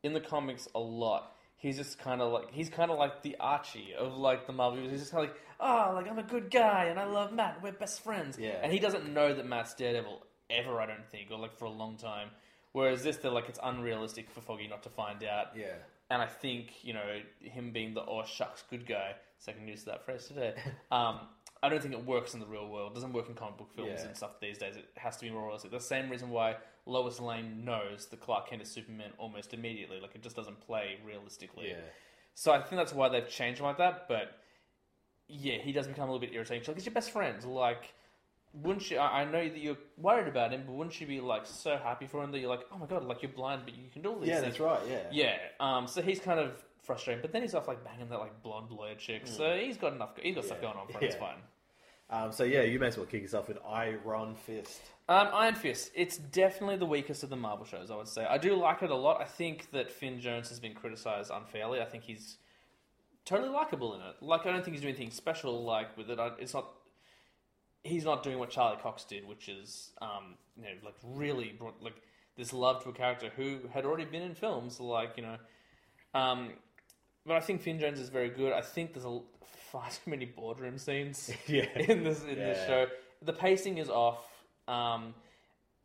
in the comics a lot he's just kind of like he's kind of like the Archie of like the Marvel. He's just kind of like oh like I'm a good guy and I love Matt. We're best friends. Yeah. and he doesn't know that Matt's Daredevil ever. I don't think or like for a long time. Whereas this, they're like it's unrealistic for Foggy not to find out. Yeah. And I think you know him being the oh shucks good guy. Second use of that phrase today. Um, I don't think it works in the real world. It doesn't work in comic book films Yeah. and stuff these days. It has to be more realistic. The same reason why Lois Lane knows the Clark Kent is Superman almost immediately. Like it just doesn't play realistically. Yeah. So I think that's why they've changed him like that. But yeah, he does become a little bit irritating. She's like, "He's your best friend." Like, wouldn't you? I I know that you're worried about him, but wouldn't you be like so happy for him that you're like, "Oh my god, like you're blind, but you can do all these Yeah, things." that's right. Yeah. Yeah. Um. So he's kind of frustrating, but then he's off like banging that like blonde lawyer chick. So he's got enough. He's got stuff Hmm. Going on for him. It's fine. Um, so yeah, you may as well kick us off with Iron Fist. Um, Iron Fist. It's definitely the weakest of the Marvel shows. I would say. I do like it a lot. I think that Finn Jones has been criticized unfairly. I think he's totally likable in it. Like I don't think he's doing anything special. Like with it, I, it's not. He's not doing what Charlie Cox did, which is, um, you know, like really brought like this love to a character who had already been in films. Like you know, um, but I think Finn Jones is very good. I think there's a far too many boardroom scenes Yeah. in this in this show. The pacing is off, um,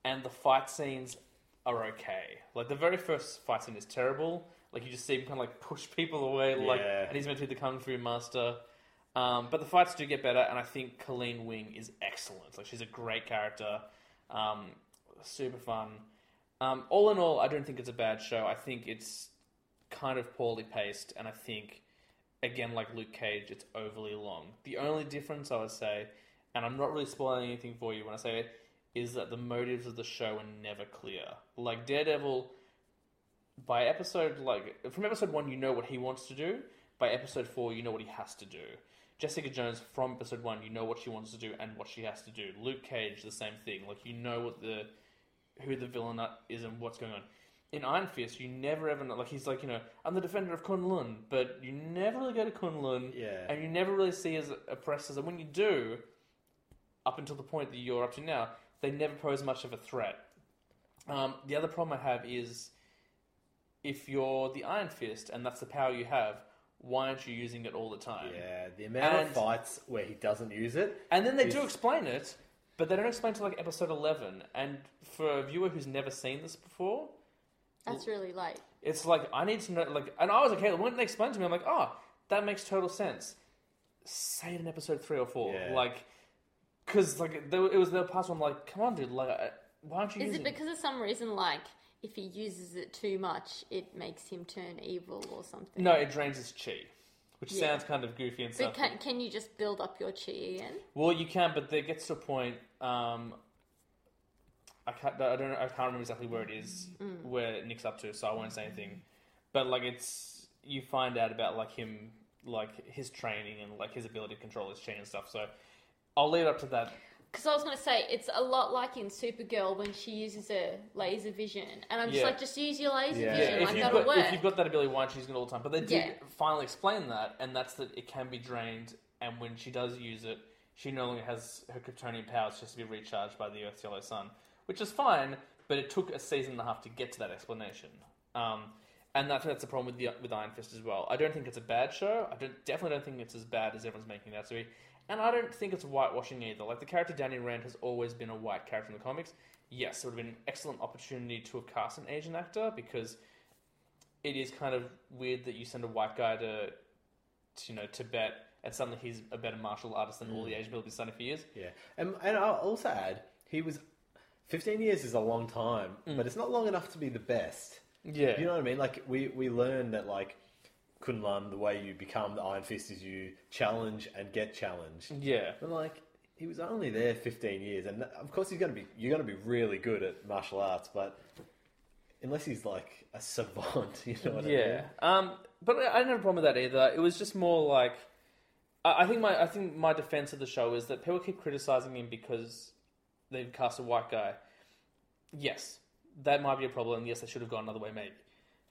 and the fight scenes are okay. Like the very first fight scene is terrible. Like you just see him kind of like push people away, like, Yeah. and he's meant to be the kung fu master. Um, but the fights do get better, and I think Colleen Wing is excellent. Like she's a great character, um, super fun. Um, all in all, I don't think it's a bad show. I think it's kind of poorly paced, and I think, again, like Luke Cage, it's overly long. The only difference I would say, and I'm not really spoiling anything for you when I say it, is that the motives of the show are never clear. Like Daredevil, by episode like from episode one, you know what he wants to do. By episode four, you know what he has to do. Jessica Jones from episode one, you know what she wants to do and what she has to do. Luke Cage, the same thing. Like you know what the who the villain is and what's going on. In Iron Fist, you never ever know. Like he's like, you know, I'm the defender of Kunlun, but you never really go to Kunlun, Yeah. and you never really see as oppressors. And when you do, up until the point that you're up to now, they never pose much of a threat. Um, the other problem I have is if you're the Iron Fist and that's the power you have, why aren't you using it all the time? Yeah, the amount And- of fights where he doesn't use it. And then they is- do explain it, but they don't explain to like episode eleven. And for a viewer who's never seen this before, That's really late. it's like I need to know. Like, and I was like, okay when they explained to me, I'm like, oh, that makes total sense. Say it in episode three or four, Yeah. like, because like there, it was the past one. I'm like, come on, dude, like, uh, why aren't you Is using it because of some reason, like if he uses it too much, it makes him turn evil or something? No, it drains his chi, which Yeah. sounds kind of goofy and But stuff. can, can you just build up your chi again? Well, you can, but there gets to a point. Um, I can't. I don't. know- I can't remember exactly where it is, where Nick's up to, so I won't say anything. But like, it's you find out about like him, like his training and like his ability to control his chi and stuff. So I'll leave it up to that. Because I was going to say, it's a lot like in Supergirl when she uses her laser vision. And I'm just Yeah. like, just use your laser Yeah. vision. if like, you've that'll got work. if you've got that ability, why don't you use it all the time? But they did Yeah. finally explain that, and that's that it can be drained, and when she does use it, she no longer has her Kryptonian powers just to be recharged by the Earth's yellow sun, which is fine. But it took a season and a half to get to that explanation, um, and that's that's the problem with the with Iron Fist as well. I don't think it's a bad show. I don't definitely don't think it's as bad as everyone's making it out to be, and I don't think it's whitewashing either. Like the character Danny Rand has always been a white character in the comics. Yes, it would have been an excellent opportunity to have cast an Asian actor because it is kind of weird that you send a white guy to, to you know, Tibet and suddenly he's a better martial artist than all the mm. Asian people been studying for years. Yeah, and, and I'll also add, he was 15 years is a long time, mm. but it's not long enough to be the best. Yeah. You know what I mean? Like we we learn that like Kunlun, the way you become the Iron Fist is you challenge and get challenged. Yeah. But like he was only there 15 years, and of course he's going to be you're going to be really good at martial arts, but unless he's like a savant, you know what I mean? Yeah. Um, but I I didn't have a problem with that either. It was just more like I, I think my I think my defense of the show is that people keep criticizing him because they've cast a white guy. Yes, that might be a problem. Yes, they should have gone another way, maybe,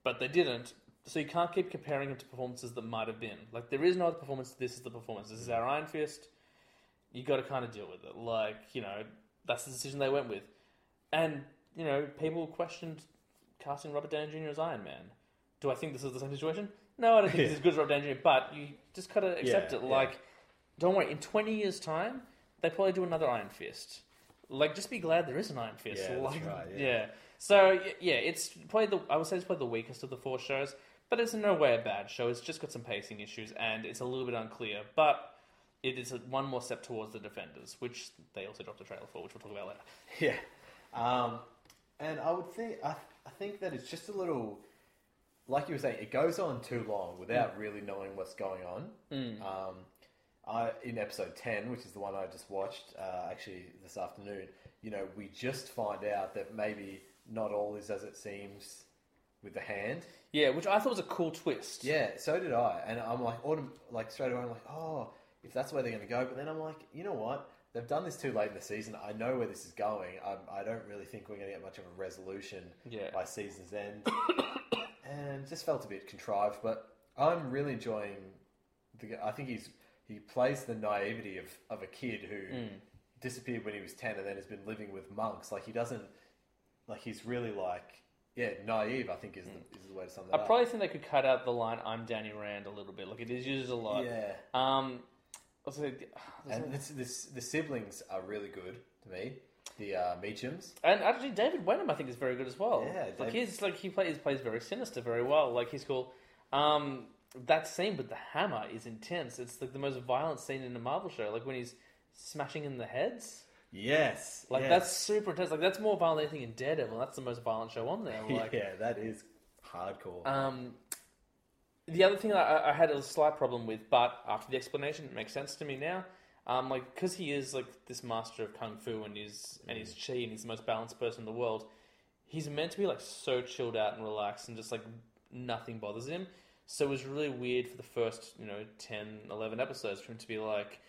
but they didn't. So you can't keep comparing him to performances that might have been. Like there is no other performance. This is the performance. This is mm. our Iron Fist. You got to kind of deal with it. Like you know, that's the decision they went with, and you know, people questioned casting Robert Downey Jr. as Iron Man. Do I think this is the same situation? No, I don't think he's as good as Robert Downey Jr. But you just gotta accept Yeah, it. yeah. Like, don't worry. In twenty years' time, they probably do another Iron Fist. Like, just be glad there is an Iron Fist. Yeah, that's like, right, yeah. So yeah, it's probably the I would say it's probably the weakest of the four shows, but it's in no way a bad show. It's just got some pacing issues and it's a little bit unclear, but it is a, one more step towards the Defenders, which they also dropped a trailer for, which we'll talk about later. Yeah. Um, and I would think I, I think that it's just a little like you were saying, it goes on too long without really knowing what's going on. Um, I in episode ten, which is the one I just watched uh, actually this afternoon, you know, we just find out that maybe not all is as it seems with the hand. Yeah, which I thought was a cool twist. Yeah, so did I, and I'm like, autom- like straight away, I'm like, oh, if that's where they're going to go. But then I'm like, you know what? They've done this too late in the season. I know where this is going. I, I don't really think we're going to get much of a resolution Yeah. by season's end, and just felt a bit contrived. But I'm really enjoying. The, g- I think he's he plays the naivety of, of a kid who Mm. disappeared when he was ten and then has been living with monks. Like he doesn't, like he's really like. Yeah, naive. I think is the, is the way to sum that. I up. probably think they could cut out the line "I'm Danny Rand" a little bit. Like it is used a lot. Yeah. Um. Also, And this, this, the siblings are really good to me. The uh, Meachums. And actually, David Wenham, I think, is very good as well. Yeah, like David- he's like he plays plays very sinister very well. Like he's cool. Um, that scene with the hammer is intense. It's like the most violent scene in a Marvel show. Like when he's smashing in the heads. Yes. Like yes. that's super intense. Like that's more violent than anything in Daredevil. That's the most violent show on there. Like, yeah, that is hardcore. Um, the other thing I, I had a slight problem with, but after the explanation, it makes sense to me now. Um, like because he is like this master of kung fu and he's and he's chi and he's the most balanced person in the world. He's meant to be like so chilled out and relaxed and just like nothing bothers him. So it was really weird for the first you know 10, 11 episodes for him to be like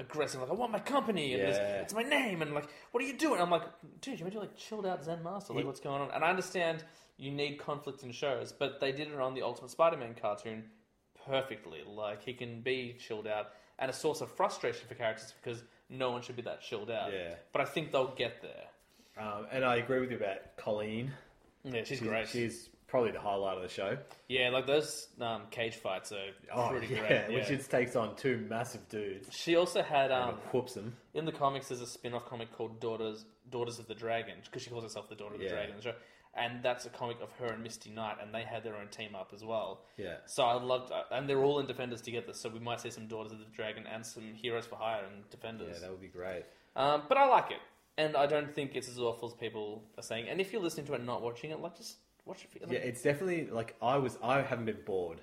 aggressive, like I want my company and Yeah. it's my name, and like what are you doing? I'm like, dude, you meant to like chilled out Zen Master, like what's going on? And I understand you need conflict in shows, but they did it on the Ultimate Spider-Man cartoon perfectly. Like he can be chilled out and a source of frustration for characters because no one should be that chilled out. Yeah. But I think they'll get there. Um, and I agree with you about Colleen. Yeah, she's, great. She's probably the highlight of the show. yeah, like those um, cage fights are pretty Oh, yeah, great. yeah. she takes on two massive dudes She also had um, whoops them. in the comics. There's a spin-off comic called Daughters Daughters of the Dragon because she calls herself the Daughter of the Dragon. show. And that's a comic of her and Misty Knight, and they had their own team up as well. Yeah. So I loved, uh, and they're all in Defenders together. So we might see some Daughters of the Dragon and some Heroes for Hire and Defenders. Yeah, that would be great. Um, but I like it, and I don't think it's as awful as people are saying. And if you're listening to it and not watching it, like just it. For, like, Yeah, it's definitely like I was. I haven't been bored.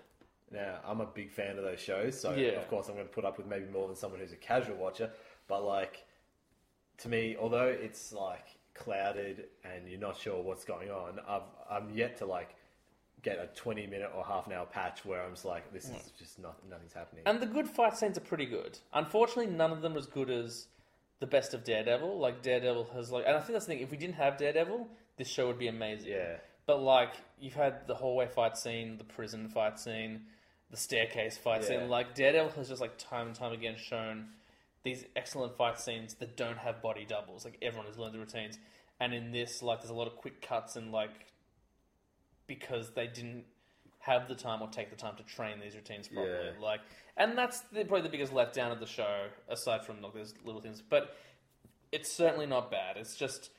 Now I'm a big fan of those shows, so Yeah. of course I'm going to put up with maybe more than someone who's a casual watcher. But like, to me, although it's like clouded and you're not sure what's going on, I've, I'm yet to like get a 20 minute or half an hour patch where I'm just like, this is hmm. just not, nothing's happening. And the good fight scenes are pretty good. Unfortunately, none of them are as good as the best of Daredevil. Like Daredevil has like, and I think that's the thing. If we didn't have Daredevil, this show would be amazing. yeah, But like, you've had the hallway fight scene, the prison fight scene, the staircase fight Yeah. scene. Like Daredevil has just like time and time again shown these excellent fight scenes that don't have body doubles. Like everyone has learned the routines. And in this, like, there's a lot of quick cuts and like because they didn't have the time or take the time to train these routines properly. Yeah. Like, and that's the, probably the biggest letdown of the show, aside from like those little things. But it's certainly not bad. It's just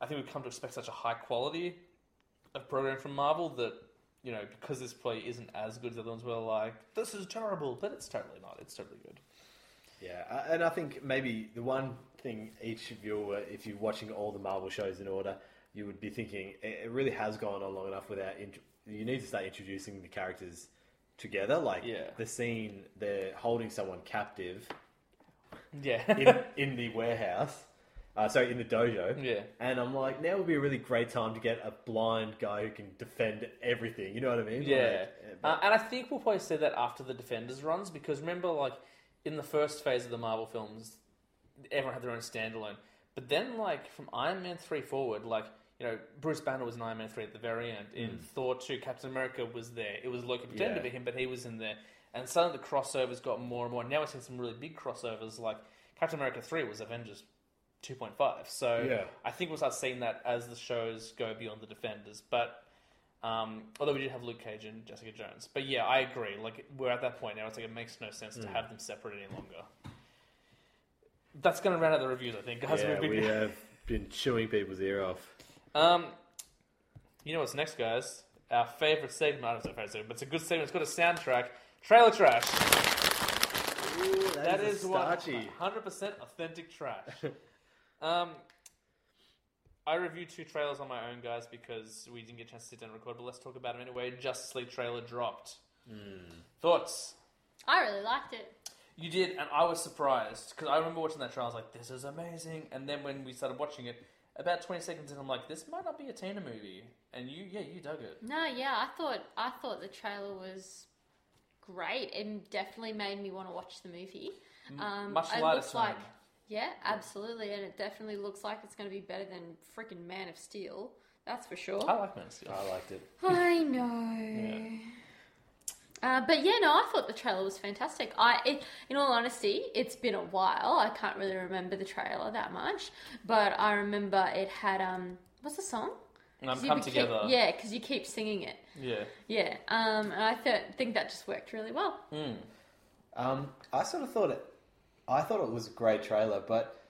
I think we've come to expect such a high quality of program from Marvel that you know because this play isn't as good as the other ones, we're like, this is terrible, but it's totally not. It's totally good. yeah. Uh, And I think maybe the one thing each of you, uh, if you're watching all the Marvel shows in order, you would be thinking it it really has gone on long enough without. Int- you need to start introducing the characters together. Like Yeah. the scene, they're holding someone captive Yeah, in, in the warehouse. Uh, sorry, in the dojo. Yeah. And I'm like, now would be a really great time to get a blind guy who can defend everything. You know what I mean? Yeah, Like, uh, and I think we'll probably see that after the Defenders runs because remember, like in the first phase of the Marvel films, everyone had their own standalone. But then, like from Iron Man three forward, like you know, Bruce Banner was in Iron Man three at the very end. In Thor two, Captain America was there. It was Loki pretended to be him, but he was in there. And suddenly the crossovers got more and more. Now we're seeing some really big crossovers. Like Captain America three was Avengers two point five. So Yeah. I think we'll start seeing that as the shows go beyond the Defenders. But um, although we did have Luke Cage and Jessica Jones. But yeah, I agree. Like we're at that point now. It's like it makes no sense Hmm. to have them separate any longer. That's going to round out the reviews, I think, guys. yeah, been- we have been chewing people's ear off. um, you know what's next, guys? Our favorite segment. I don't know if it's our favorite segment, but it's a good segment. It's got a soundtrack. Trailer trash. Ooh, that is, is a what starchy. 100% authentic trash. um, I reviewed two trailers on my own, guys, because we didn't get a chance to sit down and record. But let's talk about them anyway. Justice League trailer dropped. Thoughts? I really liked it. You did, and I was surprised because I remember watching that trailer. I was like, "This is amazing!" And then when we started watching it, about twenty seconds in, I'm like, "This might not be a Tina movie." And you, yeah, you dug it. No, yeah, I thought I thought the trailer was great and definitely made me want to watch the movie. Um, much it lighter looks like tone. Yeah, absolutely, and it definitely looks like it's going to be better than freaking Man of Steel. That's for sure. I like Man of Steel. I liked it. I know. Uh, but yeah, no, I thought the trailer was fantastic. I, it, in all honesty, it's been a while. I can't really remember the trailer that much, but I remember it had um, what's the song? 'Cause you come keep- together. yeah, because you keep singing it. yeah. Yeah, um, and I th- think that just worked really well. Um, I sort of thought it. I thought it was a great trailer, but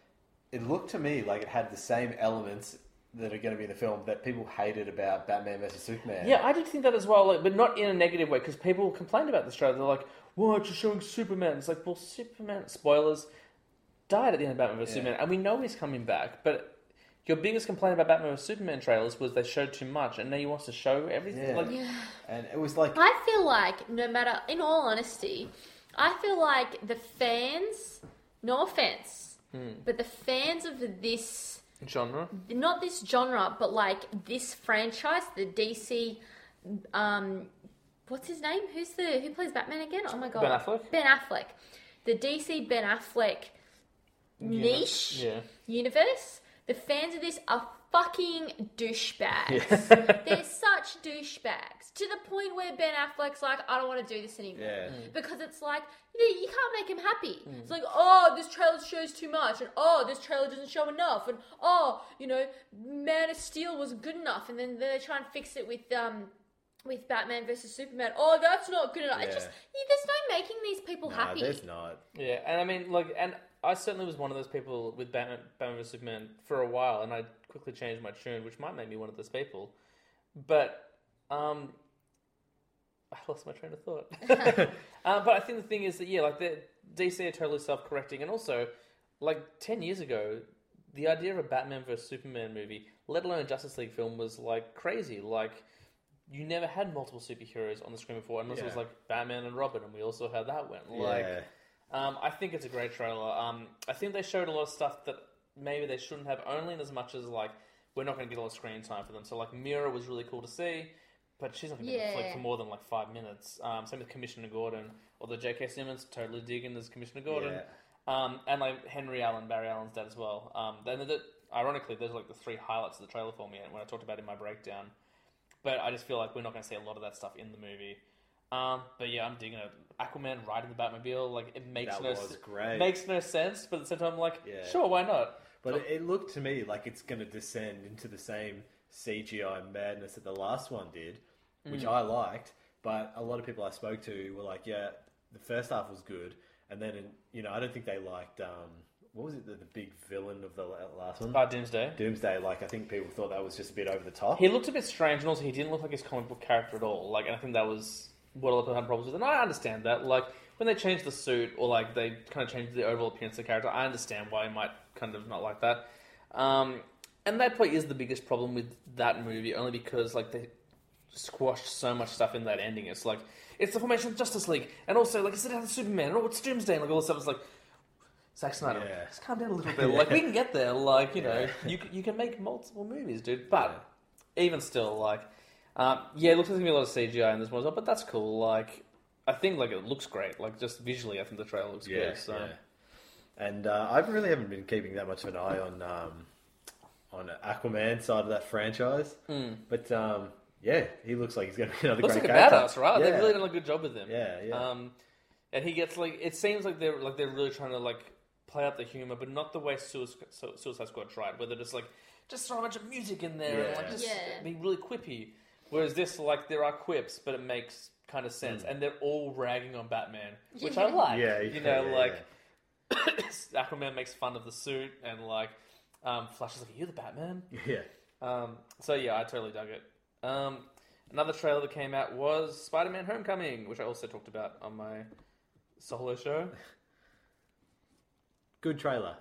it looked to me like it had the same elements that are going to be in the film that people hated about Batman vs Superman. Yeah, I did think that as well, like, but not in a negative way because people complained about this trailer. They're like, "What? You're showing Superman?" It's like, well, Superman spoilers died at the end of Batman vs Yeah. Superman, and we know he's coming back. But your biggest complaint about Batman vs Superman trailers was they showed too much, and now he wants to show everything. Yeah. Like, and it was like I feel like, no matter, in all honesty, I feel like the fans, no offense, but the fans of this, genre. not this genre, but like this franchise, the DC, um, what's his name? Who's the who plays Batman again? Oh my god, Ben Affleck? Ben Affleck, the DC Ben Affleck niche Yeah. universe, the fans of this are fucking douchebags. They're such douchebags to the point where Ben Affleck's like, I don't want to do this anymore Yeah. because it's like you, you can't make him happy. It's like, oh, this trailer shows too much, and oh, this trailer doesn't show enough, and oh, you know, Man of Steel was good enough, and then they try and fix it with um. With Batman versus Superman, oh, that's not good enough. It's Yeah. just yeah, there's no making these people Nah, happy. there's not. Yeah, and I mean, like, and I certainly was one of those people with Batman, Batman vs Superman for a while, and I quickly change my tune, which might make me one of those people. But um, I lost my train of thought. uh, but I think the thing is that yeah, like the DC are totally self-correcting, and also, like ten years ago, the idea of a Batman vs Superman movie, let alone a Justice League film, was like crazy. Like you never had multiple superheroes on the screen before, unless it was like Batman and Robin, and we also had that one. Like. yeah. Um, I think it's a great trailer. Um, I think they showed a lot of stuff that maybe they shouldn't have, only in as much as like we're not going to get a lot of screen time for them. So like Mera was really cool to see, but she's not going to Yeah. flick for more than like five minutes. Um, same with Commissioner Gordon, although J.K. Simmons totally digging as Commissioner Gordon, Yeah. um, and like Henry Allen, Barry Allen's dad as well. Um, then the, ironically, those are like the three highlights of the trailer for me when I talked about in my breakdown. But I just feel like we're not going to see a lot of that stuff in the movie. Um, but yeah, I'm digging it. Aquaman riding the Batmobile, like it makes That no was great. makes no sense, but at the same time, I'm like, Yeah. sure, why not? But it, it looked to me like it's going to descend into the same CGI madness that the last one did, which Mm. I liked. But a lot of people I spoke to were like, "Yeah, the first half was good," and then you know I don't think they liked um, what was it the, the big villain of the last one, Uh, Doomsday. Doomsday. Like I think people thought that was just a bit over the top. He looked a bit strange, and also he didn't look like his comic book character at all. Like, and I think that was what a lot of people had problems with. And I understand that. Like, when they changed the suit, or like they kind of changed the overall appearance of the character, I understand why he might kind of not like that. Um, and that probably is the biggest problem with that movie, only because like they squashed so much stuff in that ending. It's like it's the formation of Justice League, and also like it's the Superman, and oh, it's Doomsday, and like all this stuff. It's like Zack Snyder, Yeah. just calm down a little bit. Like we can get there. Like you know, you you can make multiple movies, dude. But even still, like um, yeah, it looks like there's gonna be a lot of CGI in this one as well. But that's cool. Like I think like it looks great. Like just visually, I think the trailer looks yeah, good. So. Yeah. And uh, I really haven't been keeping that much of an eye on um, on Aquaman side of that franchise. But um, yeah, he looks like he's going to be another looks great like a character. badass, right? Yeah. They've really done a good job with him. Yeah, yeah. Um, and he gets like it seems like they're like they're really trying to like play up the humor, but not the way Suicide, Suicide Squad tried, where they're just like just throw a bunch of music in there and like just Yeah. be really quippy. Whereas this, like, there are quips, but it makes kind of sense, and they're all ragging on Batman, which I like. Yeah, you know, yeah, like Aquaman makes fun of the suit, and like um, Flash is like, "Are you the Batman?" yeah. Um, so yeah, I totally dug it. Um, another trailer that came out was Spider-Man: Homecoming, which I also talked about on my solo show. Good trailer.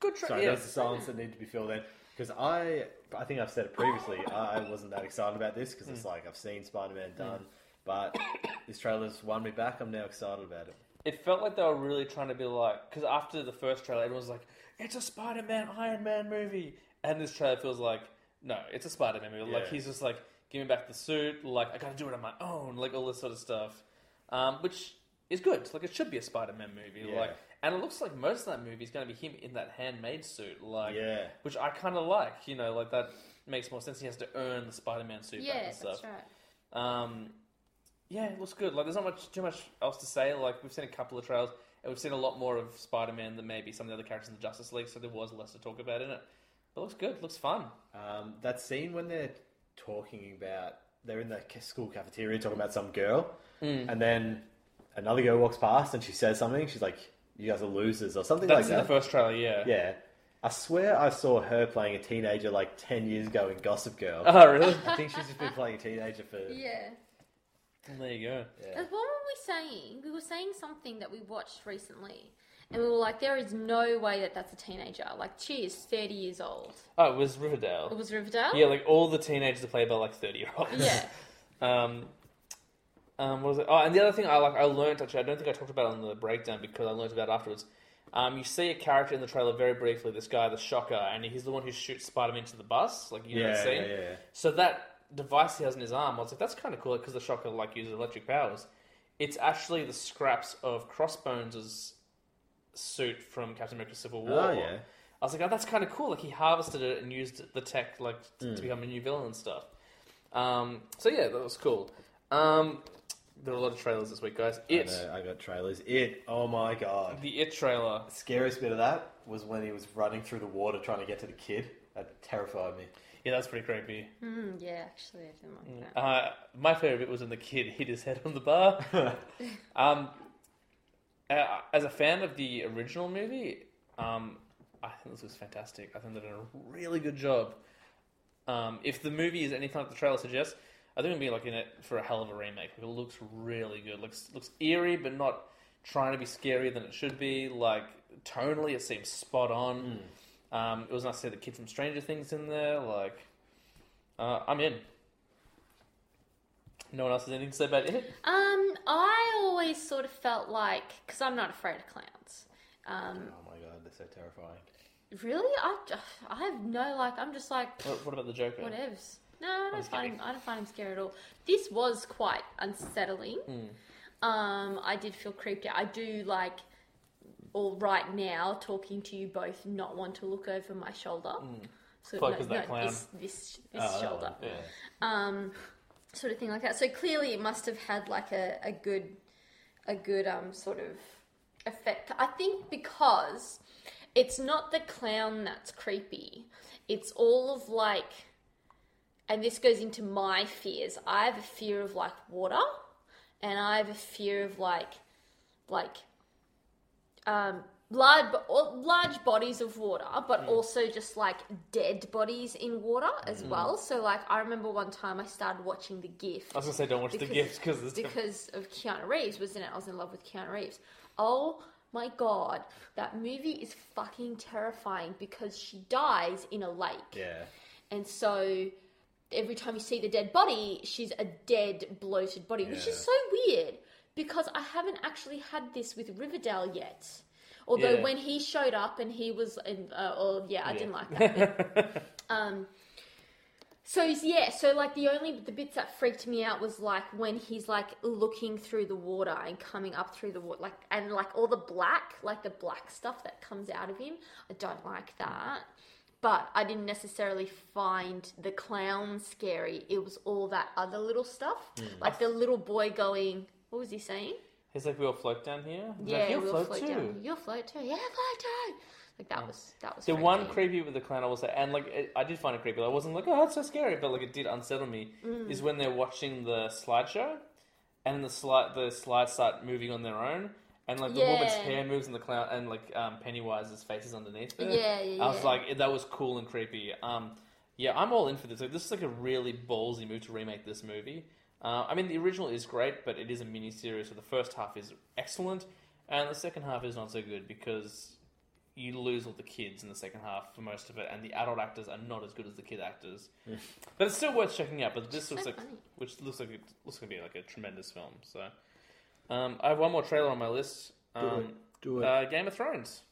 Good trailer. Sorry, there's the silence that needed to be filled in. Because I, I think I've said it previously, I wasn't that excited about this because Hmm. it's like I've seen Spider Man done, but this trailer's won me back. I'm now excited about it. It felt like they were really trying to be like, because after the first trailer, everyone was like, "It's a Spider-Man Iron Man movie," and this trailer feels like, no, it's a Spider-Man movie. Like Yeah. he's just like, "Give me back the suit." Like I got to do it on my own. Like all this sort of stuff, um, which is good. Like it should be a Spider-Man movie. Yeah. Like, and it looks like most of that movie is going to be him in that handmade suit. Like, Yeah. which I kind of like. You know, like that makes more sense. He has to earn the Spider-Man suit back Yeah, and that's stuff. right. Um, yeah, it looks good. Like, there's not much too much else to say. Like, we've seen a couple of trailers, and we've seen a lot more of Spider-Man than maybe some of the other characters in the Justice League. So there was less to talk about in it. But it looks good. It Looks fun. Um, that scene when they're talking about, they're in the school cafeteria talking about some girl, Hmm. and then another girl walks past and she says something. She's like, "You guys are losers" or something That's like in that. the first trailer. Yeah. Yeah. I swear I saw her playing a teenager like 10 years ago in Gossip Girl. Oh, really? I think she's just been playing a teenager for. Yeah. There you go. Yeah. What were we saying? We were saying something that we watched recently, and we were like, "There is no way that that's a teenager. Like, she is thirty years old." Oh, it was Riverdale. It was Riverdale. Yeah, like all the teenagers are played by like thirty year olds. Yeah. Um, um, what was it? Oh, and the other thing I like, I learned actually. I don't think I talked about it on the breakdown because I learned about it afterwards. Um, you see a character in the trailer very briefly. This guy, the Shocker, and he's the one who shoots Spider-Man into the bus. Like you know Yeah, that scene. yeah, yeah. So that device he has in his arm, I was like, that's kind of cool because the Shocker like uses electric powers. It's actually the scraps of Crossbones' suit from Captain America: Civil War. Oh, yeah. I was like, oh, that's kind of cool. Like he harvested it and used the tech like t- Mm. to become a new villain and stuff. Um, so yeah, that was cool. Um, there were a lot of trailers this week, guys. It, I, know, I got trailers. It. Oh my god. the It trailer. scariest bit of that was when he was running through the water trying to get to the kid. That terrified me. Yeah, that's pretty creepy. Mm, yeah, actually, I didn't like that. Uh, my favorite bit was when the kid hit his head on the bar. um, uh, as a fan of the original movie, um, I think this was fantastic. I think they did a really good job. Um, if the movie is anything like the trailer suggests, I think it'll be like in it for a hell of a remake. Like, it looks really good. Looks looks eerie, but not trying to be scarier than it should be. Like tonally, it seems spot on. Um, it was nice to see the kid from Stranger Things in there. Like, uh, I'm in. No one else has anything to say about it? Um, I always sort of felt like because I'm not afraid of clowns. Um, Oh my god, they're so terrifying. really, I, I have no like. I'm just like What, what about the Joker? whatevs. No, I don't just find kidding. him, I don't find him scary at all. This was quite unsettling. Hmm. Um, I did feel creeped out. I do like, all right now, talking to you both, not want to look over my shoulder. So Probably 'cause that clown. this this, this Oh, shoulder. Yeah. um, sort of thing like that. So clearly, it must have had like a, a good, a good um sort of effect. I think because it's not the clown that's creepy. It's all of like, and this goes into my fears. I have a fear of like water, and I have a fear of like, like, um, large, large bodies of water, but also just like dead bodies in water as well. So like, I remember one time I started watching The Gift I was gonna say don't watch the Because- gift because because of Keanu Reeves, wasn't it? I was in love with Keanu Reeves. Oh my god, that movie is fucking terrifying because she dies in a lake. Yeah. And so every time you see the dead body, she's a dead, bloated body, which is so weird because I haven't actually had this with Riverdale yet. Although Yeah. when he showed up and he was, in, uh, oh yeah, I didn't like that. bit. um, so yeah, so like the only the bits that freaked me out was like when he's like looking through the water and coming up through the water, like and like all the black, like the black stuff that comes out of him. I don't like that. But I didn't necessarily find the clown scary. It was all that other little stuff, like the little boy going. What was he saying? He's like, we'll float down here. He's Yeah, like, You'll we'll float, float too. down. You'll float too. Yeah, float too. Like that was that was The one creepy with the clown, I was like, and like it, I did find it creepy. I wasn't like, oh, that's so scary, but like it did unsettle me. Mm. Is when they're watching the slideshow, and the slide the slides start moving on their own, and like the woman's hair moves and the clown and like um, Pennywise's face is underneath her. Yeah, yeah, I was yeah. like, that was cool and creepy. Um, yeah, I'm all in for this. Like, this is like a really ballsy move to remake this movie. Uh, I mean, the original is great, but it is a mini series, so the first half is excellent, and the second half is not so good because you lose all the kids in the second half for most of it, and the adult actors are not as good as the kid actors. but it's still worth checking out. But this looks so like, funny. which looks like it looks gonna be like a tremendous film. So, um, I have one more trailer on my list. Um, Do it. Uh, Game of Thrones.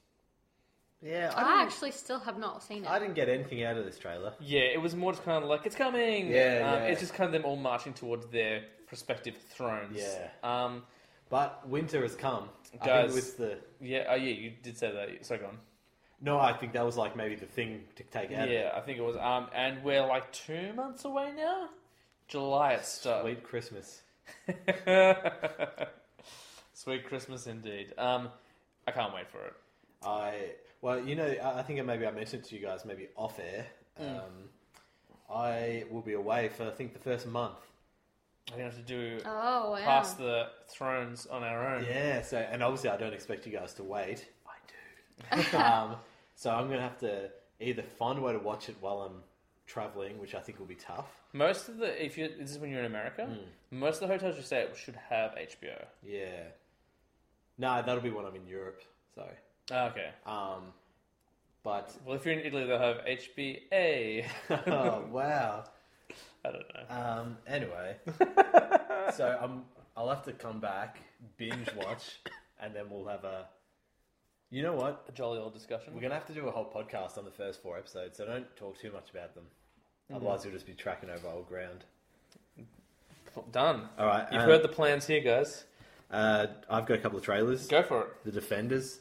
Yeah, I I actually still have not seen it. I didn't get anything out of this trailer. Yeah, it was more just kind of like it's coming. Yeah, um, yeah. It's just kind of them all marching towards their prospective thrones. Yeah. Um. But winter has come. I Guys. think with the Yeah. Oh, yeah. You did say that. Sorry, go on. no, I think that was like maybe the thing to take out. Yeah, I think it was. Um, and we're like two months away now. July it starts. Sweet Christmas. Sweet Christmas indeed. Um, I can't wait for it. I well, you know, I I think maybe I mentioned to you guys maybe off air. Mm. Um, I will be away for I think the first month. I'm gonna have to do oh wow. pass the thrones on our own. Yeah, so and obviously I don't expect you guys to wait. I do. um, so I'm gonna have to either find a way to watch it while I'm traveling, which I think will be tough. Most of the if you this is when you're in America, Hmm. most of the hotels you stay at should have HBO. Yeah. No, that'll be when I'm in Europe. So, okay. um, but Well, if you're in Italy, they'll have HBA. oh wow. I don't know. Um, anyway, so I'm. I'll have to come back, binge watch, and then we'll have a. You know what? A jolly old discussion. We're gonna have to do a whole podcast on the first four episodes, so don't talk too much about them. Otherwise, you'll just be tracking over old ground. Done. All right, You've um, heard the plans here, guys. Uh, I've got a couple of trailers. Go for it. The Defenders.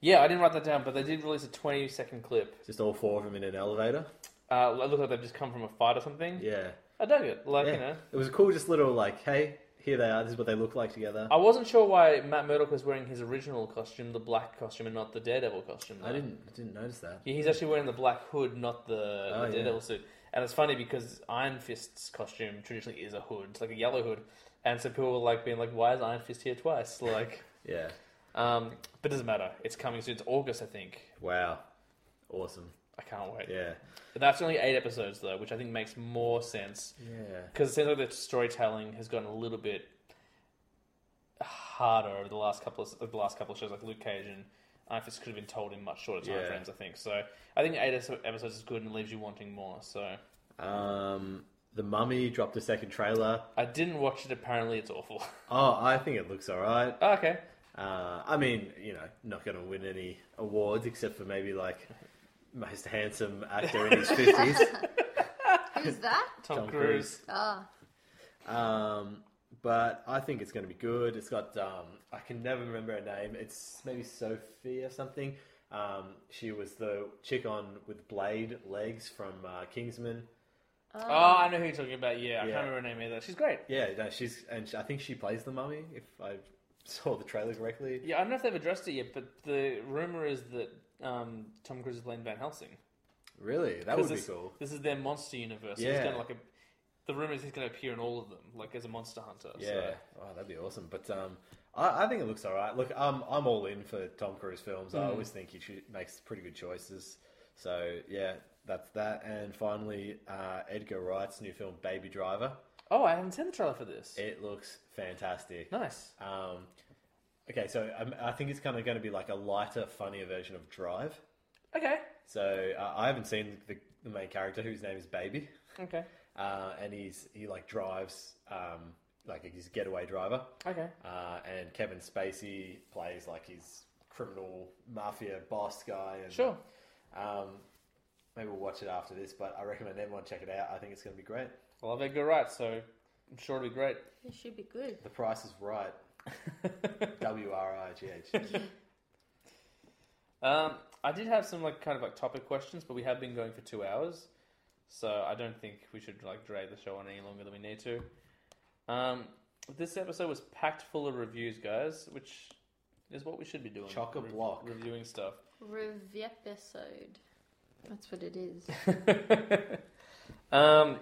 Yeah, I didn't write that down, but they did release a 20 second clip. Just all four of them in an elevator. Uh, it looked like they've just come from a fight or something. Yeah. I dug it. Like, yeah. you know. It was a cool, just little like, hey, here they are. This is what they look like together. I wasn't sure why Matt Murdock was wearing his original costume, the black costume, and not the Daredevil costume. I though. didn't I didn't notice that. Yeah, he's actually wearing the black hood, not the, Oh, the yeah. Daredevil suit. And it's funny because Iron Fist's costume traditionally is a hood. It's like a yellow hood. And so people were like being like, why is Iron Fist here twice? Like, Yeah. Um, but it doesn't matter. It's coming soon. It's August, I think. Wow. Awesome. I can't wait. Yeah. But that's only eight episodes, though, which I think makes more sense. Yeah. Because it seems like the storytelling has gotten a little bit harder over the last couple of the last couple of shows, like Luke Cage and Iron Fist could have been told in much shorter time Yeah. frames. I think so. I think eight episodes is good and leaves you wanting more. So Um, the Mummy dropped a second trailer. I didn't watch it. Apparently, it's awful. Oh, I think it looks alright. Oh, okay. Uh, I mean, you know, not going to win any awards except for maybe like most handsome actor in his fifties. Who's that? Tom, Tom Cruise. Ah, Um, but I think it's going to be good. It's got um, I can never remember her name. It's maybe Sophie or something. Um, she was the chick on with blade legs from uh, Kingsman. Oh, I know who you're talking about. Yeah, I can't remember her name either. She's great. Yeah, no, she's and I think she plays the mummy. If I saw the trailer correctly. Yeah, I don't know if they've addressed it yet, but the rumor is that um, Tom Cruise is playing Van Helsing. Really, that would be this, cool. This is their monster universe. He's Yeah. to like a. The rumor is he's going to appear in all of them, like as a monster hunter. Yeah, So. oh, that'd be awesome. But um, I, I think it looks all right. Look, I'm I'm all in for Tom Cruise films. Mm. I always think he makes pretty good choices. So yeah, that's that. And finally, uh, Edgar Wright's new film, Baby Driver. Oh, I haven't seen the trailer for this. It looks fantastic. nice. Um, okay, so um, I think it's kind of going to be like a lighter, funnier version of Drive. Okay. So uh, I haven't seen the, the main character, whose name is Baby, Okay. uh, and he's he like drives um, like he's a getaway driver. Okay. Uh, and Kevin Spacey plays like his criminal mafia boss guy. And, Sure. Um, maybe we'll watch it after this, but I recommend everyone check it out. I think it's going to be great. I love Edgar Wright, so I'm sure it'll be great. it should be good. The price is right. W R I G H. Um, I did have some like kind of like topic questions, but we have been going for two hours, so I don't think we should like drag the show on any longer than we need to. Um, this episode was packed full of reviews, guys, which is what we should be doing. Chock a Rev- block. reviewing stuff. Review episode. That's what it is. um,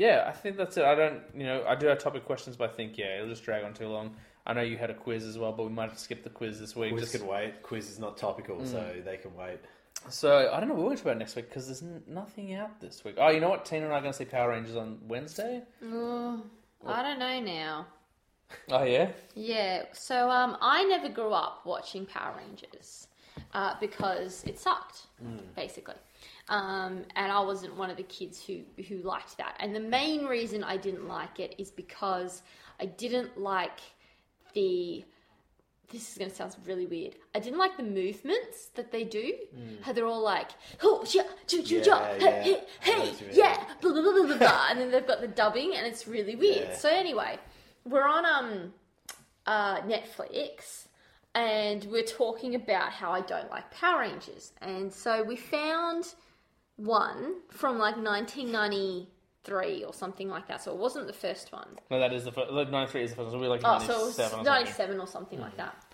yeah, I think that's it. I don't, you know, I do have topic questions, but I think yeah, it'll just drag on too long. I know you had a quiz as well, but we might have skipped the quiz this week. Quiz just- can wait. Quiz is not topical, so they can wait. So I don't know what we're going to talk about next week because there's n- nothing out this week. Oh, you know what? Tina and I are going to see Power Rangers on Wednesday. Oh, I don't know now. Oh yeah, Yeah, so um, I never grew up watching Power Rangers uh, because it sucked, basically. Um, and I wasn't one of the kids who, who liked that. And the main reason I didn't like it is because I didn't like the. This is going to sound really weird. I didn't like the movements that they do. How they're all like, oh, yeah, choo, choo, Yeah, yeah. hey, hey, know hey, what you mean. yeah, blah, blah, blah, blah, blah, blah. And then they've got the dubbing, and it's really weird. Yeah. So, anyway, we're on um uh, Netflix, and we're talking about how I don't like Power Rangers. And so we found one from like 1993 or something like that. So it wasn't the first one. no, that is the first. Like, Ninety-three is the first. So we're like Oh, so it was ninety-seven. or something. 97 or something like that.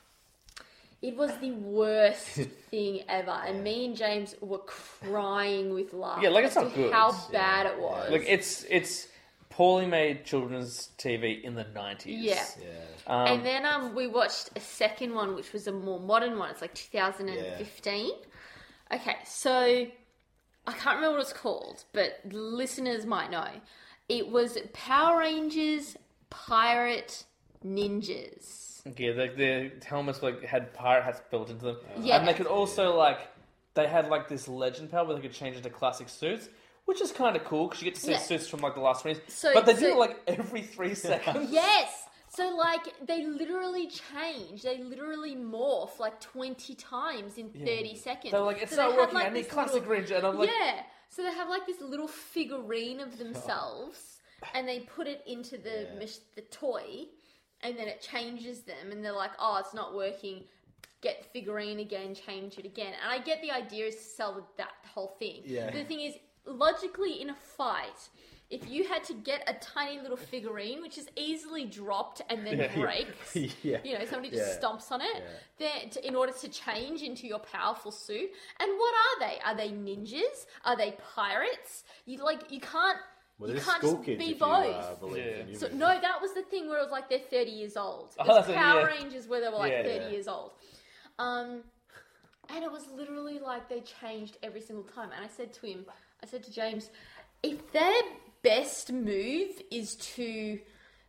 It was the worst thing ever, and me and James were crying with laughter. Yeah, like, it's as not good. How bad it was. Like it's it's poorly made children's TV in the nineties. yeah. Yeah. Um, and then um, we watched a second one, which was a more modern one. It's like 2015. Okay, so I can't remember what it's called, but listeners might know. It was Power Rangers Pirate Ninjas. Yeah, the, the helmets like had pirate hats built into them. Yeah. and they could also like they had like this legend power where they could change into classic suits, which is kind of cool because you get to see Yeah. suits from like the last twenties. So- but they do so- it like every three seconds. Yes. So like they literally change, they literally morph like twenty times in thirty seconds. They're like, it's So they not have, working. like, I need this classic little- Ranger, and I'm like, yeah. So they have like this little figurine of themselves, and they put it into the Yeah. mach- the toy, and then it changes them, and they're like, "Oh, it's not working." get the figurine again, change it again. And I get the idea is to sell that whole thing. Yeah. But the thing is, logically, in a fight, if you had to get a tiny little figurine, which is easily dropped and then breaks, yeah. you know, somebody just Yeah. stomps on it, Yeah. then to, in order to change into your powerful suit. And what are they? Are they ninjas? Are they pirates? You like you can't. Well, you can't just kids be both. you uh, Yeah. So no, that was the thing where it was like they're thirty years old. It Oh, was that's Power yeah. Rangers where they were like Yeah. thirty Yeah. years old. Um, and it was literally like they changed every single time. And I said to him, I said to James, if their best move is to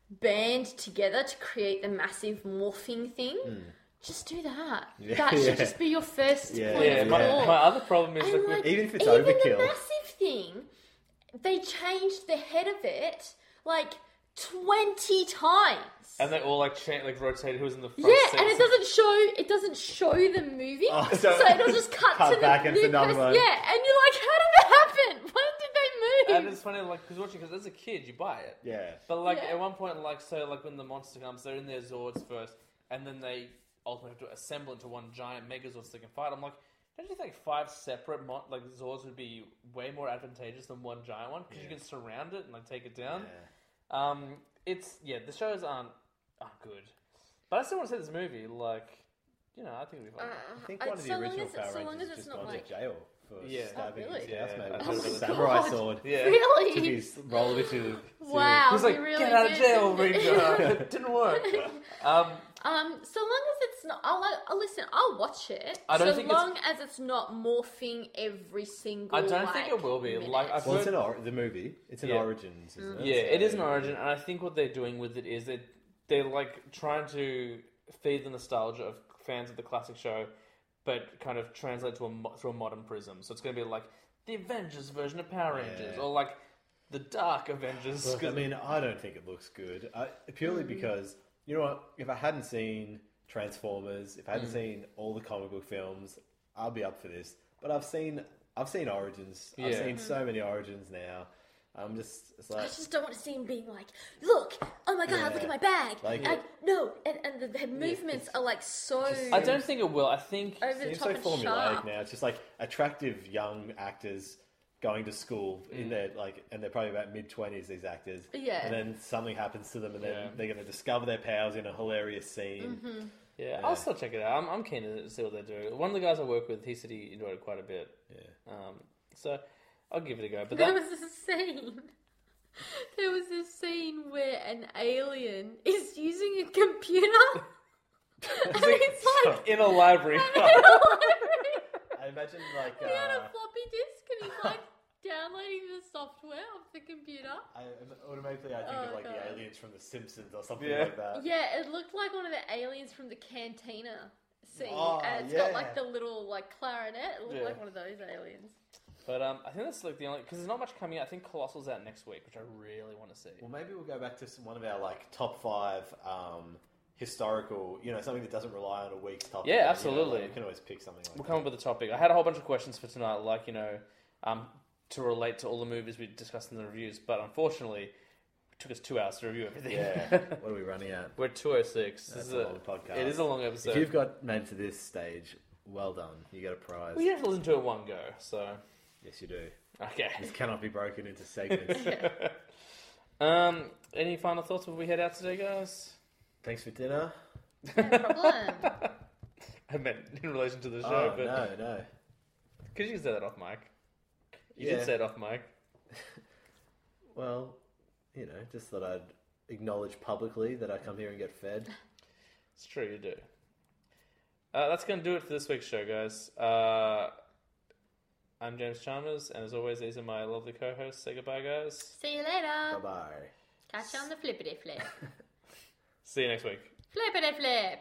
band together to create the massive morphing thing. Hmm. Just do that. Yeah, that should yeah. just be your first Yeah, point Yeah, of my, call. my other problem is And, like, like, Even if it's even overkill. the massive thing, they changed the head of it like twenty times. and they all like cha- like rotated who's in the front. yeah, seat. and it doesn't show. It doesn't show the movie, Oh, so, so- it'll just cut, cut to back the into new another person. one. Yeah, and you're like, how did that happen? When did they And it's funny, like, because watching, because as a kid, you buy it. Yeah. But, like, Yeah. at one point, like, so, like, when the monster comes, they're in their Zords first, and then they ultimately have to assemble into one giant Megazord so they can fight. I'm like, don't you think five separate, mon- like, Zords would be way more advantageous than one giant one? Because you can surround it and, like, take it down. Um, it's, yeah, the shows aren't, aren't good. But I still want to see this movie, like, you know, I think it'll be fun. I think Uh, one of the so long original as Power so long Rangers as it's just not gone like- to jail for Yeah. stabbing Oh, really? his Yeah, housemate I with heard a about samurai God. sword. yeah. Really? Took his roller to Wow, He's we like, really get out of did. jail, Ranger. it didn't work. Um, Um, so long as it's not, I'll, I'll listen. I'll watch it. I don't so think it's- long as it's not morphing every single. I don't think like, it will be. minute. Like, I've Well, it's heard- an or- the movie. It's an Yeah. Origins, isn't it? Yeah, it is an So- origin, and I think what they're doing with it is that they're like trying to feed the nostalgia of fans of the classic show, but kind of translate to a mo- through a modern prism. So it's going to be like the Avengers version of Power Rangers, Yeah. or like the Dark Avengers. Look, I 'cause- mean, I don't think it looks good. I, purely Mm. because you know what? If I hadn't seen Transformers, if I Mm. hadn't seen all the comic book films, I'd be up for this. But I've seen, I've seen Origins. I've Yeah. seen so many Origins now. I'm just, it's I just don't want to see him being like, "Look, oh my god, Yeah. look at my bag." Like- Like, no, and, and the, the movements are like so. I don't think it will. I think over the seems top so and formulaic sharp. now. It's just like attractive young actors going to school Mm. in their like, and they're probably about mid twenties. These actors, Yeah. and then something happens to them, and then Yeah. they're going to discover their powers in a hilarious scene. Mm-hmm. yeah, Yeah. I'll still check it out. I'm, I'm keen to see what they do. One of the guys I work with, he said he enjoyed it quite a bit. Yeah. Um, so I'll give it a go. But There that, was a scene. There was a scene where an alien is using a computer. and it's like in a library. I imagine like he had a uh, floppy disk and he's like downloading the software of the computer. I automatically I think Oh, of like God. the aliens from The Simpsons or something Yeah. like that. Yeah, it looked like one of the aliens from the cantina scene. Oh, and it's yeah. got like the little like clarinet. It looked Yeah. like one of those aliens. But um, I think that's like the only because there's not much coming out. I think Colossal's out next week, which I really want to see. Well, maybe we'll go back to some, one of our like top five um, historical, you know, something that doesn't rely on a week's topic. Yeah, You know, absolutely. like, we can always pick something like We'll that. come up with a topic. I had a whole bunch of questions for tonight, like you know, um, to relate to all the movies we discussed in the reviews. But unfortunately, it took us two hours to review everything. Yeah. what are we running at? we're two oh six. This That's is a long podcast. It is a long episode. If you've got made it to this stage, well done. You get a prize. well, you have to listen to it one go. So Yes, you do. okay. This cannot be broken into segments. um, any final thoughts before we head out today, guys? Thanks for dinner. No problem. I meant in relation to the Oh, show, but no, no. because you said that off mic. You Yeah. did say it off mic. Well, you know, just thought I'd acknowledge publicly that I come here and get fed. It's true, you do. Uh, that's going to do it for this week's show, guys. Uh, I'm James Chalmers, and as always, these are my lovely co-hosts. Say goodbye, guys. See you later. Bye bye. Catch you on the flippity flip. See you next week. flippity flip.